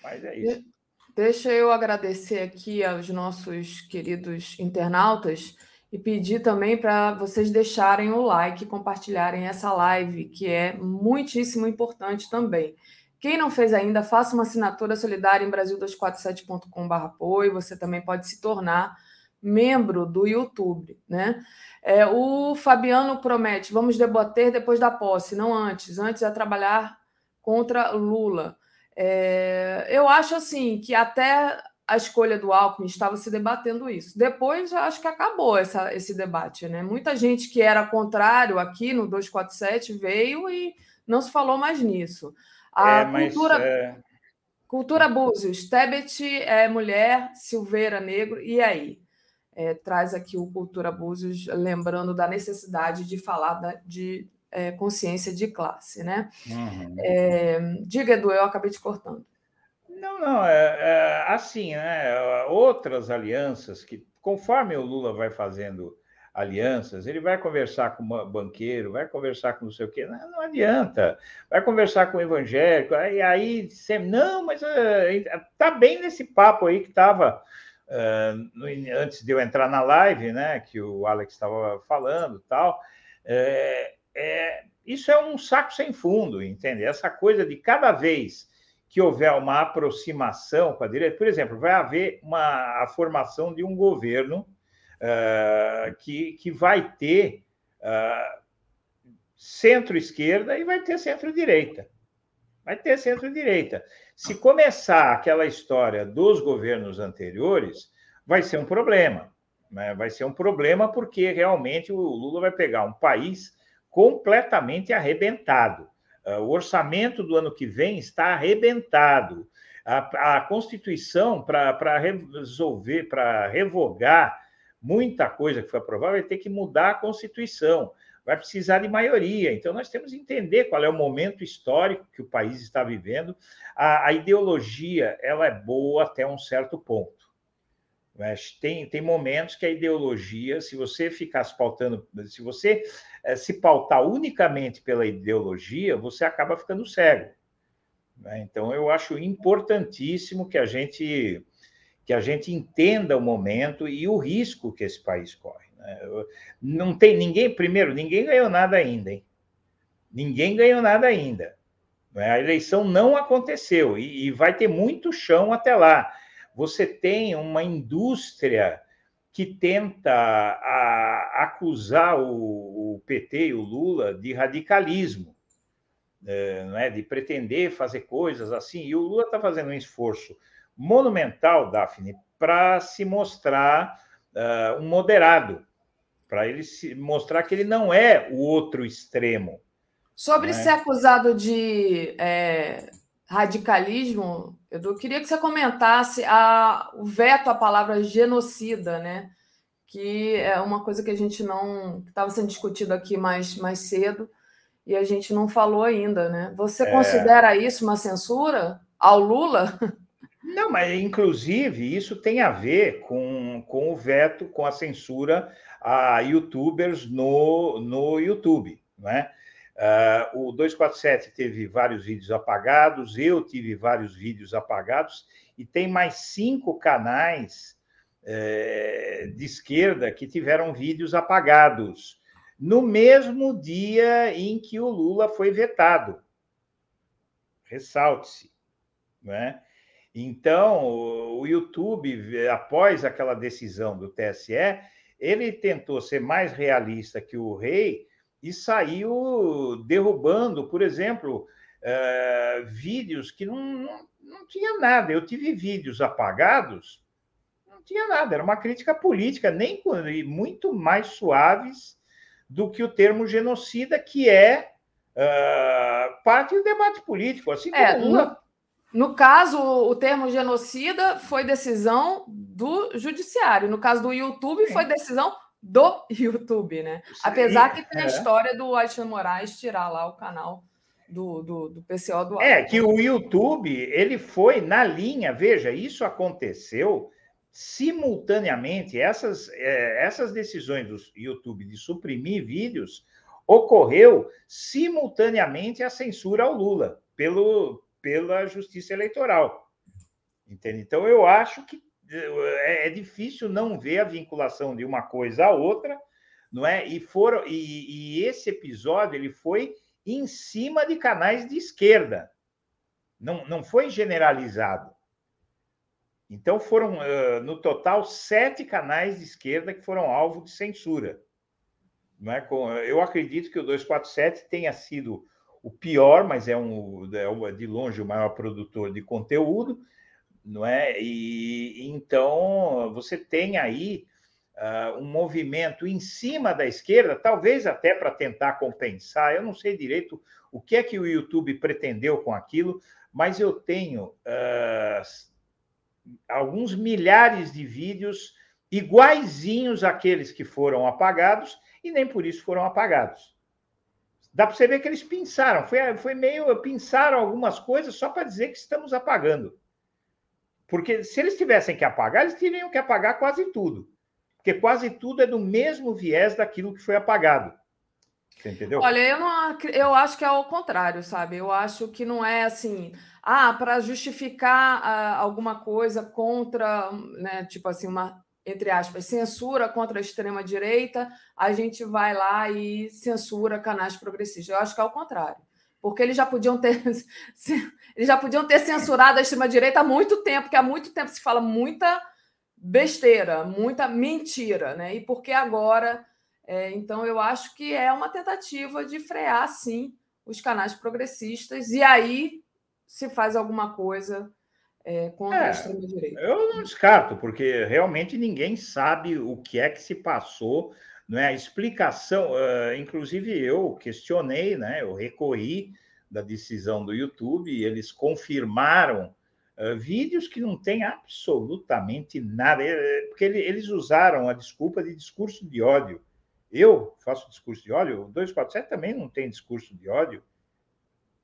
Mas é isso. Deixa eu agradecer aqui aos nossos queridos internautas e pedir também para vocês deixarem o like, compartilharem essa live, que é muitíssimo importante também. Quem não fez ainda, faça uma assinatura solidária em brasil247.com.br apoio. Você também pode se tornar membro do YouTube, né? É, o Fabiano promete: vamos debater depois da posse, não antes. Antes é trabalhar contra Lula. É, eu acho assim que até a escolha do Alckmin estava se debatendo isso. Depois, acho que acabou essa, esse debate. Né? Muita gente que era contrário aqui no 247 veio e não se falou mais nisso. A é, mas, cultura, é... cultura Búzios, Tebet é mulher, Silveira negro, e aí? É, traz aqui o Cultura Búzios, lembrando da necessidade de falar da, de é, consciência de classe. Né? Uhum. É, diga, Edu, eu acabei te cortando. Não, não, é, é, assim, né? Outras alianças que, conforme o Lula vai fazendo alianças, ele vai conversar com banqueiro, vai conversar com não sei o quê, não, não adianta. Vai conversar com o evangélico, aí, aí não, mas uh, tá bem nesse papo aí que estava uh, antes de eu entrar na live, né? Que o Alex estava falando tal. É, é, isso é um saco sem fundo, entende? Essa coisa de cada vez que houver uma aproximação com a direita, por exemplo, vai haver uma, a formação de um governo uh, que, que vai ter uh, centro-esquerda e vai ter centro-direita. Vai ter centro-direita. Se começar aquela história dos governos anteriores, vai ser um problema. Né? Vai ser um problema porque realmente o Lula vai pegar um país completamente arrebentado ah, o orçamento do ano que vem está arrebentado. A, a Constituição, para resolver, para revogar muita coisa que foi aprovada, vai ter que mudar a Constituição. Vai precisar de maioria. Então, nós temos que entender qual é o momento histórico que o país está vivendo. A, a ideologia ela é boa até um certo ponto. Mas tem, tem momentos que a ideologia, se você ficar se pautando, se você é, se pautar unicamente pela ideologia, você acaba ficando cego. Né? Então, eu acho importantíssimo que a gente que a gente entenda o momento e o risco que esse país corre. Né? Não tem ninguém, primeiro, ninguém ganhou nada ainda, hein? Ninguém ganhou nada ainda. Né? A eleição não aconteceu e, e vai ter muito chão até lá. Você tem uma indústria que tenta a, acusar o, o, PT e o Lula de radicalismo, não é? de pretender fazer coisas assim. E o Lula está fazendo um esforço monumental, Daphne, para se mostrar uh, um moderado, para ele se mostrar que ele não é o outro extremo. Sobre né? ser acusado de é, radicalismo, eu queria que você comentasse a, o veto à palavra genocida, né? Que é uma coisa que a gente não estava sendo discutido aqui mais, mais cedo e a gente não falou ainda, né? Você é... considera isso uma censura ao Lula? Não, mas inclusive isso tem a ver com, com o veto, com a censura a youtubers no, no YouTube, não é? Uh, o 247 teve vários vídeos apagados, eu tive vários vídeos apagados, e tem mais cinco canais é, de esquerda que tiveram vídeos apagados. no mesmo dia em que o Lula foi vetado. Ressalte-se. Né? Então, o YouTube, após aquela decisão do TSE, ele tentou ser mais realista que o rei e saiu derrubando, por exemplo, uh, vídeos que não, não, não tinha nada. Eu tive vídeos apagados, não tinha nada, era uma crítica política, nem muito mais suaves do que o termo genocida, que é uh, parte do debate político. Assim é, como Lula... no, caso, o termo genocida foi decisão do judiciário. No caso do YouTube, Sim. foi decisão do YouTube, né? Apesar que tem é. a história do Alexandre Moraes tirar lá o canal do, do, do PCO do É, que o YouTube, ele foi na linha, veja, isso aconteceu simultaneamente, essas, é, essas decisões do YouTube de suprimir vídeos ocorreu simultaneamente a censura ao Lula pelo, pela Justiça Eleitoral. Entende? Então, eu acho que é, é difícil não ver a vinculação de uma coisa à outra, não é? E, foram, e, e esse episódio ele foi em cima de canais de esquerda. Não, não foi generalizado. Então, foram, no total, sete canais de esquerda que foram alvo de censura. Não é? Eu acredito que o 247 tenha sido o pior, mas é, um, é de longe o maior produtor de conteúdo, não é? E então você tem aí uh, um movimento em cima da esquerda, talvez até para tentar compensar. Eu não sei direito o que é que o YouTube pretendeu com aquilo, mas eu tenho uh, alguns milhares de vídeos iguaizinhos àqueles que foram apagados e nem por isso foram apagados. Dá para você ver que eles pensaram, foi, foi meio. pensaram algumas coisas só para dizer que estamos apagando. Porque se eles tivessem que apagar, eles teriam que apagar quase tudo. Porque quase tudo é do mesmo viés daquilo que foi apagado. Você entendeu? Olha, eu, não, eu acho que é o contrário, sabe? Eu acho que não é assim, ah, para justificar ah, alguma coisa contra, né, tipo assim, uma, entre aspas, censura contra a extrema-direita, a gente vai lá e censura canais progressistas. Eu acho que é o contrário. Porque eles já podiam ter eles já podiam ter censurado a extrema-direita há muito tempo, que há muito tempo se fala muita besteira, muita mentira, né? E porque agora é, então, eu acho que é uma tentativa de frear, sim, os canais progressistas, e aí se faz alguma coisa é, contra é, a extrema-direita. Eu não descarto, porque realmente ninguém sabe o que é que se passou. Não é? A explicação, uh, inclusive eu questionei, né? eu recorri da decisão do YouTube, e eles confirmaram uh, vídeos que não têm absolutamente nada, é, porque eles usaram a desculpa de discurso de ódio. Eu faço discurso de ódio, o 247 também não tem discurso de ódio.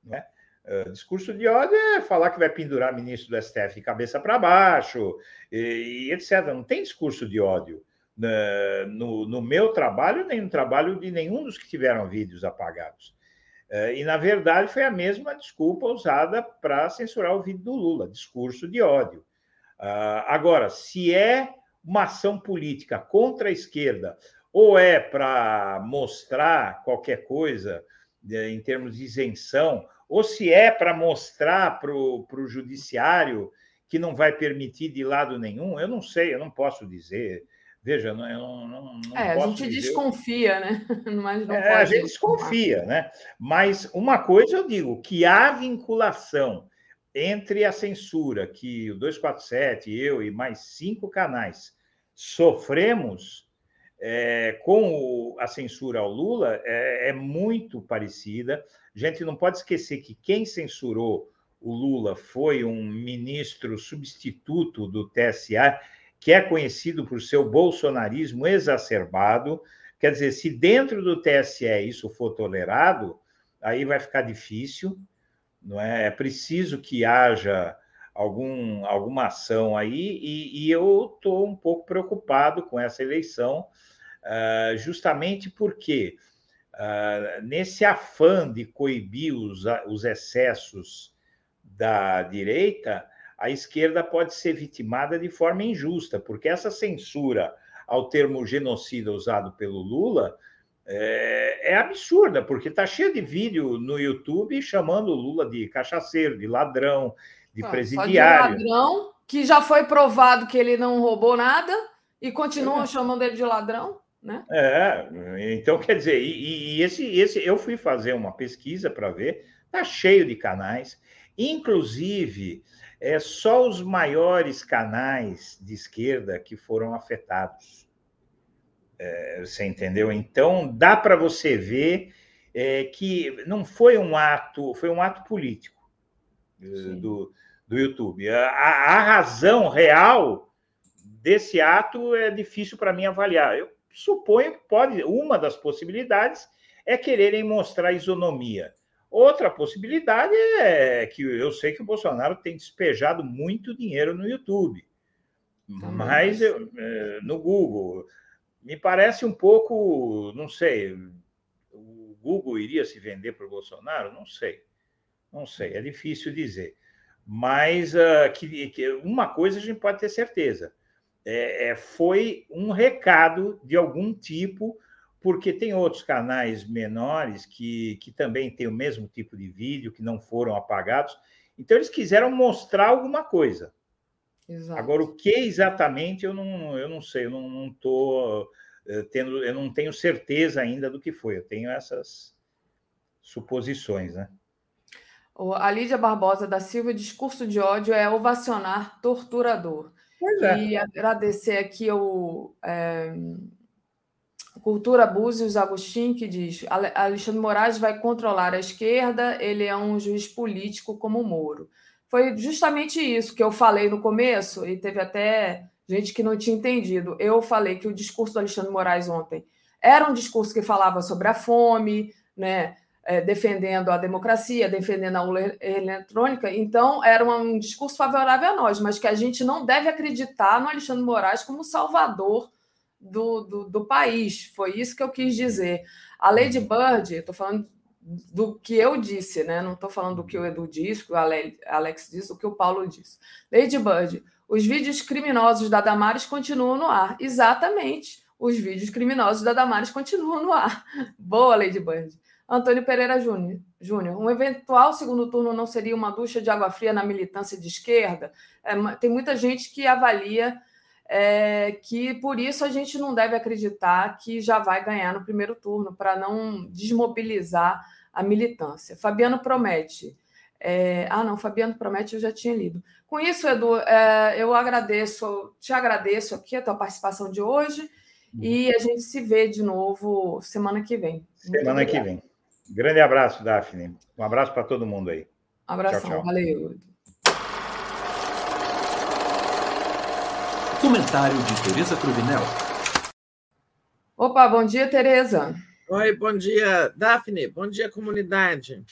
Né? Uh, discurso de ódio é falar que vai pendurar ministro do STF de cabeça para baixo, e, e, etc. Não tem discurso de ódio. Uh, no, no, meu trabalho, nem no trabalho de nenhum dos que tiveram vídeos apagados. Uh, e, na verdade, foi a mesma desculpa usada para censurar o vídeo do Lula, discurso de ódio. agora, se é uma ação política contra a esquerda ou é para mostrar qualquer coisa eh, em termos de isenção, ou se é para mostrar para o judiciário que não vai permitir de lado nenhum, eu não sei, eu não posso dizer. Veja, eu não, não, não é, a gente dizer. desconfia, né? Mas não é, a gente desconfia, né? Mas uma coisa eu digo, que há vinculação entre a censura que o 247, eu e mais cinco canais sofremos é, com o, a censura ao Lula é, é, muito parecida. A gente não pode esquecer que quem censurou o Lula foi um ministro substituto do TSA, que é conhecido por seu bolsonarismo exacerbado. Quer dizer, se dentro do TSE isso for tolerado, aí vai ficar difícil. Não é? é preciso que haja algum, alguma ação aí, e, e eu estou um pouco preocupado com essa eleição, uh, justamente porque, uh, nesse afã de coibir os, os excessos da direita, a esquerda pode ser vitimada de forma injusta, porque essa censura ao termo genocida usado pelo Lula é, é absurda, porque está cheio de vídeo no YouTube chamando Lula de cachaceiro, de ladrão, de ah, presidiário. de ladrão, que já foi provado que ele não roubou nada e continuam é. chamando ele de ladrão. Né? É, então quer dizer, e, e esse, esse eu fui fazer uma pesquisa para ver, tá cheio de canais, inclusive é só os maiores canais de esquerda que foram afetados. É, você entendeu? Então dá para você ver é, que não foi um ato, foi um ato político eh, do, do YouTube. A, a, razão real desse ato é difícil para mim avaliar. Eu suponho que pode, uma das possibilidades é quererem mostrar isonomia. Outra possibilidade é que eu sei que o Bolsonaro tem despejado muito dinheiro no YouTube, mas eu, é, no Google. Me parece um pouco, não sei, o Google iria se vender para o Bolsonaro? Não sei. Não sei, é difícil dizer. Mas uh, que, que, uma coisa a gente pode ter certeza: é, é, foi um recado de algum tipo, porque tem outros canais menores que, que também têm o mesmo tipo de vídeo, que não foram apagados. Então, eles quiseram mostrar alguma coisa. Exato. Agora, o que exatamente eu não, eu não sei, eu não estou eh, tendo, eu não tenho certeza ainda do que foi, eu tenho essas suposições, né? A Lídia Barbosa da Silva, discurso de ódio é ovacionar torturador. Pois é. E agradecer aqui ao é, Cultura Búzios Agostinho, que diz: Alexandre Moraes vai controlar a esquerda, ele é um juiz político como o Moro. Foi justamente isso que eu falei no começo, e teve até gente que não tinha entendido. Eu falei que o discurso do Alexandre Moraes ontem era um discurso que falava sobre a fome, né? É, defendendo a democracia, defendendo a urna eletrônica, então era um discurso favorável a nós, mas que a gente não deve acreditar no Alexandre Moraes como salvador do, do, do país. Foi isso que eu quis dizer. A Lady Bird, estou falando do que eu disse, né? não estou falando do que o Edu disse, que o Alex disse, o que o Paulo disse. Lady Bird, os vídeos criminosos da Damares continuam no ar. Exatamente. Os vídeos criminosos da Damares continuam no ar. Boa, Lady Bird. Antônio Pereira Júnior. Um eventual segundo turno não seria uma ducha de água fria na militância de esquerda? É, tem muita gente que avalia é, que por isso a gente não deve acreditar que já vai ganhar no primeiro turno, para não desmobilizar a militância. Fabiano promete. É, ah, não, Fabiano promete, eu já tinha lido. Com isso, Edu, é, eu agradeço, te agradeço aqui a tua participação de hoje e a gente se vê de novo semana que vem. Semana que vem. Grande abraço, Daphne. Um abraço para todo mundo aí. Um abração, tchau, tchau. valeu. Comentário de Tereza Cruvinel. Opa, bom dia, Tereza. Oi, bom dia, Daphne. Bom dia, comunidade.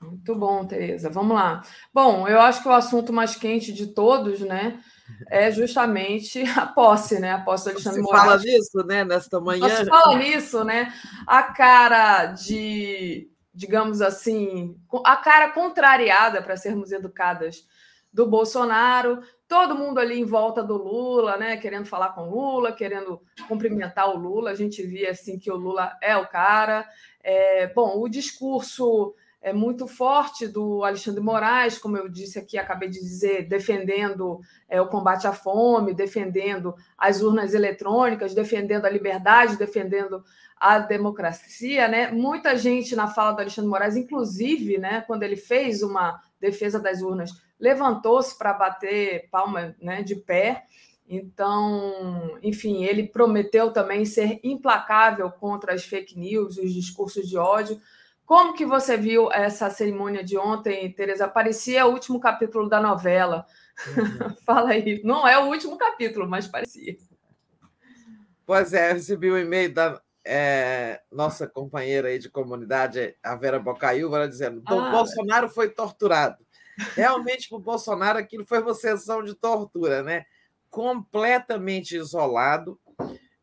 Muito bom, Tereza. Vamos lá. Bom, eu acho que o assunto mais quente de todos, né, é justamente a posse, né? A posse do Alexandre Você Moraes. fala nisso, né? Nesta manhã. Você fala nisso, né? A cara de, digamos assim, a cara contrariada, para sermos educadas, do Bolsonaro, todo mundo ali em volta do Lula, né? Querendo falar com o Lula, querendo cumprimentar o Lula. A gente via assim que o Lula é o cara. É, bom, o discurso é muito forte do Alexandre Moraes, como eu disse aqui, acabei de dizer, defendendo é, o combate à fome, defendendo as urnas eletrônicas, defendendo a liberdade, defendendo a democracia, né? Muita gente na fala do Alexandre Moraes, inclusive, né, quando ele fez uma defesa das urnas, levantou-se para bater palma, né, de pé. Então, enfim, ele prometeu também ser implacável contra as fake news, os discursos de ódio. Como que você viu essa cerimônia de ontem, Tereza? Parecia o último capítulo da novela. Uhum. Fala aí. Não é o último capítulo, mas parecia. Pois é, recebi um e-mail da é, nossa companheira aí de comunidade, a Vera Bocaiúva, dizendo: ah, Bolsonaro foi torturado. Realmente, para o Bolsonaro, aquilo foi uma sessão de tortura, né? Completamente isolado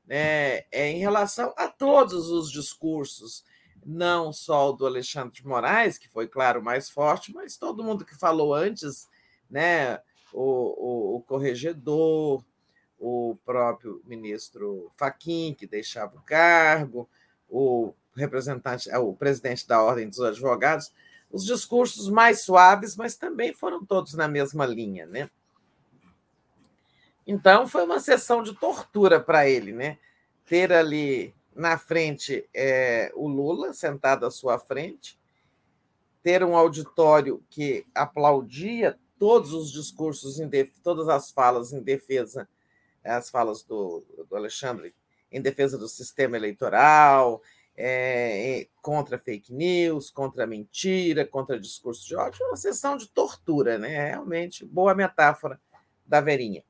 né? é, em relação a todos os discursos não só o do Alexandre de Moraes, que foi, claro, mais forte, mas todo mundo que falou antes, né? O, o, o corregedor, o próprio ministro Faquim, que deixava o cargo, o representante, é, o presidente da Ordem dos Advogados, os discursos mais suaves, mas também foram todos na mesma linha, né? Então foi uma sessão de tortura para ele, né? Ter ali na frente é, o Lula sentado à sua frente, ter um auditório que aplaudia todos os discursos, todas as falas em defesa, as falas do, do Alexandre em defesa do sistema eleitoral, é, contra fake news, contra mentira, contra discurso de ódio, uma sessão de tortura, né? Realmente, boa metáfora da Verinha.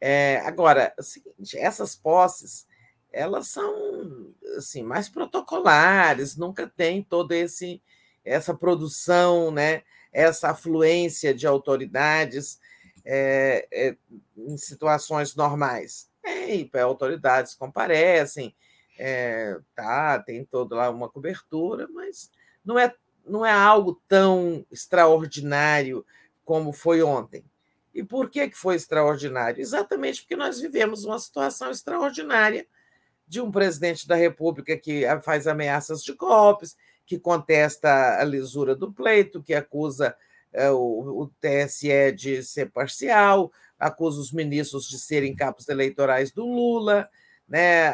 É, agora, é o seguinte, essas posses, elas são assim mais protocolares, nunca tem toda esse essa produção, né? Essa afluência de autoridades é, é, em situações normais. Tem, autoridades comparecem, é, tá, tem toda lá uma cobertura, mas não é, não é algo tão extraordinário como foi ontem. E por que, que foi extraordinário? Exatamente porque nós vivemos uma situação extraordinária de um presidente da República que faz ameaças de golpes, que contesta a lisura do pleito, que acusa é, o, TSE de ser parcial, acusa os ministros de serem capos eleitorais do Lula, né,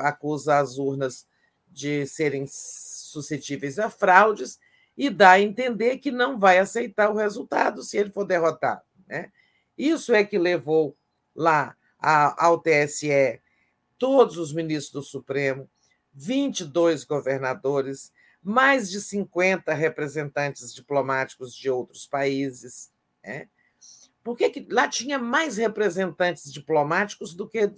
acusa as urnas de serem suscetíveis a fraudes e dá a entender que não vai aceitar o resultado se ele for derrotado. Né? Isso é que levou lá ao TSE todos os ministros do Supremo, 22 governadores, mais de 50 representantes diplomáticos de outros países. Né? Por que, que lá tinha mais representantes diplomáticos do que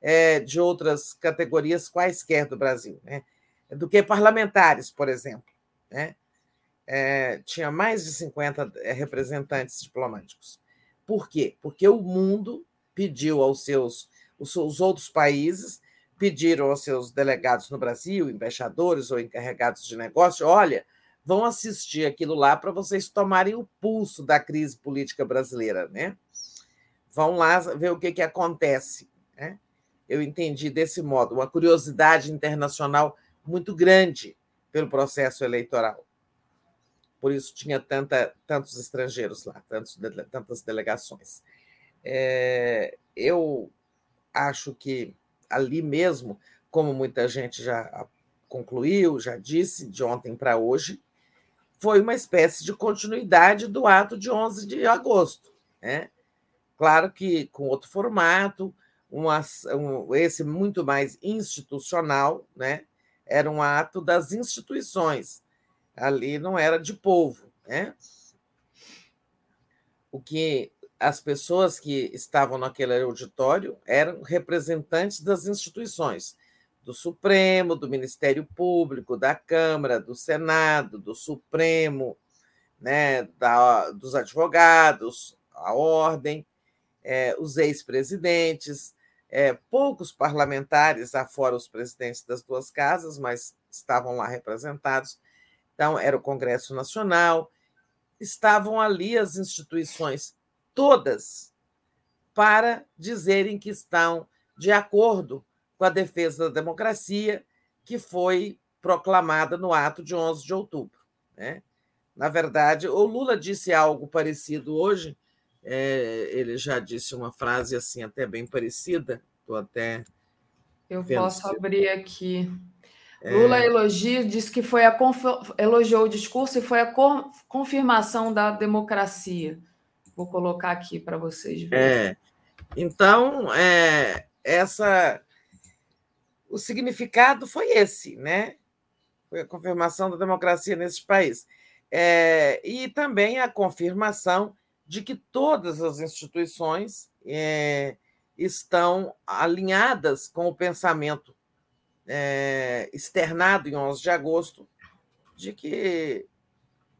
é, de outras categorias quaisquer do Brasil, né? do que parlamentares, por exemplo. Né? É, tinha mais de 50 é, representantes diplomáticos. Por quê? Porque o mundo pediu aos seus, os, os outros países pediram aos seus delegados no Brasil, embaixadores ou encarregados de negócio, olha, vão assistir aquilo lá para vocês tomarem o pulso da crise política brasileira, né? Vão lá ver o que, que acontece. Né? eu entendi desse modo, uma curiosidade internacional muito grande pelo processo eleitoral. Por isso tinha tanta, tantos estrangeiros lá, tantos, tantas delegações. É, eu acho que ali mesmo, como muita gente já concluiu, já disse, de ontem para hoje, foi uma espécie de continuidade do ato de 11 de agosto. Né? Claro que com outro formato, um, esse muito mais institucional, né? era um ato das instituições, ali não era de povo. Né? O que as pessoas que estavam naquele auditório eram representantes das instituições, do Supremo, do Ministério Público, da Câmara, do Senado, do Supremo, né, da, dos advogados, a ordem, é, os ex-presidentes, é, poucos parlamentares, afora os presidentes das duas casas, mas estavam lá representados. Então, era o Congresso Nacional, estavam ali as instituições todas para dizerem que estão de acordo com a defesa da democracia que foi proclamada no ato de 11 de outubro. Né? Na verdade, o Lula disse algo parecido hoje, é, ele já disse uma frase assim até bem parecida. Estou até. Eu posso se... abrir aqui. É... Lula elogia, disse que foi a conf... elogiou o discurso e foi a confirmação da democracia. Vou colocar aqui para vocês verem. É. Então, é, essa o significado foi esse, né? Foi a confirmação da democracia nesse país. É, e também a confirmação de que todas as instituições é, estão alinhadas com o pensamento é, externado em 11 de agosto de que,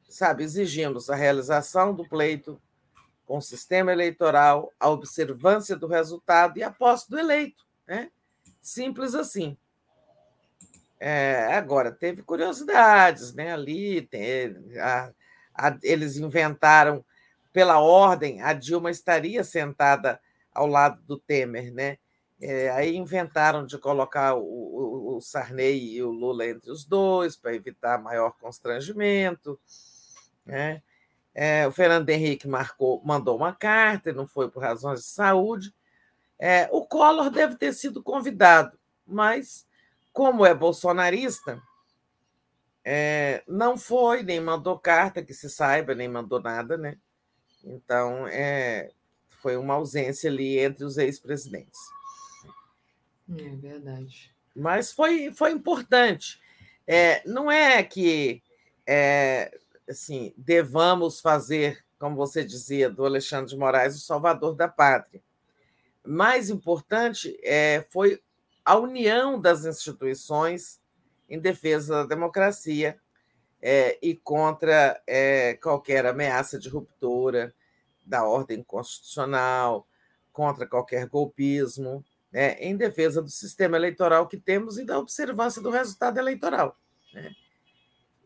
sabe, exigimos a realização do pleito com o sistema eleitoral, a observância do resultado e a posse do eleito. Né? Simples assim. É, agora, teve curiosidades né? ali, tem, a, a, eles inventaram pela ordem, a Dilma estaria sentada ao lado do Temer, né? É, aí inventaram de colocar o, o, o Sarney e o Lula entre os dois, para evitar maior constrangimento. Né? É, o Fernando Henrique marcou, mandou uma carta, não foi por razões de saúde. É, o Collor deve ter sido convidado, mas, como é bolsonarista, é, não foi, nem mandou carta, que se saiba, nem mandou nada, né? Então, é, foi uma ausência ali entre os ex-presidentes. É verdade. Mas foi, foi importante. É, não é que é, assim, devamos fazer, como você dizia, do Alexandre de Moraes, o salvador da pátria. Mais importante é, foi a união das instituições em defesa da democracia é, e contra é, qualquer ameaça de ruptura da ordem constitucional, contra qualquer golpismo né, em defesa do sistema eleitoral que temos e da observância do resultado eleitoral. Né?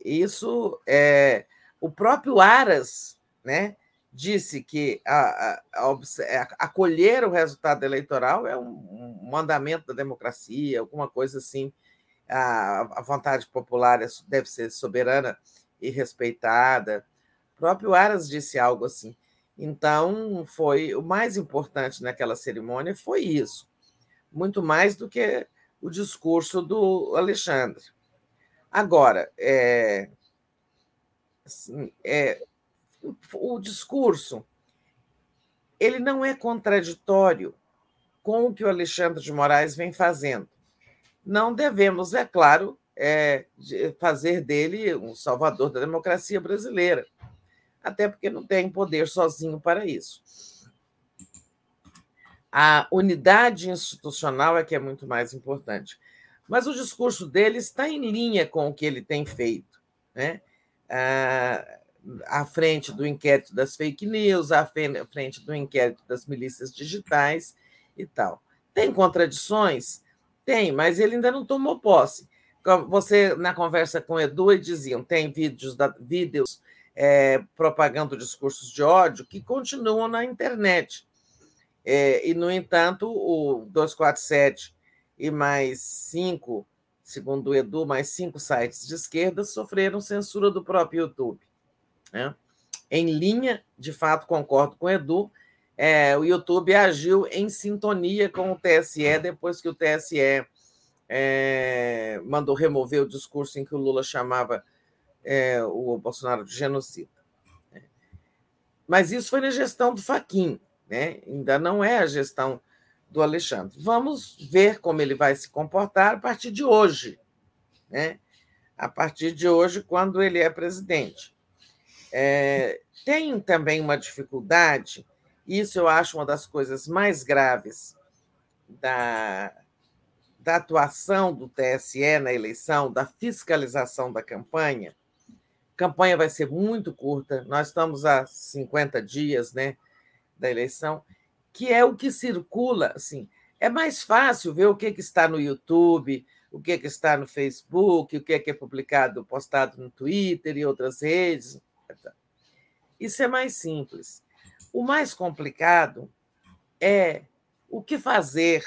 Isso é o próprio Aras, né, disse que a, a, a, é, acolher o resultado eleitoral é um, um, mandamento da democracia, alguma coisa assim. A, a vontade popular é, deve ser soberana e respeitada. O próprio Aras disse algo assim. Então, foi o mais importante naquela cerimônia foi isso muito mais do que o discurso do Alexandre. Agora, é, é, o discurso ele não é contraditório com o que o Alexandre de Moraes vem fazendo. Não devemos, é claro, é, fazer dele um salvador da democracia brasileira, até porque não tem poder sozinho para isso. A unidade institucional é que é muito mais importante. Mas o discurso dele está em linha com o que ele tem feito, né? À frente do inquérito das fake news, à frente do inquérito das milícias digitais e tal. Tem contradições? Tem, mas ele ainda não tomou posse. Você, na conversa com o Edu, diziam tem vídeos, da, vídeos é, propagando discursos de ódio que continuam na internet. É, e, no entanto, o 247 e mais cinco, segundo o Edu, mais cinco sites de esquerda sofreram censura do próprio YouTube. Né? Em linha, de fato, concordo com o Edu, é, o YouTube agiu em sintonia com o TSE depois que o TSE é, mandou remover o discurso em que o Lula chamava é, o Bolsonaro de genocida. Né? Mas isso foi na gestão do Faquim. Né? Ainda não é a gestão do Alexandre. Vamos ver como ele vai se comportar a partir de hoje, né? a partir de hoje, quando ele é presidente. É, tem também uma dificuldade, isso eu acho uma das coisas mais graves da, da atuação do TSE na eleição, da fiscalização da campanha. A campanha vai ser muito curta, nós estamos há 50 dias, né? da eleição, que é o que circula. Assim, é mais fácil ver o que, que está no YouTube, o que, que está no Facebook, o que, que é publicado, postado no Twitter e outras redes. Isso é mais simples. O mais complicado é o que fazer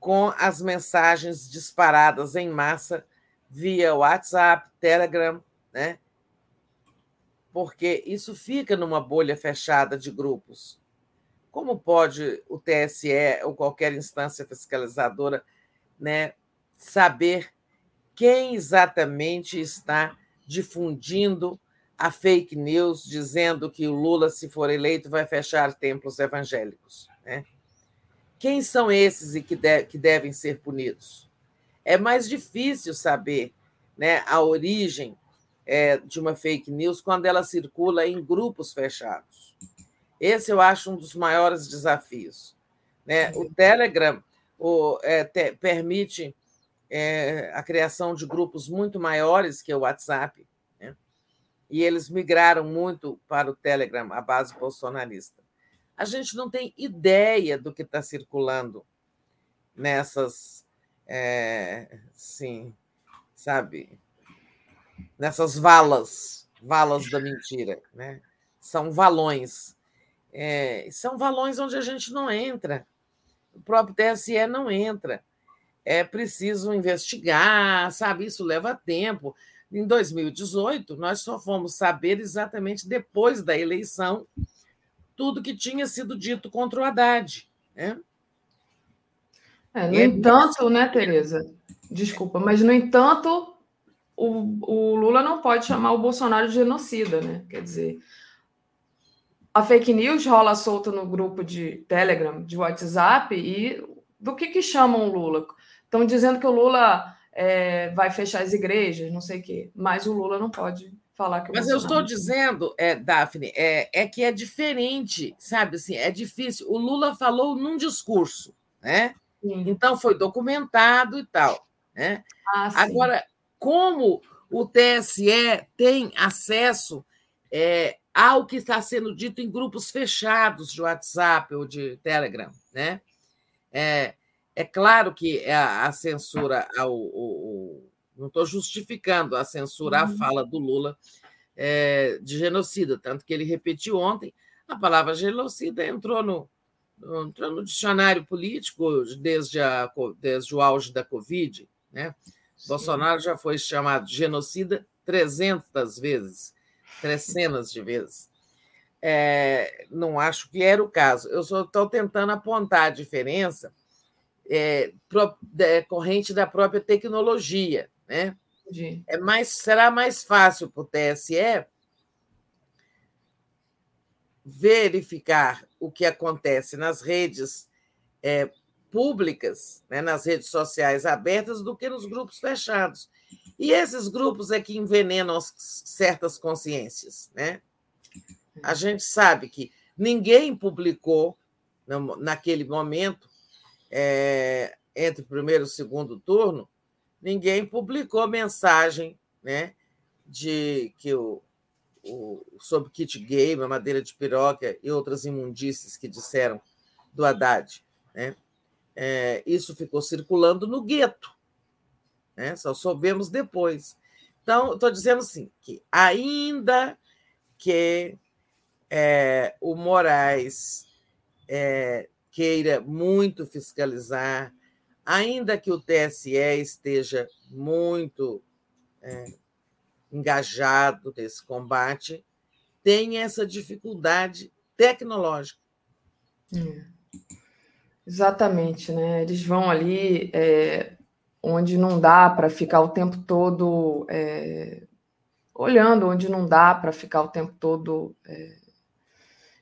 com as mensagens disparadas em massa via WhatsApp, Telegram, né? Porque isso fica numa bolha fechada de grupos. Como pode o TSE ou qualquer instância fiscalizadora né, saber quem exatamente está difundindo a fake news dizendo que o Lula, se for eleito, vai fechar templos evangélicos? Né? Quem são esses e que, de, que devem ser punidos? É mais difícil saber né, a origem é, de uma fake news quando ela circula em grupos fechados. Esse eu acho um dos maiores desafios. Né? O Telegram o, é, te, permite é, a criação de grupos muito maiores que o WhatsApp, né? e eles migraram muito para o Telegram, a base bolsonarista. A gente não tem ideia do que está circulando nessas, é, sim, sabe, nessas valas, valas da mentira, né? São valões. É, são valões onde a gente não entra. O próprio TSE não entra. é preciso investigar, sabe? Isso leva tempo. Em 2018, nós só fomos saber exatamente depois da eleição tudo que tinha sido dito contra o Haddad. Né? É, no é entanto, né, Tereza? Desculpa, mas no entanto, o, o Lula não pode chamar o Bolsonaro de genocida, né? Quer dizer, a fake news rola solta no grupo de Telegram, de WhatsApp, e do que, que chamam o Lula? Estão dizendo que o Lula é, vai fechar as igrejas, não sei o quê, mas o Lula não pode falar que o Mas Bolsonaro... eu estou dizendo, é, Daphne, é, é que é diferente, sabe? Assim, é difícil. O Lula falou num discurso, né? Sim. Então foi documentado e tal. Né? Ah, Agora, como o TSE tem acesso é, ao que está sendo dito em grupos fechados de WhatsApp ou de Telegram, né? É, é claro que a, a censura ao, ao, não estou justificando a censura à uhum. fala do Lula é, de genocida, tanto que ele repetiu ontem a palavra genocida entrou no, no, entrou no dicionário político desde, a, desde o auge da Covid. Né? Bolsonaro já foi chamado de genocida 300 vezes, trezenas de vezes. É, não acho que era o caso. Eu só estou tentando apontar a diferença é, decorrente da própria tecnologia. Né? É mais, será mais fácil para o TSE verificar o que acontece nas redes é, públicas, né, nas redes sociais abertas, do que nos grupos fechados. E esses grupos é que envenenam certas consciências. Né? A gente sabe que ninguém publicou, naquele momento, é, entre o primeiro e o segundo turno, ninguém publicou mensagem né, de que o, o, sobre kit gay, madeira de piroca e outras imundícies que disseram do Haddad. Né? É, isso ficou circulando no gueto. Né? Só soubemos depois. Então, estou dizendo assim, que ainda que é, o Moraes é, queira muito fiscalizar, ainda que o TSE esteja muito é, engajado nesse combate, tem essa dificuldade tecnológica. É. Exatamente, né? Eles vão ali é, onde não dá para ficar o tempo todo é, olhando, onde não dá para ficar o tempo todo. É,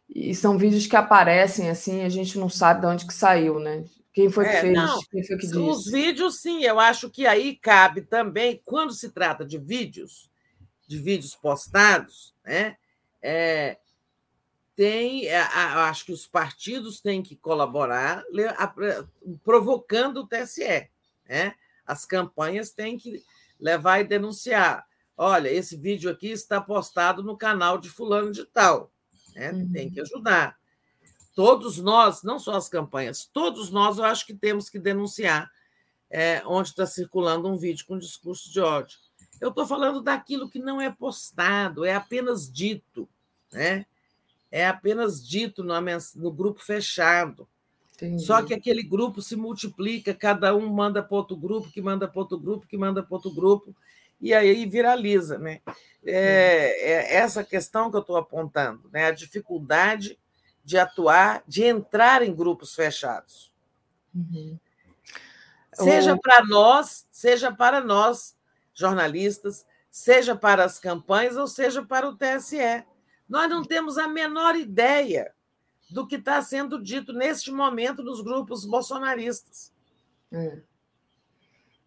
e são vídeos que aparecem assim, a gente não sabe de onde que saiu, né? Quem foi que é, fez? Não, Quem foi que disse? Os vídeos, sim, eu acho que aí cabe também, quando se trata de vídeos, de vídeos postados, né? É, tem, é, acho que os partidos têm que colaborar provocando o TSE. Né? As campanhas têm que levar e denunciar. Olha, esse vídeo aqui está postado no canal de fulano de tal. Né? Uhum. Tem que ajudar. Todos nós, não só as campanhas, todos nós, eu acho que temos que denunciar é, onde está circulando um vídeo com discurso de ódio. Eu estou falando daquilo que não é postado, é apenas dito, né? É apenas dito no, no grupo fechado. Entendi. Só que aquele grupo se multiplica, cada um manda para outro grupo, que manda para outro grupo, que manda para outro grupo, e aí viraliza. Né? É, é essa questão que eu estou apontando, né? a dificuldade de atuar, de entrar em grupos fechados. Uhum. Seja para nós, seja para nós, jornalistas, seja para as campanhas ou seja para o TSE. Nós não temos a menor ideia do que está sendo dito neste momento nos grupos bolsonaristas. É.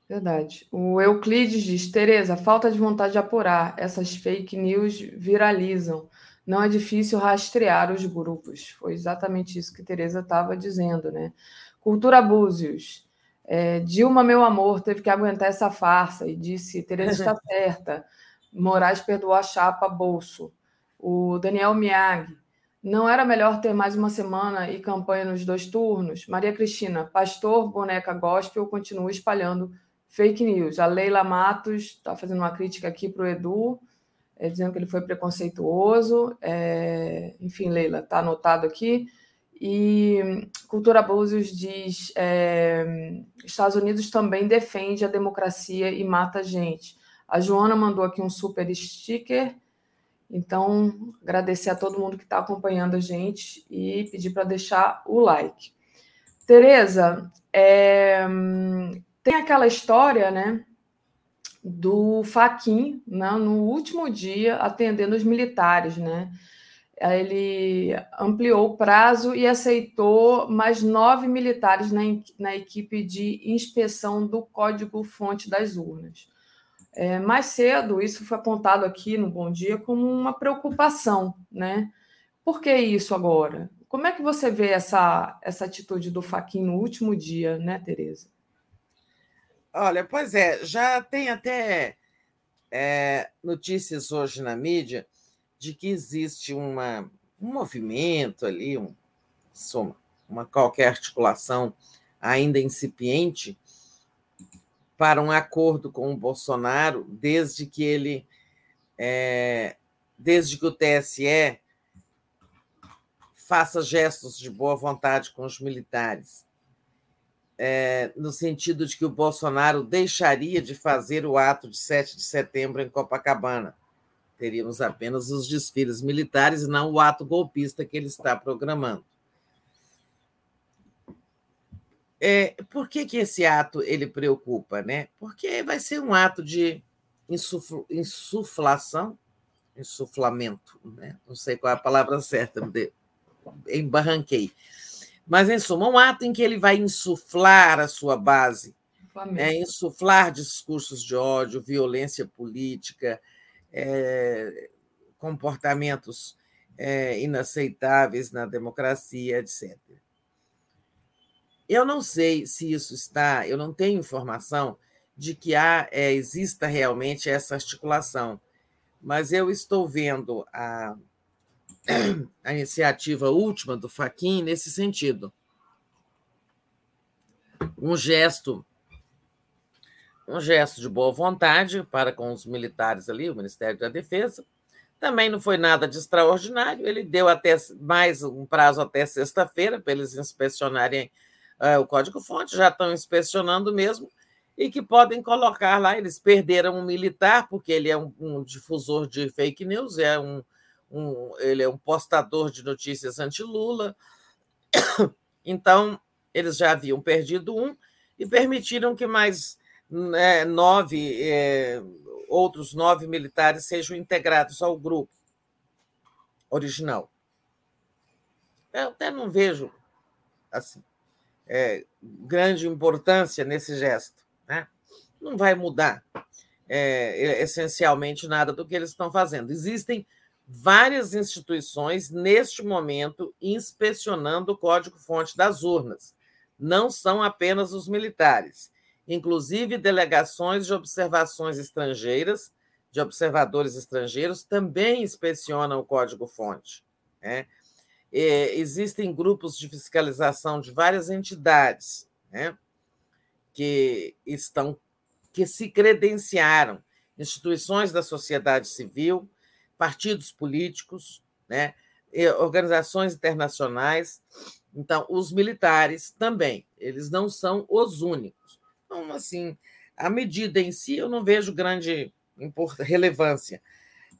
Verdade. O Euclides diz: Tereza, falta de vontade de apurar. Essas fake news viralizam não é difícil rastrear os grupos. Foi exatamente isso que Tereza estava dizendo, né? Cultura Búzios. É, Dilma, meu amor, teve que aguentar essa farsa e disse: Tereza está certa. Moraes perdoou a chapa bolso. O Daniel Miag. Não era melhor ter mais uma semana e campanha nos dois turnos? Maria Cristina, pastor, boneca gospel, continua espalhando fake news. A Leila Matos está fazendo uma crítica aqui para o Edu é, dizendo que ele foi preconceituoso. É, enfim, Leila, está anotado aqui. E Cultura Búzios diz: é, Estados Unidos também defende a democracia e mata gente. A Joana mandou aqui um super sticker. Então, agradecer a todo mundo que está acompanhando a gente e pedir para deixar o like. Tereza, é, tem aquela história, né, do Faquin, né, no último dia atendendo os militares, né? Ele ampliou o prazo e aceitou mais nove militares na, na equipe de inspeção do código-fonte das urnas. É, mais cedo, isso foi apontado aqui no Bom Dia como uma preocupação, né? Por que isso agora? Como é que você vê essa, essa atitude do Faquin no último dia, né, Tereza? Olha, pois é, já tem até é, notícias hoje na mídia de que existe uma, um movimento ali, um, uma qualquer articulação ainda incipiente para um acordo com o Bolsonaro, desde que ele, é, desde que o TSE faça gestos de boa vontade com os militares, é, no sentido de que o Bolsonaro deixaria de fazer o ato de 7 de setembro em Copacabana. Teríamos apenas os desfiles militares e não o ato golpista que ele está programando. É, por que, que esse ato ele preocupa? Né? Porque vai ser um ato de insufl, insuflação, insuflamento, né? não sei qual é a palavra certa, embarranquei. Mas, em suma, um ato em que ele vai insuflar a sua base, é, insuflar discursos de ódio, violência política, é, comportamentos é, inaceitáveis na democracia, etc. Eu não sei se isso está, eu não tenho informação de que há, é, exista realmente essa articulação, mas eu estou vendo a a iniciativa última do Faquin nesse sentido. Um gesto um gesto de boa vontade para com os militares ali, o Ministério da Defesa. Também não foi nada de extraordinário. Ele deu até mais um prazo até sexta-feira para eles inspecionarem uh, o código-fonte, já estão inspecionando mesmo, e que podem colocar lá. Eles perderam um militar, porque ele é um, um difusor de fake news, é um, um, ele é um postador de notícias anti-Lula. Então, eles já haviam perdido um e permitiram que mais né, nove, é, outros nove militares sejam integrados ao grupo original. Eu até não vejo assim, é, grande importância nesse gesto. Né? Não vai mudar é, essencialmente nada do que eles estão fazendo. Existem várias instituições, neste momento, inspecionando o código-fonte das urnas. Não são apenas os militares, inclusive delegações de observações estrangeiras, de observadores estrangeiros, também inspecionam o código-fonte. Né? Existem grupos de fiscalização de várias entidades né? que estão que se credenciaram, instituições da sociedade civil, partidos políticos, né, organizações internacionais. Então, os militares também, eles não são os únicos. Então, assim, a medida em si eu não vejo grande relevância.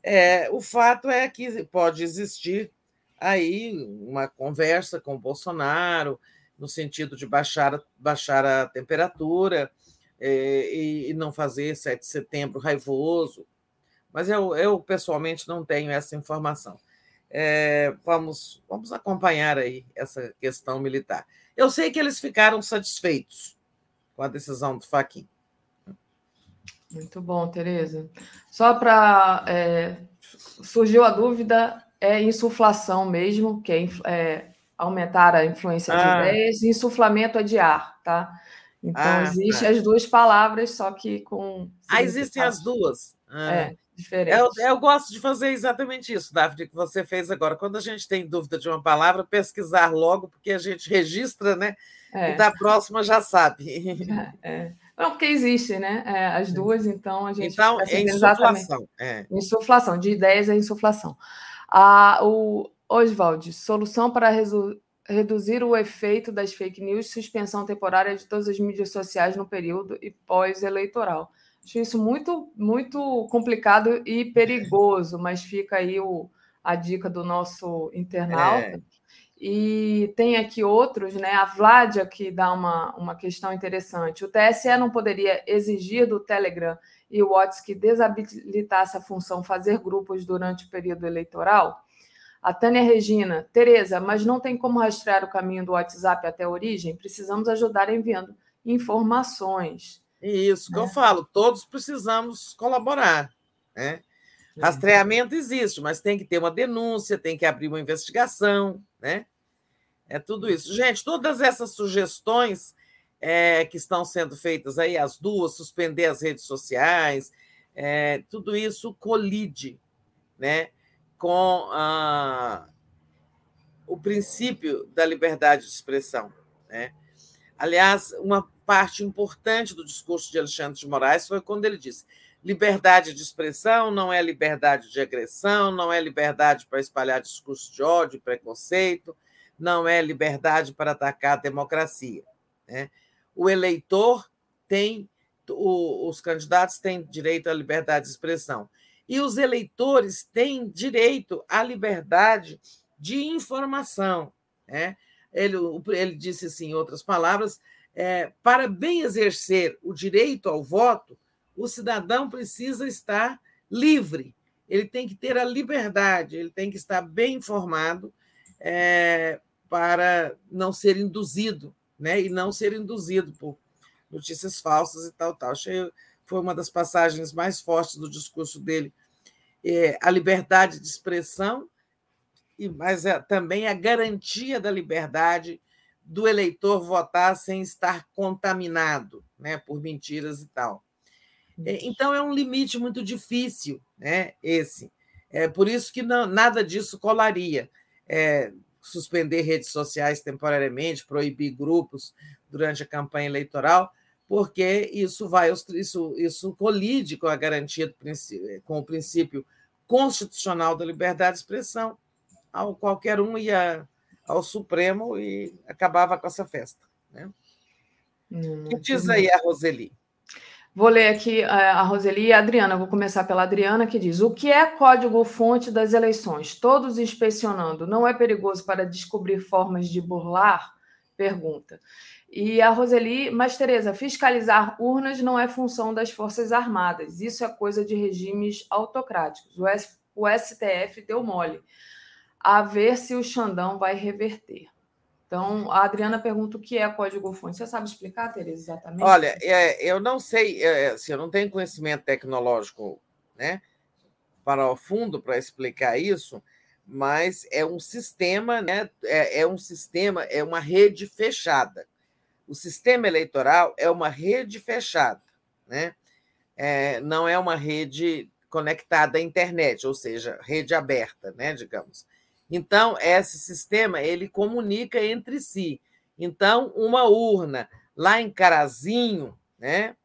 É, o fato é que pode existir aí uma conversa com o Bolsonaro, no sentido de baixar, baixar a temperatura é, e, não fazer 7 de setembro raivoso, mas eu, eu pessoalmente não tenho essa informação. É, vamos, vamos acompanhar aí essa questão militar. Eu sei que eles ficaram satisfeitos com a decisão do Faquin. Muito bom, Tereza. Só para. É, surgiu a dúvida: é insuflação mesmo, que é, é aumentar a influência de ah. ideias, insuflamento é de ar, tá? Então, ah, existem tá. as duas palavras, só que com. Ah, existem as duas. Ah. É. Diferente. Eu, eu gosto de fazer exatamente isso, David, que você fez agora. Quando a gente tem dúvida de uma palavra, pesquisar logo, porque a gente registra, né? É. E da próxima já sabe. É, é. Não, porque existe, né? É, as duas, então a gente. Então, é insuflação. É. Insuflação, de ideias é insuflação. Ah, o Oswald, solução para reduzir o efeito das fake news, suspensão temporária de todas as mídias sociais no período e pós-eleitoral. Acho isso muito, muito complicado e perigoso, mas fica aí o, a dica do nosso internauta. É. E tem aqui outros, né? A Vládia que dá uma, uma questão interessante. O TSE não poderia exigir do Telegram e o WhatsApp que desabilitasse a função fazer grupos durante o período eleitoral? A Tânia Regina, Tereza, mas não tem como rastrear o caminho do WhatsApp até a origem? Precisamos ajudar enviando informações. Isso que é. eu falo, todos precisamos colaborar. Né? Rastreamento existe, mas tem que ter uma denúncia, tem que abrir uma investigação, né? É tudo isso. Gente, todas essas sugestões é, que estão sendo feitas aí, as duas, suspender as redes sociais, é, tudo isso colide né, com a, o princípio da liberdade de expressão. Né? Aliás, uma parte importante do discurso de Alexandre de Moraes foi quando ele disse Liberdade de expressão não é liberdade de agressão, não é liberdade para espalhar discurso de ódio e preconceito, não é liberdade para atacar a democracia. Né? O eleitor tem, o, os candidatos têm direito à liberdade de expressão. E os eleitores têm direito à liberdade de informação. Né? Ele, ele disse assim, em outras palavras, é, para bem exercer o direito ao voto, o cidadão precisa estar livre, ele tem que ter a liberdade, ele tem que estar bem informado é, para não ser induzido, né? E não ser induzido por notícias falsas e tal, tal. Achei foi uma das passagens mais fortes do discurso dele. É, a liberdade de expressão, e mas é, também a garantia da liberdade do eleitor votar sem estar contaminado né, por mentiras e tal. É, então é um limite muito difícil, né? Esse. É por isso que não, nada disso colaria. É, suspender redes sociais temporariamente, proibir grupos durante a campanha eleitoral, porque isso vai isso, isso colide com a garantia do com o princípio constitucional da liberdade de expressão. Ao qualquer um ia ao Supremo e acabava com essa festa. Né? Hum, que diz aí a Roseli? Vou ler aqui é, a Roseli e a Adriana. Vou começar pela Adriana, que diz: O que é código-fonte das eleições? Todos inspecionando. Não é perigoso para descobrir formas de burlar? Pergunta. E a Roseli, mas Tereza, fiscalizar urnas não é função das Forças Armadas. Isso é coisa de regimes autocráticos. O STF deu mole. A ver se o Xandão vai reverter. Então, a Adriana pergunta o que é código-fonte. Você sabe explicar, Tereza, exatamente? Olha, é, eu não sei, é, assim, eu não tenho conhecimento tecnológico né, para o fundo para explicar isso, mas é um sistema, né, é, é um sistema, é uma rede fechada. O sistema eleitoral é uma rede fechada, né? É, não é uma rede conectada à internet, ou seja, rede aberta, né, digamos. Então, esse sistema ele comunica entre si. Então, uma urna lá em Carazinho, né?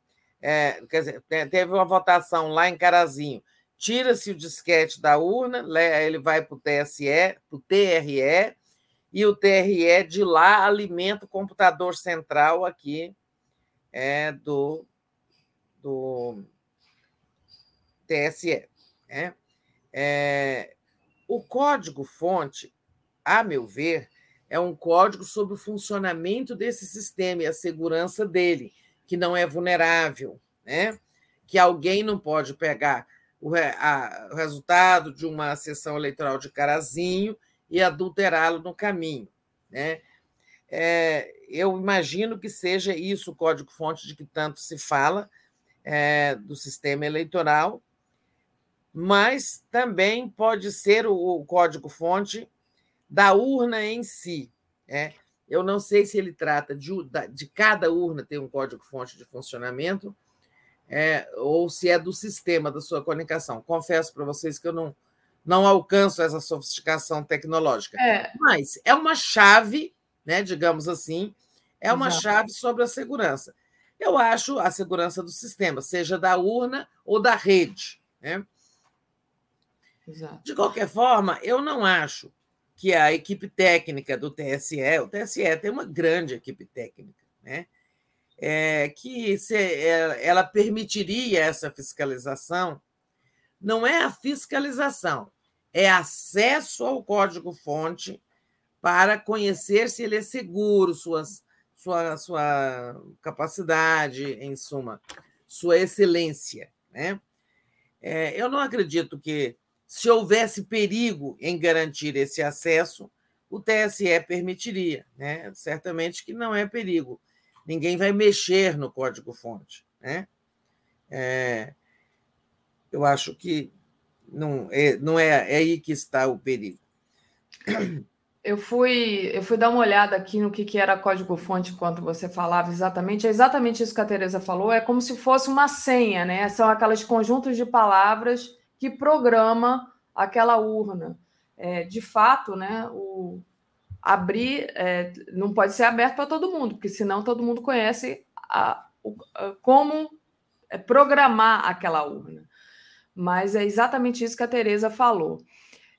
É, quer dizer, teve uma votação lá em Carazinho, tira-se o disquete da urna, ele vai para o TSE, para o TRE, e o TRE de lá alimenta o computador central aqui é, do, do TSE. Né? É, o código-fonte, a meu ver, é um código sobre o funcionamento desse sistema e a segurança dele, que não é vulnerável, né? que alguém não pode pegar o, a, o resultado de uma sessão eleitoral de carazinho e adulterá-lo no caminho. Né? É, eu imagino que seja isso o código-fonte de que tanto se fala é, do sistema eleitoral, mas também pode ser o, código-fonte da urna em si. Né? Eu não sei se ele trata de, de cada urna ter um código-fonte de funcionamento é, ou se é do sistema da sua comunicação. Confesso para vocês que eu não, não alcanço essa sofisticação tecnológica. É. Mas é uma chave, né, digamos assim, é uma Exato. chave sobre a segurança. Eu acho a segurança do sistema, seja da urna ou da rede. Né? Exato. De qualquer forma, eu não acho que a equipe técnica do TSE, o TSE tem uma grande equipe técnica, né? É, que se, é, ela permitiria essa fiscalização, não é a fiscalização, é acesso ao código-fonte para conhecer se ele é seguro, suas, sua, sua capacidade, em suma, sua excelência. Né? É, eu não acredito que, se houvesse perigo em garantir esse acesso, o TSE permitiria. Né? Certamente que não é perigo. Ninguém vai mexer no código-fonte. Né? É, eu acho que não é, não é, é aí que está o perigo. Eu fui, eu fui dar uma olhada aqui no que, que era código-fonte enquanto você falava exatamente. É exatamente isso que a Tereza falou. É como se fosse uma senha, né? São aqueles conjuntos de palavras que programa aquela urna. É, de fato, né? O abrir é, não pode ser aberto para todo mundo, porque senão todo mundo conhece a, a, como é, programar aquela urna. Mas é exatamente isso que a Tereza falou.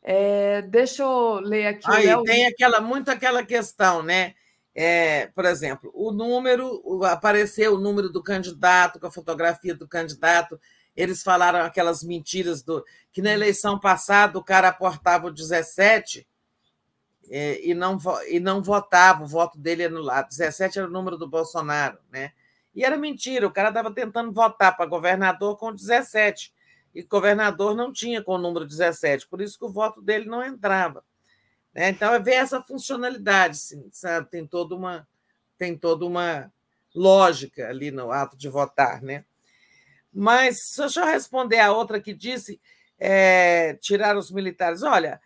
É, deixa eu ler aqui. Aí Léo... tem aquela muito aquela questão, né? É, por exemplo, o número, apareceu o número do candidato, com a fotografia do candidato. Eles falaram aquelas mentiras do que na eleição passada o cara aportava o 17 é, e, não, e não votava, o voto dele anulado. 17 era o número do Bolsonaro, né? E era mentira, o cara estava tentando votar para governador com 17 e governador não tinha com o número 17, por isso que o voto dele não entrava. Né? Então, é ver essa funcionalidade, sabe? Tem toda uma tem toda uma lógica ali no ato de votar, né? Mas deixa eu responder a outra que disse é, tirar os militares. Olha,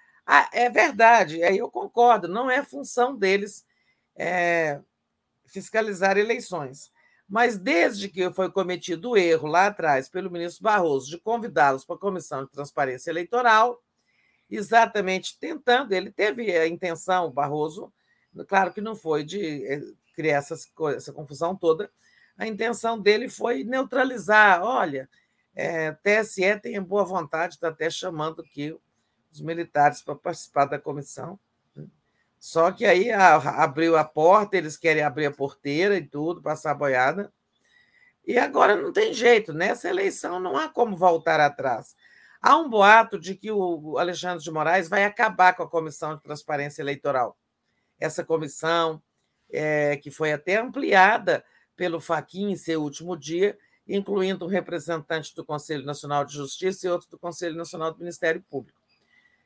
é verdade, aí eu concordo, não é função deles é, fiscalizar eleições. Mas desde que foi cometido o erro lá atrás pelo ministro Barroso de convidá-los para a Comissão de Transparência Eleitoral, exatamente tentando, ele teve a intenção, o Barroso, claro que não foi de eh, criar essa confusão toda, a intenção dele foi neutralizar. Olha, é, TSE tem boa vontade, está até chamando aqui os militares para participar da comissão. Só que aí abriu a porta, eles querem abrir a porteira e tudo, passar a boiada. E agora não tem jeito, nessa eleição não há como voltar atrás. Há um boato de que o Alexandre de Moraes vai acabar com a Comissão de Transparência Eleitoral. Essa comissão, é, que foi até ampliada pelo Faquin em seu último dia, incluindo um representante do Conselho Nacional de Justiça e outro do Conselho Nacional do Ministério Público.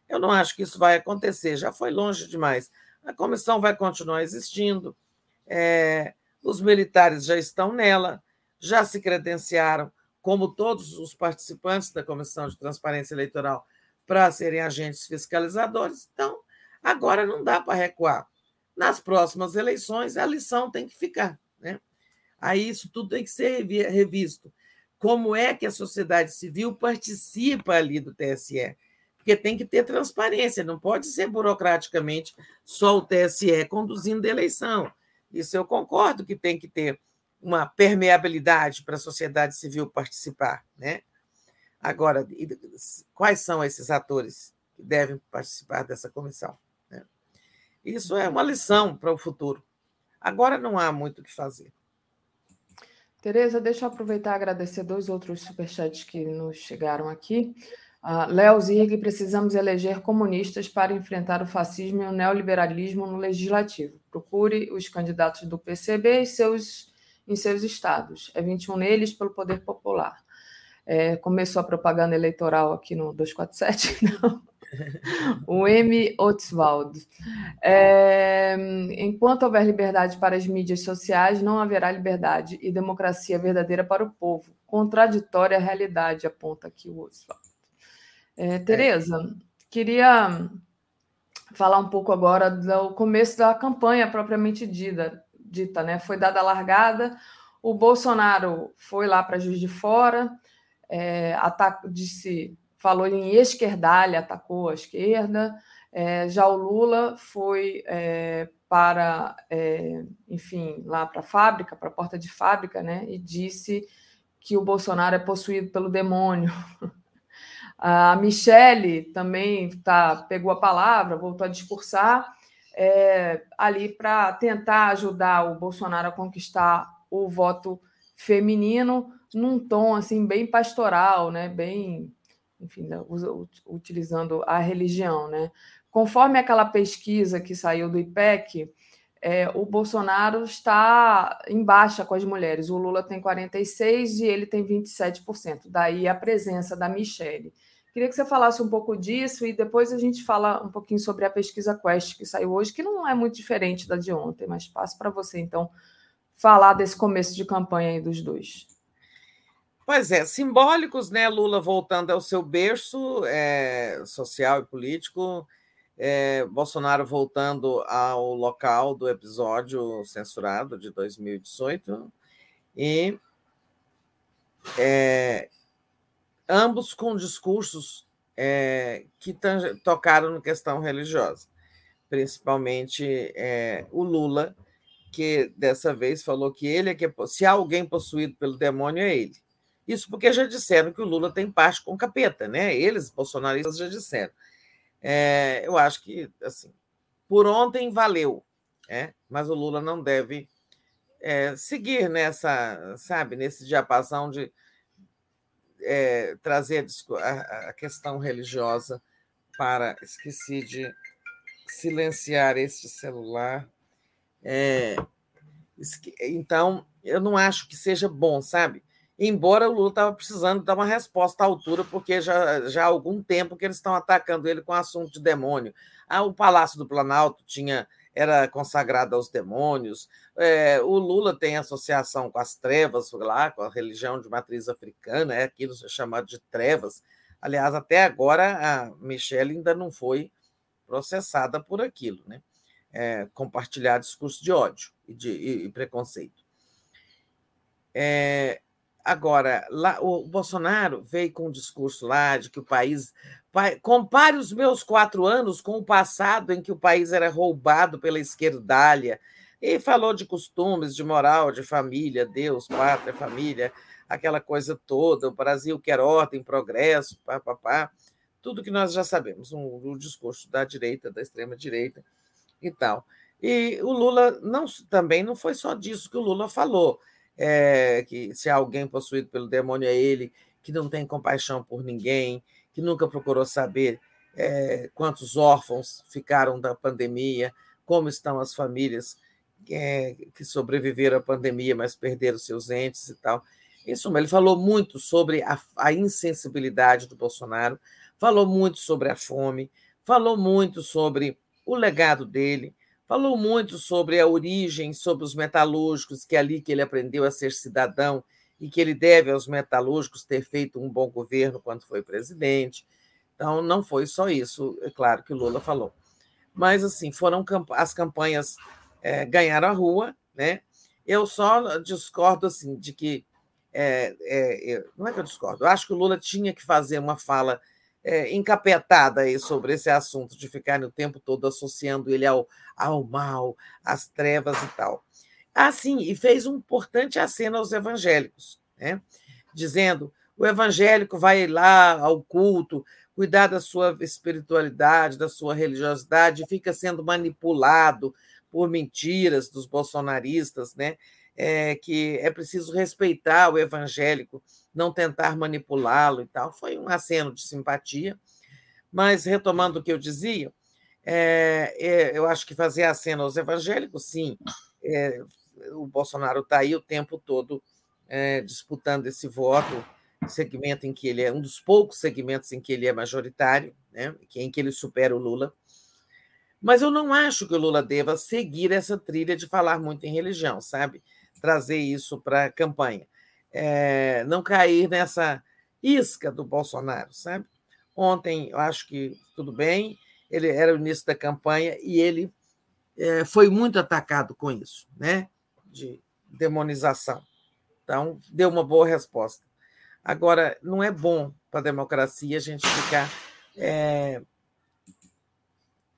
Eu não acho que isso vai acontecer, já foi longe demais. A comissão vai continuar existindo, é, os militares já estão nela, já se credenciaram, como todos os participantes da Comissão de Transparência Eleitoral, para serem agentes fiscalizadores. Então, agora não dá para recuar. Nas próximas eleições, a lição tem que ficar. Né? Aí isso tudo tem que ser revisto. Como é que a sociedade civil participa ali do TSE? porque tem que ter transparência, não pode ser burocraticamente só o TSE conduzindo a eleição. Isso eu concordo que tem que ter uma permeabilidade para a sociedade civil participar. Né? Agora, quais são esses atores que devem participar dessa comissão? Né? Isso é uma lição para o futuro. Agora não há muito o que fazer. Tereza, deixa eu aproveitar e agradecer dois outros superchats que nos chegaram aqui. Uh, Léo Zirg, precisamos eleger comunistas para enfrentar o fascismo e o neoliberalismo no legislativo. Procure os candidatos do PCB seus, em seus estados. É 21 neles pelo poder popular. É, começou a propaganda eleitoral aqui no 247, não. O M. Otswald. É, enquanto houver liberdade para as mídias sociais, não haverá liberdade e democracia verdadeira para o povo. Contraditória à realidade, aponta aqui o Otswald. É, Tereza, queria falar um pouco agora do começo da campanha propriamente dita, dita né? Foi dada a largada, o Bolsonaro foi lá para Juiz de Fora, é, disse, falou em esquerdalha, atacou a esquerda, é, já o Lula foi é, para, é, enfim, lá para a fábrica, para a porta de fábrica, né? E disse que o Bolsonaro é possuído pelo demônio. A Michele também tá, pegou a palavra, voltou a discursar é, ali para tentar ajudar o Bolsonaro a conquistar o voto feminino num tom assim bem pastoral, né? Bem, enfim, utilizando a religião, né? Conforme aquela pesquisa que saiu do IPEC, é, o Bolsonaro está em baixa com as mulheres. O Lula tem 46% e ele tem 27%. Daí a presença da Michelle. Queria que você falasse um pouco disso e depois a gente fala um pouquinho sobre a pesquisa Quest que saiu hoje, que não é muito diferente da de ontem, mas passo para você, então, falar desse começo de campanha aí dos dois. Pois é, simbólicos, né? Lula voltando ao seu berço é, social e político, é, Bolsonaro voltando ao local do episódio censurado de 2018, e é, ambos com discursos é, que tocaram na questão religiosa, principalmente é, o Lula, que dessa vez falou que ele é que se há alguém possuído pelo demônio é ele. Isso porque já disseram que o Lula tem parte com capeta, né? Eles, bolsonaristas, já disseram. É, eu acho que assim, por ontem valeu, é? mas o Lula não deve é, seguir nessa, sabe, nesse diapasão de é, trazer a, a, questão religiosa para. Esqueci de silenciar este celular. É, então, eu não acho que seja bom, sabe? Embora o Lula estava precisando dar uma resposta à altura, porque já, já há algum tempo que eles estão atacando ele com assunto de demônio. Ah, o Palácio do Planalto tinha era consagrado aos demônios. É, o Lula tem associação com as trevas lá, com a religião de matriz africana, é aquilo chamado de trevas. Aliás, até agora a Michelle ainda não foi processada por aquilo, né? É, compartilhar discurso de ódio e, de, e, e preconceito. É, agora, lá, o Bolsonaro veio com um discurso lá de que o país Compare os meus quatro anos com o passado em que o país era roubado pela esquerdalha. E falou de costumes, de moral, de família, Deus, pátria, família, aquela coisa toda. O Brasil quer ordem, progresso, papapá. Tudo que nós já sabemos, um, um discurso da direita, da extrema-direita e tal. E o Lula não, também não foi só disso que o Lula falou, é, que se alguém possuído pelo demônio é ele, que não tem compaixão por ninguém, que nunca procurou saber é, quantos órfãos ficaram da pandemia, como estão as famílias é, que sobreviveram à pandemia, mas perderam seus entes e tal. Isso, ele falou muito sobre a, a insensibilidade do Bolsonaro, falou muito sobre a fome, falou muito sobre o legado dele, falou muito sobre a origem, sobre os metalúrgicos, que é ali que ele aprendeu a ser cidadão e que ele deve aos metalúrgicos ter feito um bom governo quando foi presidente. Então, não foi só isso, é claro que o Lula falou. Mas, assim, foram as campanhas é, ganharam a rua, né? Eu só discordo, assim, de que. É, é, não é que eu discordo, eu acho que o Lula tinha que fazer uma fala é, encapetada aí sobre esse assunto, de ficar o tempo todo associando ele ao, ao mal, às trevas e tal. Ah, sim, e fez um importante aceno aos evangélicos, né? dizendo: o evangélico vai lá ao culto, cuidar da sua espiritualidade, da sua religiosidade, fica sendo manipulado por mentiras dos bolsonaristas, né? É, que é preciso respeitar o evangélico, não tentar manipulá-lo e tal. Foi um aceno de simpatia. Mas, retomando o que eu dizia, é, é, eu acho que fazer aceno aos evangélicos, sim, o Bolsonaro está aí o tempo todo disputando esse voto, segmento em que ele é um dos poucos segmentos em que ele é majoritário, né, em que ele supera o Lula. Mas eu não acho que o Lula deva seguir essa trilha de falar muito em religião, sabe? Trazer isso para a campanha. É, não cair nessa isca do Bolsonaro, sabe? Ontem, eu acho que tudo bem, ele era o início da campanha e ele é, foi muito atacado com isso, né? de demonização. Então, deu uma boa resposta. Agora, não é bom para a democracia a gente ficar é,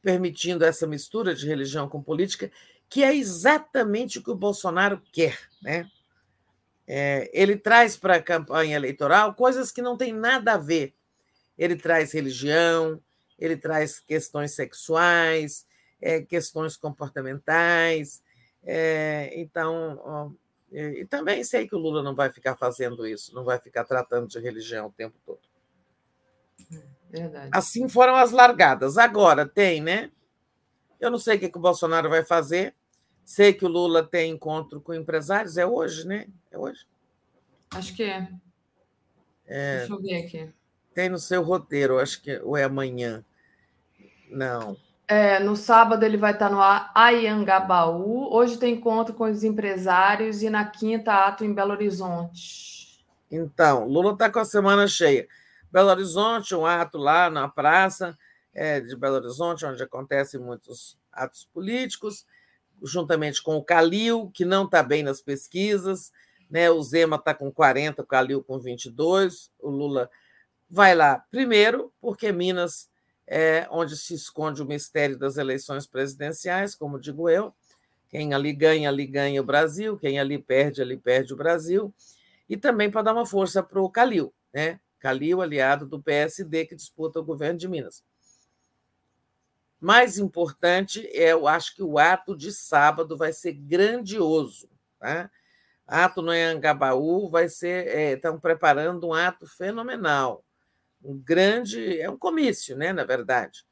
permitindo essa mistura de religião com política, que é exatamente o que o Bolsonaro quer. Né? É, ele traz para a campanha eleitoral coisas que não têm nada a ver ele traz religião, ele traz questões sexuais, é, questões comportamentais. É, então, ó, e também sei que o Lula não vai ficar fazendo isso, não vai ficar tratando de religião o tempo todo. Verdade. Assim foram as largadas. Agora tem, né? Eu não sei o que, que o Bolsonaro vai fazer. Sei que o Lula tem encontro com empresários. É hoje, né? É hoje? Acho que é. É, Deixa eu ver aqui. tem no seu roteiro, acho que ou é amanhã. Não. É, no sábado ele vai estar no A- Ayangabaú. Hoje tem encontro com os empresários e na quinta ato em Belo Horizonte. Então, Lula está com a semana cheia. Belo Horizonte, um ato lá na praça é, de Belo Horizonte, onde acontecem muitos atos políticos, juntamente com o Calil, que não está bem nas pesquisas. Né? O Zema está com 40, o Calil com 22. O Lula vai lá primeiro, porque Minas é onde se esconde o mistério das eleições presidenciais, como digo eu. Quem ali ganha, ali ganha o Brasil, quem ali perde, ali perde o Brasil. E também para dar uma força para o Calil, né? Calil, aliado do PSD, que disputa o governo de Minas. Mais importante é, eu acho que o ato de sábado vai ser grandioso. Tá? Ato no Anhangabaú vai ser. é, estão preparando um ato fenomenal. Um grande. É um comício, né, na verdade.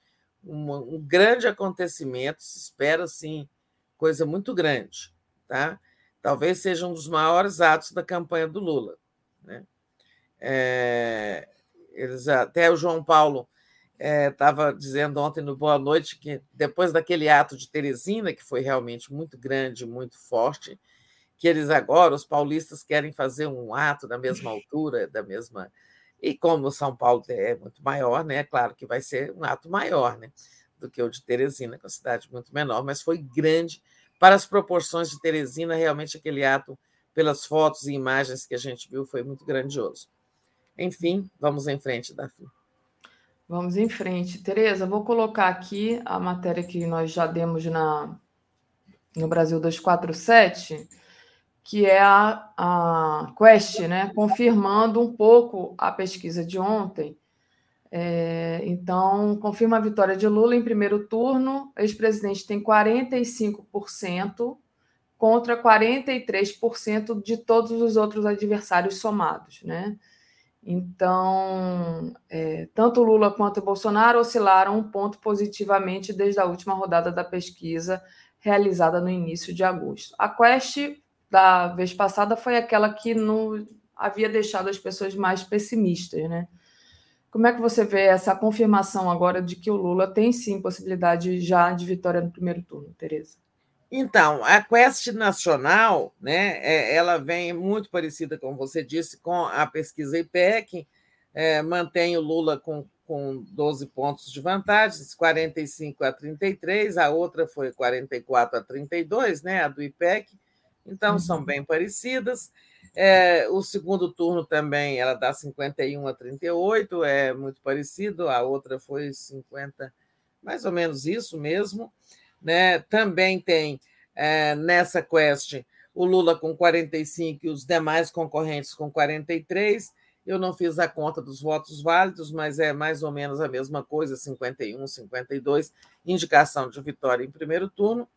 Um, um grande acontecimento, se espera assim, coisa muito grande. Tá? Talvez seja um dos maiores atos da campanha do Lula. Né? É, eles, até o João Paulo estava dizendo ontem no Boa Noite que depois daquele ato de Teresina, que foi realmente muito grande, muito forte, que eles agora, os paulistas, querem fazer um ato da mesma altura, da mesma. E como o São Paulo é muito maior, né? É claro que vai ser um ato maior né? do que o de Teresina, que é uma cidade muito menor, mas foi grande para as proporções de Teresina, realmente aquele ato, pelas fotos e imagens que a gente viu, foi muito grandioso. Enfim, vamos em frente, Davi. Vamos em frente. Tereza, vou colocar aqui a matéria que nós já demos na, no Brasil 247, que é a, a Quest, né? confirmando um pouco a pesquisa de ontem. É, então, confirma a vitória de Lula em primeiro turno. Ex-presidente tem 45% contra 43% de todos os outros adversários somados, né? Então, é, tanto Lula quanto Bolsonaro oscilaram um ponto positivamente desde a última rodada da pesquisa realizada no início de agosto. A Quest da vez passada foi aquela que no, havia deixado as pessoas mais pessimistas, né? Como é que você vê essa confirmação agora de que o Lula tem sim possibilidade já de vitória no primeiro turno, Tereza? Então, a Quest Nacional, né, é, ela vem muito parecida, como você disse, com a pesquisa IPEC, é, mantém o Lula com, com 12 pontos de vantagem, 45 a 33, a outra foi 44 a 32, né, a do IPEC, então são bem parecidas. É, o segundo turno também, ela dá 51 a 38, é muito parecido, a outra foi 50, mais ou menos isso mesmo. Né? Também tem é, nessa quest o Lula com 45 e os demais concorrentes com 43. Eu não fiz a conta dos votos válidos, mas é mais ou menos a mesma coisa, 51, 52, indicação de vitória em primeiro turno.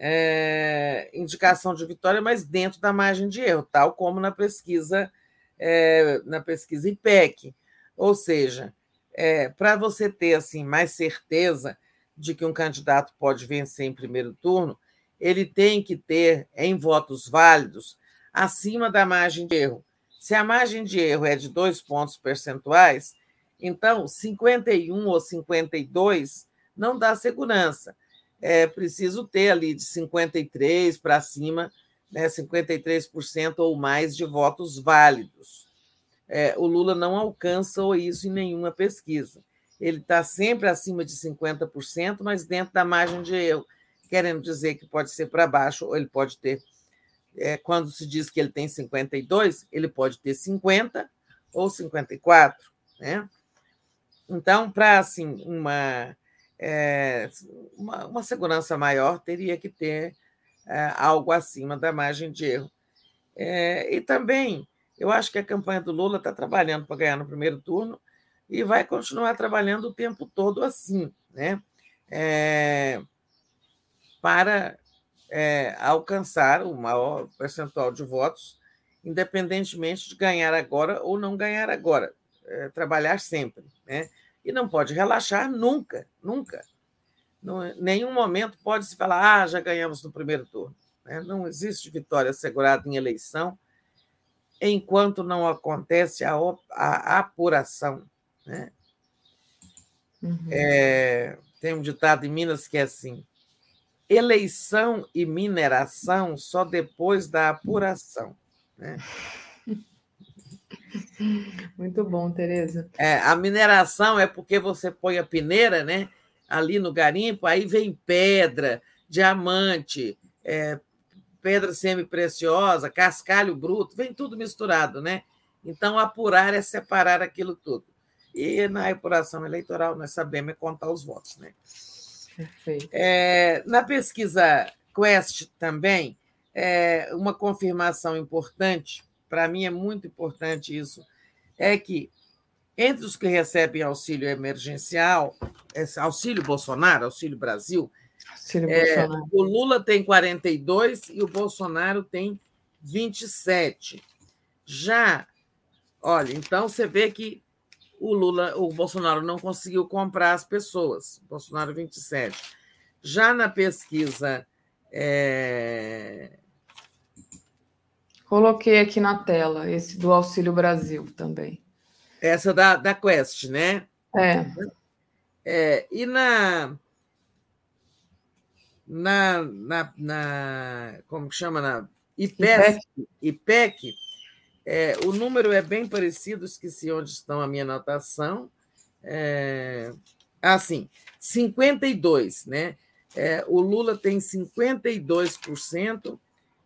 É, indicação de vitória, mas dentro da margem de erro, tal como na pesquisa é, na pesquisa IPEC. Ou seja, é, para você ter assim mais certeza de que um candidato pode vencer em primeiro turno, ele tem que ter em votos válidos acima da margem de erro. Se a margem de erro é de dois pontos percentuais, então 51 ou 52 não dá segurança. É preciso ter ali de 53 para cima, né, 53% ou mais de votos válidos. É, o Lula não alcança isso em nenhuma pesquisa ele está sempre acima de 50%, mas dentro da margem de erro, querendo dizer que pode ser para baixo, ou ele pode ter. É, quando se diz que ele tem 52, ele pode ter 50 ou 54. Né? Então, para assim, uma, é, uma, uma, segurança maior, teria que ter é, algo acima da margem de erro. É, e também, eu acho que a campanha do Lula está trabalhando para ganhar no primeiro turno, e vai continuar trabalhando o tempo todo assim, né? É, para é, alcançar o maior percentual de votos, independentemente de ganhar agora ou não ganhar agora, é, trabalhar sempre, né? E não pode relaxar nunca, nunca. Em nenhum momento pode se falar, ah, já ganhamos no primeiro turno. Né? Não existe vitória assegurada em eleição enquanto não acontece a, a apuração. Né? Uhum. É, tem um ditado em Minas que é assim: eleição e mineração só depois da apuração. Né? Muito bom, Tereza. É, a mineração é porque você põe a peneira né, ali no garimpo, aí vem pedra, diamante, é, pedra semi-preciosa, cascalho bruto, vem tudo misturado, né? Então, apurar é separar aquilo tudo. E na apuração eleitoral, nós sabemos contar os votos, né? Perfeito. É, na pesquisa Quest também, é, uma confirmação importante, para mim é muito importante isso, é que entre os que recebem auxílio emergencial, auxílio Bolsonaro, auxílio Brasil, é, o Lula tem 42 e o Bolsonaro tem 27. Já, olha, então você vê que o Lula, o Bolsonaro não conseguiu comprar as pessoas. Bolsonaro 27. Já na pesquisa. É... Coloquei aqui na tela esse do Auxílio Brasil também. Essa da, da Quest, né? É. é e na na, na, na como que chama na IPEC, IPEC é, o número é bem parecido, esqueci onde estão a minha anotação. É, assim, 52, né? É, o Lula tem 52%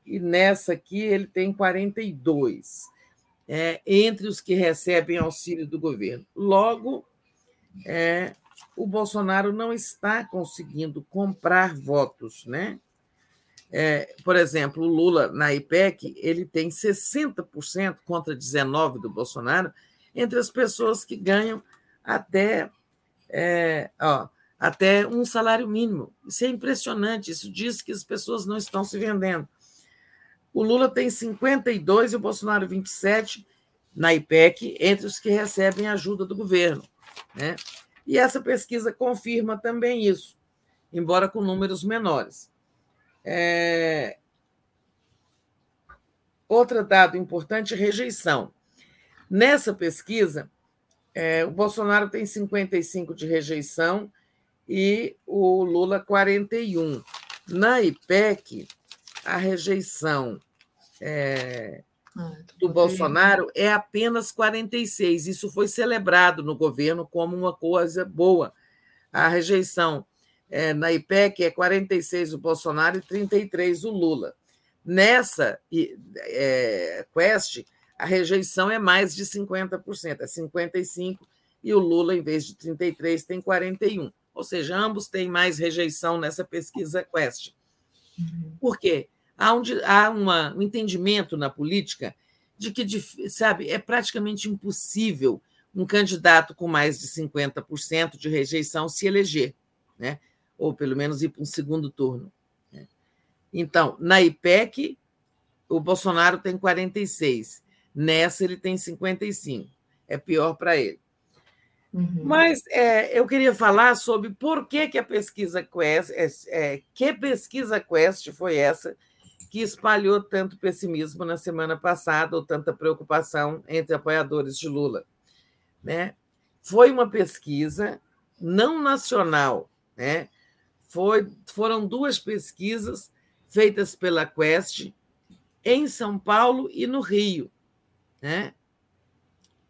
e nessa aqui ele tem 42%, é, entre os que recebem auxílio do governo. Logo, é, o Bolsonaro não está conseguindo comprar votos, né? É, por exemplo, o Lula na IPEC ele tem 60% contra 19% do Bolsonaro entre as pessoas que ganham até, é, ó, até um salário mínimo. Isso é impressionante, isso diz que as pessoas não estão se vendendo. O Lula tem 52% e o Bolsonaro 27% na IPEC, entre os que recebem ajuda do governo. Né? E essa pesquisa confirma também isso, embora com números menores. É... Outro dado importante: rejeição. Nessa pesquisa, é, o Bolsonaro tem 55 de rejeição e o Lula 41. Na IPEC, a rejeição é, ah, do Bolsonaro é apenas 46. Isso foi celebrado no governo como uma coisa boa. A rejeição é, na IPEC é 46 o Bolsonaro e 33 o Lula. Nessa é, Quest, a rejeição é mais de 50%, é 55%, e o Lula, em vez de 33, tem 41%. Ou seja, ambos têm mais rejeição nessa pesquisa Quest. Uhum. Por quê? Há, um, há uma, um entendimento na política de que, sabe, é praticamente impossível um candidato com mais de 50% de rejeição se eleger, né? Ou pelo menos ir para um segundo turno. Né? Então, na IPEC, o Bolsonaro tem 46, nessa ele tem 55. É pior para ele. Uhum. Mas é, eu queria falar sobre por que, que a pesquisa Quest, é, é, que pesquisa Quest foi essa que espalhou tanto pessimismo na semana passada, ou tanta preocupação entre apoiadores de Lula. Né? Foi uma pesquisa não nacional, né? Foi, foram duas pesquisas feitas pela Quest em São Paulo e no Rio. Né?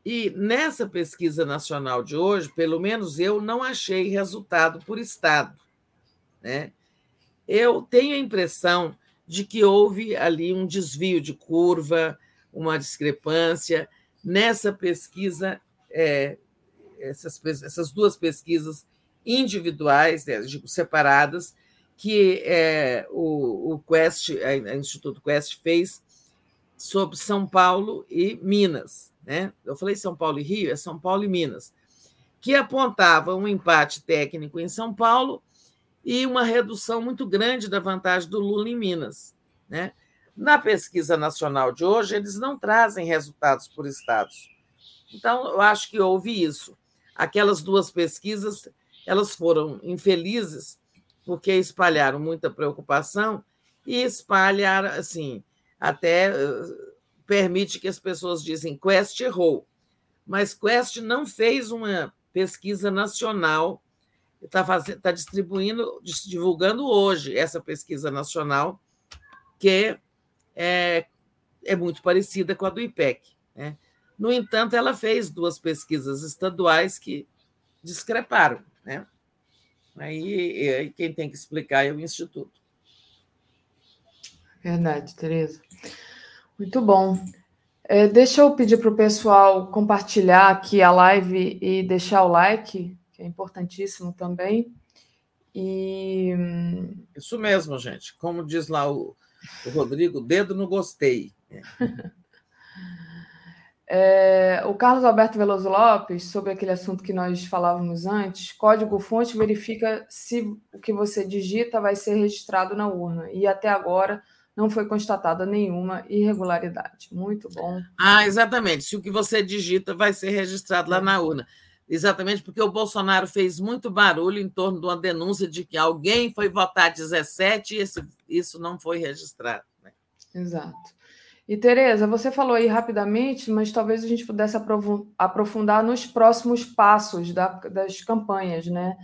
E nessa pesquisa nacional de hoje, pelo menos eu não achei resultado por estado. Né? Eu tenho a impressão de que houve ali um desvio de curva, uma discrepância. Nessa pesquisa, é, essas, essas duas pesquisas individuais, né, digo, separadas, que é, o, o Quest, a, Instituto Quest fez sobre São Paulo e Minas. Né? Eu falei São Paulo e Rio, é São Paulo e Minas. que apontava um empate técnico em São Paulo e uma redução muito grande da vantagem do Lula em Minas. Né? Na pesquisa nacional de hoje, eles não trazem resultados por estados. Então, eu acho que houve isso. Aquelas duas pesquisas, elas foram infelizes porque espalharam muita preocupação e espalharam, assim, até eh, permite que as pessoas dizem Quest errou. Mas Quest não fez uma pesquisa nacional, está tá distribuindo, divulgando hoje essa pesquisa nacional, que é, é muito parecida com a do IPEC. Né? No entanto, ela fez duas pesquisas estaduais que discreparam. Né? Aí, aí quem tem que explicar é o Instituto. Verdade, Tereza. Muito bom. É, deixa eu pedir para o pessoal compartilhar aqui a live e deixar o like, que é importantíssimo também. E... Isso mesmo, gente. Como diz lá o, o Rodrigo, dedo no gostei. É, o Carlos Alberto Veloso Lopes, sobre aquele assunto que nós falávamos antes, código-fonte verifica se o que você digita vai ser registrado na urna. E até agora não foi constatada nenhuma irregularidade. Muito bom. Ah, exatamente. Se o que você digita vai ser registrado lá na urna. Exatamente porque o Bolsonaro fez muito barulho em torno de uma denúncia de que alguém foi votar 17 e esse, isso não foi registrado. Né? Exato. E, Tereza, você falou aí rapidamente, mas talvez a gente pudesse aprofundar nos próximos passos da, das campanhas, né?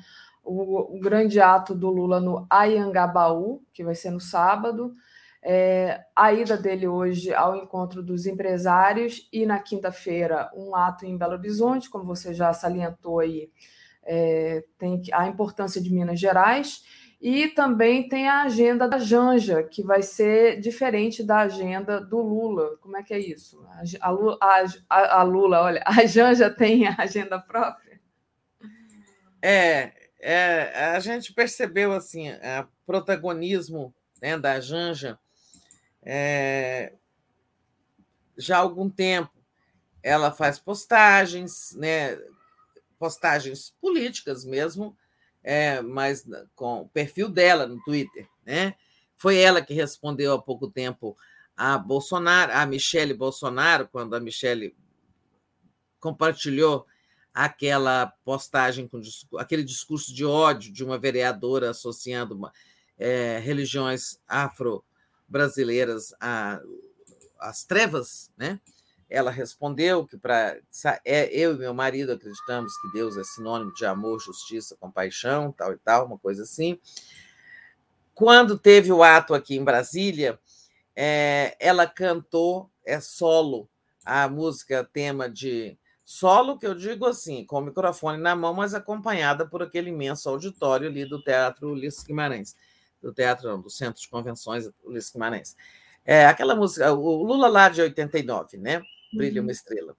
O, o, grande ato do Lula no Ayangabaú, que vai ser no sábado, é, a ida dele hoje ao encontro dos empresários e na quinta-feira um ato em Belo Horizonte, como você já salientou aí, é, tem a importância de Minas Gerais e também tem a agenda da Janja, que vai ser diferente da agenda do Lula. Como é que é isso? A, a, a, a Lula, olha, a Janja tem a agenda própria? É, é a gente percebeu assim, o protagonismo né, da Janja é, já há algum tempo. Ela faz postagens, né, postagens políticas mesmo, é, mas com o perfil dela no Twitter. Né? Foi ela que respondeu há pouco tempo a Bolsonaro, a Michele Bolsonaro, quando a Michele compartilhou aquela postagem com aquele discurso de ódio de uma vereadora associando uma, é, religiões afro-brasileiras às trevas, né? Ela respondeu que para é, eu e meu marido acreditamos que Deus é sinônimo de amor, justiça, compaixão, tal e tal, uma coisa assim. Quando teve o ato aqui em Brasília, é, ela cantou é solo a música tema de solo que eu digo assim, com o microfone na mão, mas acompanhada por aquele imenso auditório ali do Teatro Ulisses Guimarães, do Teatro não, do Centro de Convenções Ulisses Guimarães. É, aquela música, o Lula lá de 89, né? Brilha uhum. uma Estrela.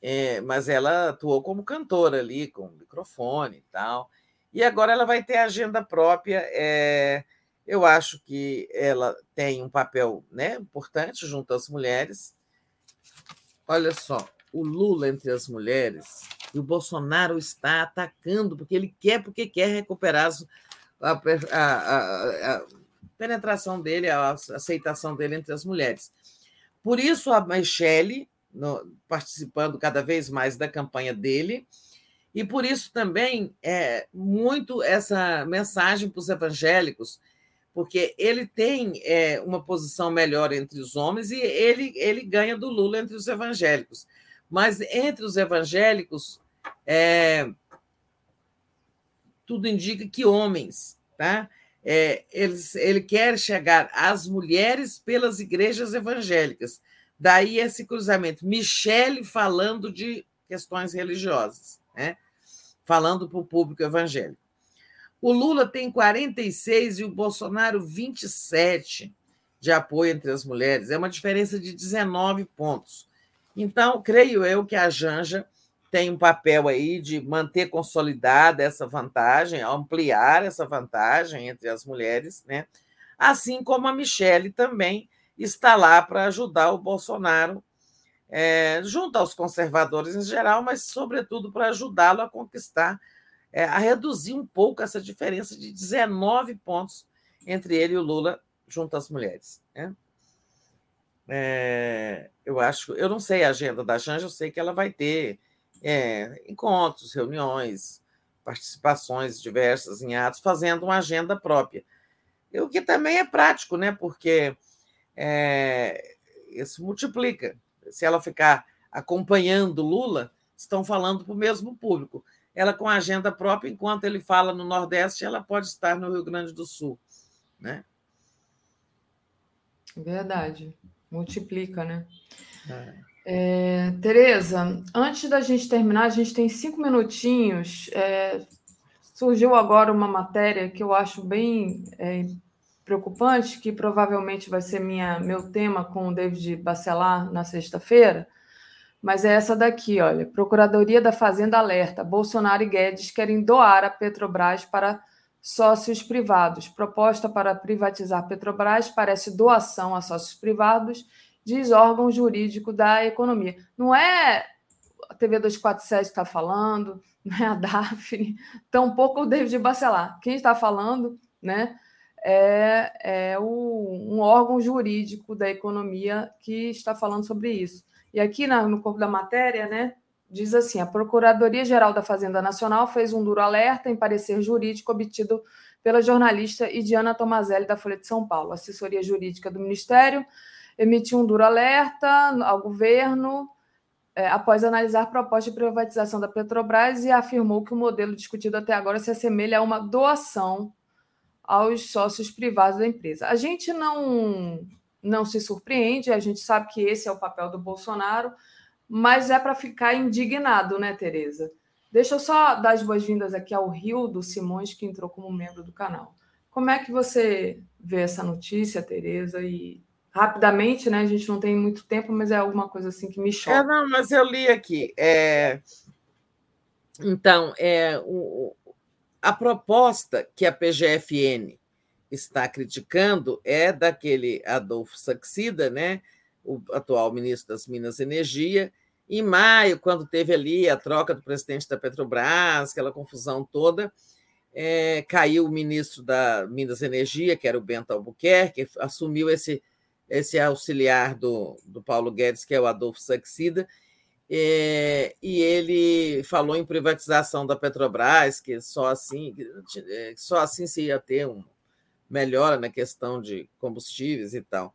É, mas ela atuou como cantora ali, com microfone e tal. E agora ela vai ter agenda própria. É, eu acho que ela tem um papel né, importante junto às mulheres. Olha só, o Lula entre as mulheres e o Bolsonaro está atacando, porque ele quer, porque quer recuperar a, a, a, a penetração dele, a aceitação dele entre as mulheres. Por isso, a Michelle no, participando cada vez mais da campanha dele, e por isso também é muito essa mensagem para os evangélicos, porque ele tem é, uma posição melhor entre os homens e ele, ele ganha do Lula entre os evangélicos. Mas entre os evangélicos, é, tudo indica que homens, tá? É, eles, ele quer chegar às mulheres pelas igrejas evangélicas. Daí esse cruzamento. Michele falando de questões religiosas, né? falando para o público evangélico. O Lula tem 46 e o Bolsonaro 27 de apoio entre as mulheres. É uma diferença de 19 pontos. Então, creio eu que a Janja tem um papel aí de manter consolidada essa vantagem, ampliar essa vantagem entre as mulheres, né? assim como a Michele também está lá para ajudar o Bolsonaro é, junto aos conservadores em geral, mas, sobretudo, para ajudá-lo a conquistar, é, a reduzir um pouco essa diferença de 19 pontos entre ele e o Lula junto às mulheres. Né? É, eu acho, eu não sei a agenda da Janja, eu sei que ela vai ter é, encontros, reuniões, participações diversas em atos, fazendo uma agenda própria. O que também é prático, né? Porque é, isso multiplica. Se ela ficar acompanhando Lula, estão falando para o mesmo público. Ela com agenda própria, enquanto ele fala no Nordeste, ela pode estar no Rio Grande do Sul, né? Verdade, multiplica, né? É. É, Tereza, antes da gente terminar, a gente tem cinco minutinhos. É, surgiu agora uma matéria que eu acho bem é, preocupante, que provavelmente vai ser minha, meu tema com o David Bacelar na sexta-feira, mas é essa daqui, olha. Procuradoria da Fazenda alerta. Bolsonaro e Guedes querem doar a Petrobras para sócios privados. Proposta para privatizar Petrobras parece doação a sócios privados diz órgão jurídico da economia. Não é a TV 247 que está falando, não é a Daphne, tampouco o David Bacelar. Quem está falando né, é, é o, um órgão jurídico da economia que está falando sobre isso. E aqui na, no corpo da matéria, né, diz assim: a Procuradoria-Geral da Fazenda Nacional fez um duro alerta em parecer jurídico obtido pela jornalista Idiana Tomazelli, da Folha de São Paulo. assessoria jurídica do Ministério emitiu um duro alerta ao governo é, após analisar a proposta de privatização da Petrobras e afirmou que o modelo discutido até agora se assemelha a uma doação aos sócios privados da empresa. A gente não não se surpreende, a gente sabe que esse é o papel do Bolsonaro, mas é para ficar indignado, né, Tereza? Deixa eu só dar as boas-vindas aqui ao Rio do Simões, que entrou como membro do canal. Como é que você vê essa notícia, Tereza, e rapidamente, né? A gente não tem muito tempo, mas é alguma coisa assim que me choca. É, não, mas eu li aqui. É... Então, é, o, a proposta que a PGFN está criticando é daquele Adolfo Saxida, né? o atual ministro das Minas e Energia, em maio, quando teve ali a troca do presidente da Petrobras, aquela confusão toda, é, caiu o ministro da Minas e Energia, que era o Bento Albuquerque, assumiu esse esse auxiliar do, do Paulo Guedes, que é o Adolfo Saxida, é, e ele falou em privatização da Petrobras, que só assim, é, só assim se ia ter um melhora na questão de combustíveis e tal.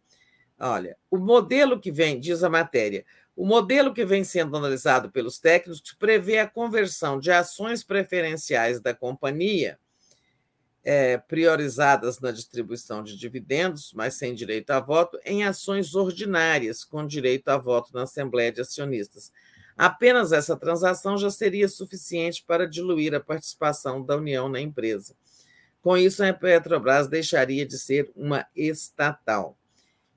Olha, o modelo que vem, diz a matéria, o modelo que vem sendo analisado pelos técnicos prevê a conversão de ações preferenciais da companhia é, priorizadas na distribuição de dividendos, mas sem direito a voto, em ações ordinárias, com direito a voto na Assembleia de Acionistas. Apenas essa transação já seria suficiente para diluir a participação da União na empresa. Com isso, a Petrobras deixaria de ser uma estatal.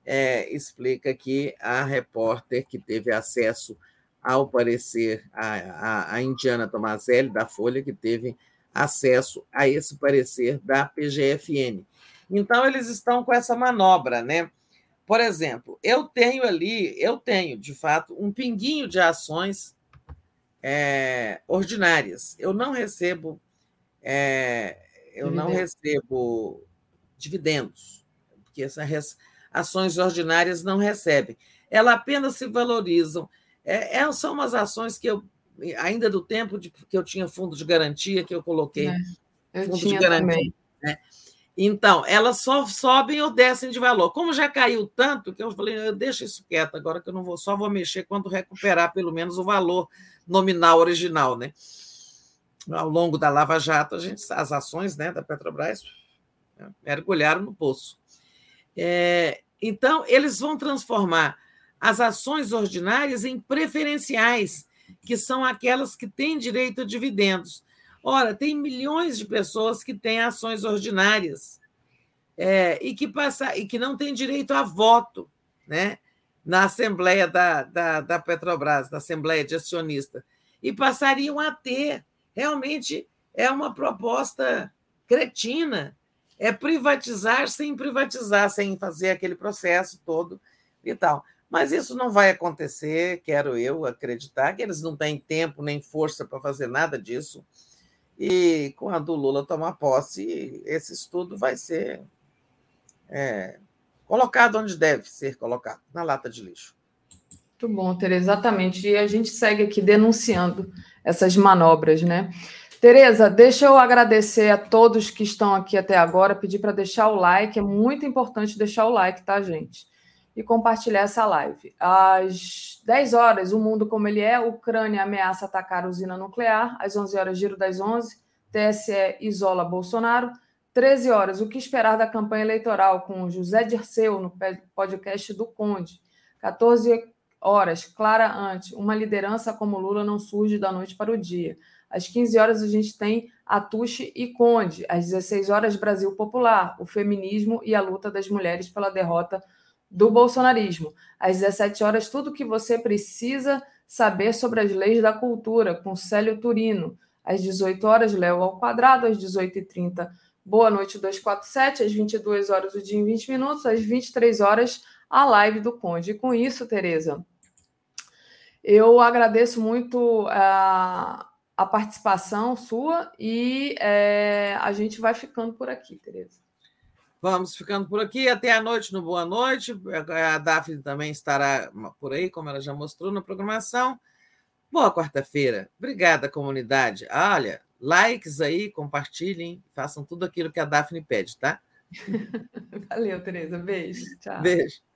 É, explica aqui a repórter que teve acesso ao parecer, a, a, a Indiana Tomazelli, da Folha, que teve acesso a esse parecer da PGFN. Então, eles estão com essa manobra, né? Por exemplo, eu tenho ali, eu tenho, de fato, um pinguinho de ações é, ordinárias. Eu não recebo, é, eu não recebo dividendos, porque essas ações ordinárias não recebem. Elas apenas se valorizam. É, é são umas ações que eu ainda do tempo de, que eu tinha fundo de garantia, que eu coloquei é, eu fundo de garantia. Né? Então, elas só sobem ou descem de valor. Como já caiu tanto, que eu falei, deixa isso quieto, agora que eu não vou, só vou mexer quando recuperar pelo menos o valor nominal original, né? Ao longo da Lava Jato, a gente, as ações né, da Petrobras né, mergulharam no poço. É, então, eles vão transformar as ações ordinárias em preferenciais que são aquelas que têm direito a dividendos. Ora, tem milhões de pessoas que têm ações ordinárias é, e, que passa, e que não têm direito a voto né, na Assembleia da, da, da Petrobras, na Assembleia de Acionista, e passariam a ter. Realmente é uma proposta cretina. É privatizar sem privatizar, sem fazer aquele processo todo e tal. Mas isso não vai acontecer, quero eu acreditar, que eles não têm tempo nem força para fazer nada disso. E quando o Lula tomar posse, esse estudo vai ser é, colocado onde deve ser colocado na lata de lixo. Muito bom, Tereza, exatamente. E a gente segue aqui denunciando essas manobras, né? Tereza, deixa eu agradecer a todos que estão aqui até agora, pedir para deixar o like, é muito importante deixar o like, tá, gente? E compartilhar essa live. Às 10 horas, o mundo como ele é, Ucrânia ameaça atacar a usina nuclear, às 11 horas, giro das 11, TSE isola Bolsonaro, 13 horas, o que esperar da campanha eleitoral com José Dirceu no podcast do Conde, 14 horas, Clara Ante, uma liderança como Lula não surge da noite para o dia. Às 15 horas a gente tem Atushi e Conde. Às 16 horas, Brasil Popular, o feminismo e a luta das mulheres pela derrota do bolsonarismo. Às 17 horas, tudo o que você precisa saber sobre as leis da cultura, com Célio Turino. Às 18 horas, Léo ao quadrado. Às 18h30, Boa Noite 247. Às 22 horas, o dia em 20 minutos. Às 23 horas, a live do Conde. E com isso, Tereza, eu agradeço muito a, a participação sua e é, a gente vai ficando por aqui, Tereza. Vamos ficando por aqui. Até a noite no Boa Noite. A Daphne também estará por aí, como ela já mostrou na programação. Boa quarta-feira. Obrigada, comunidade. Olha, likes aí, compartilhem, façam tudo aquilo que a Daphne pede, tá? Valeu, Tereza. Beijo. Tchau. Beijo.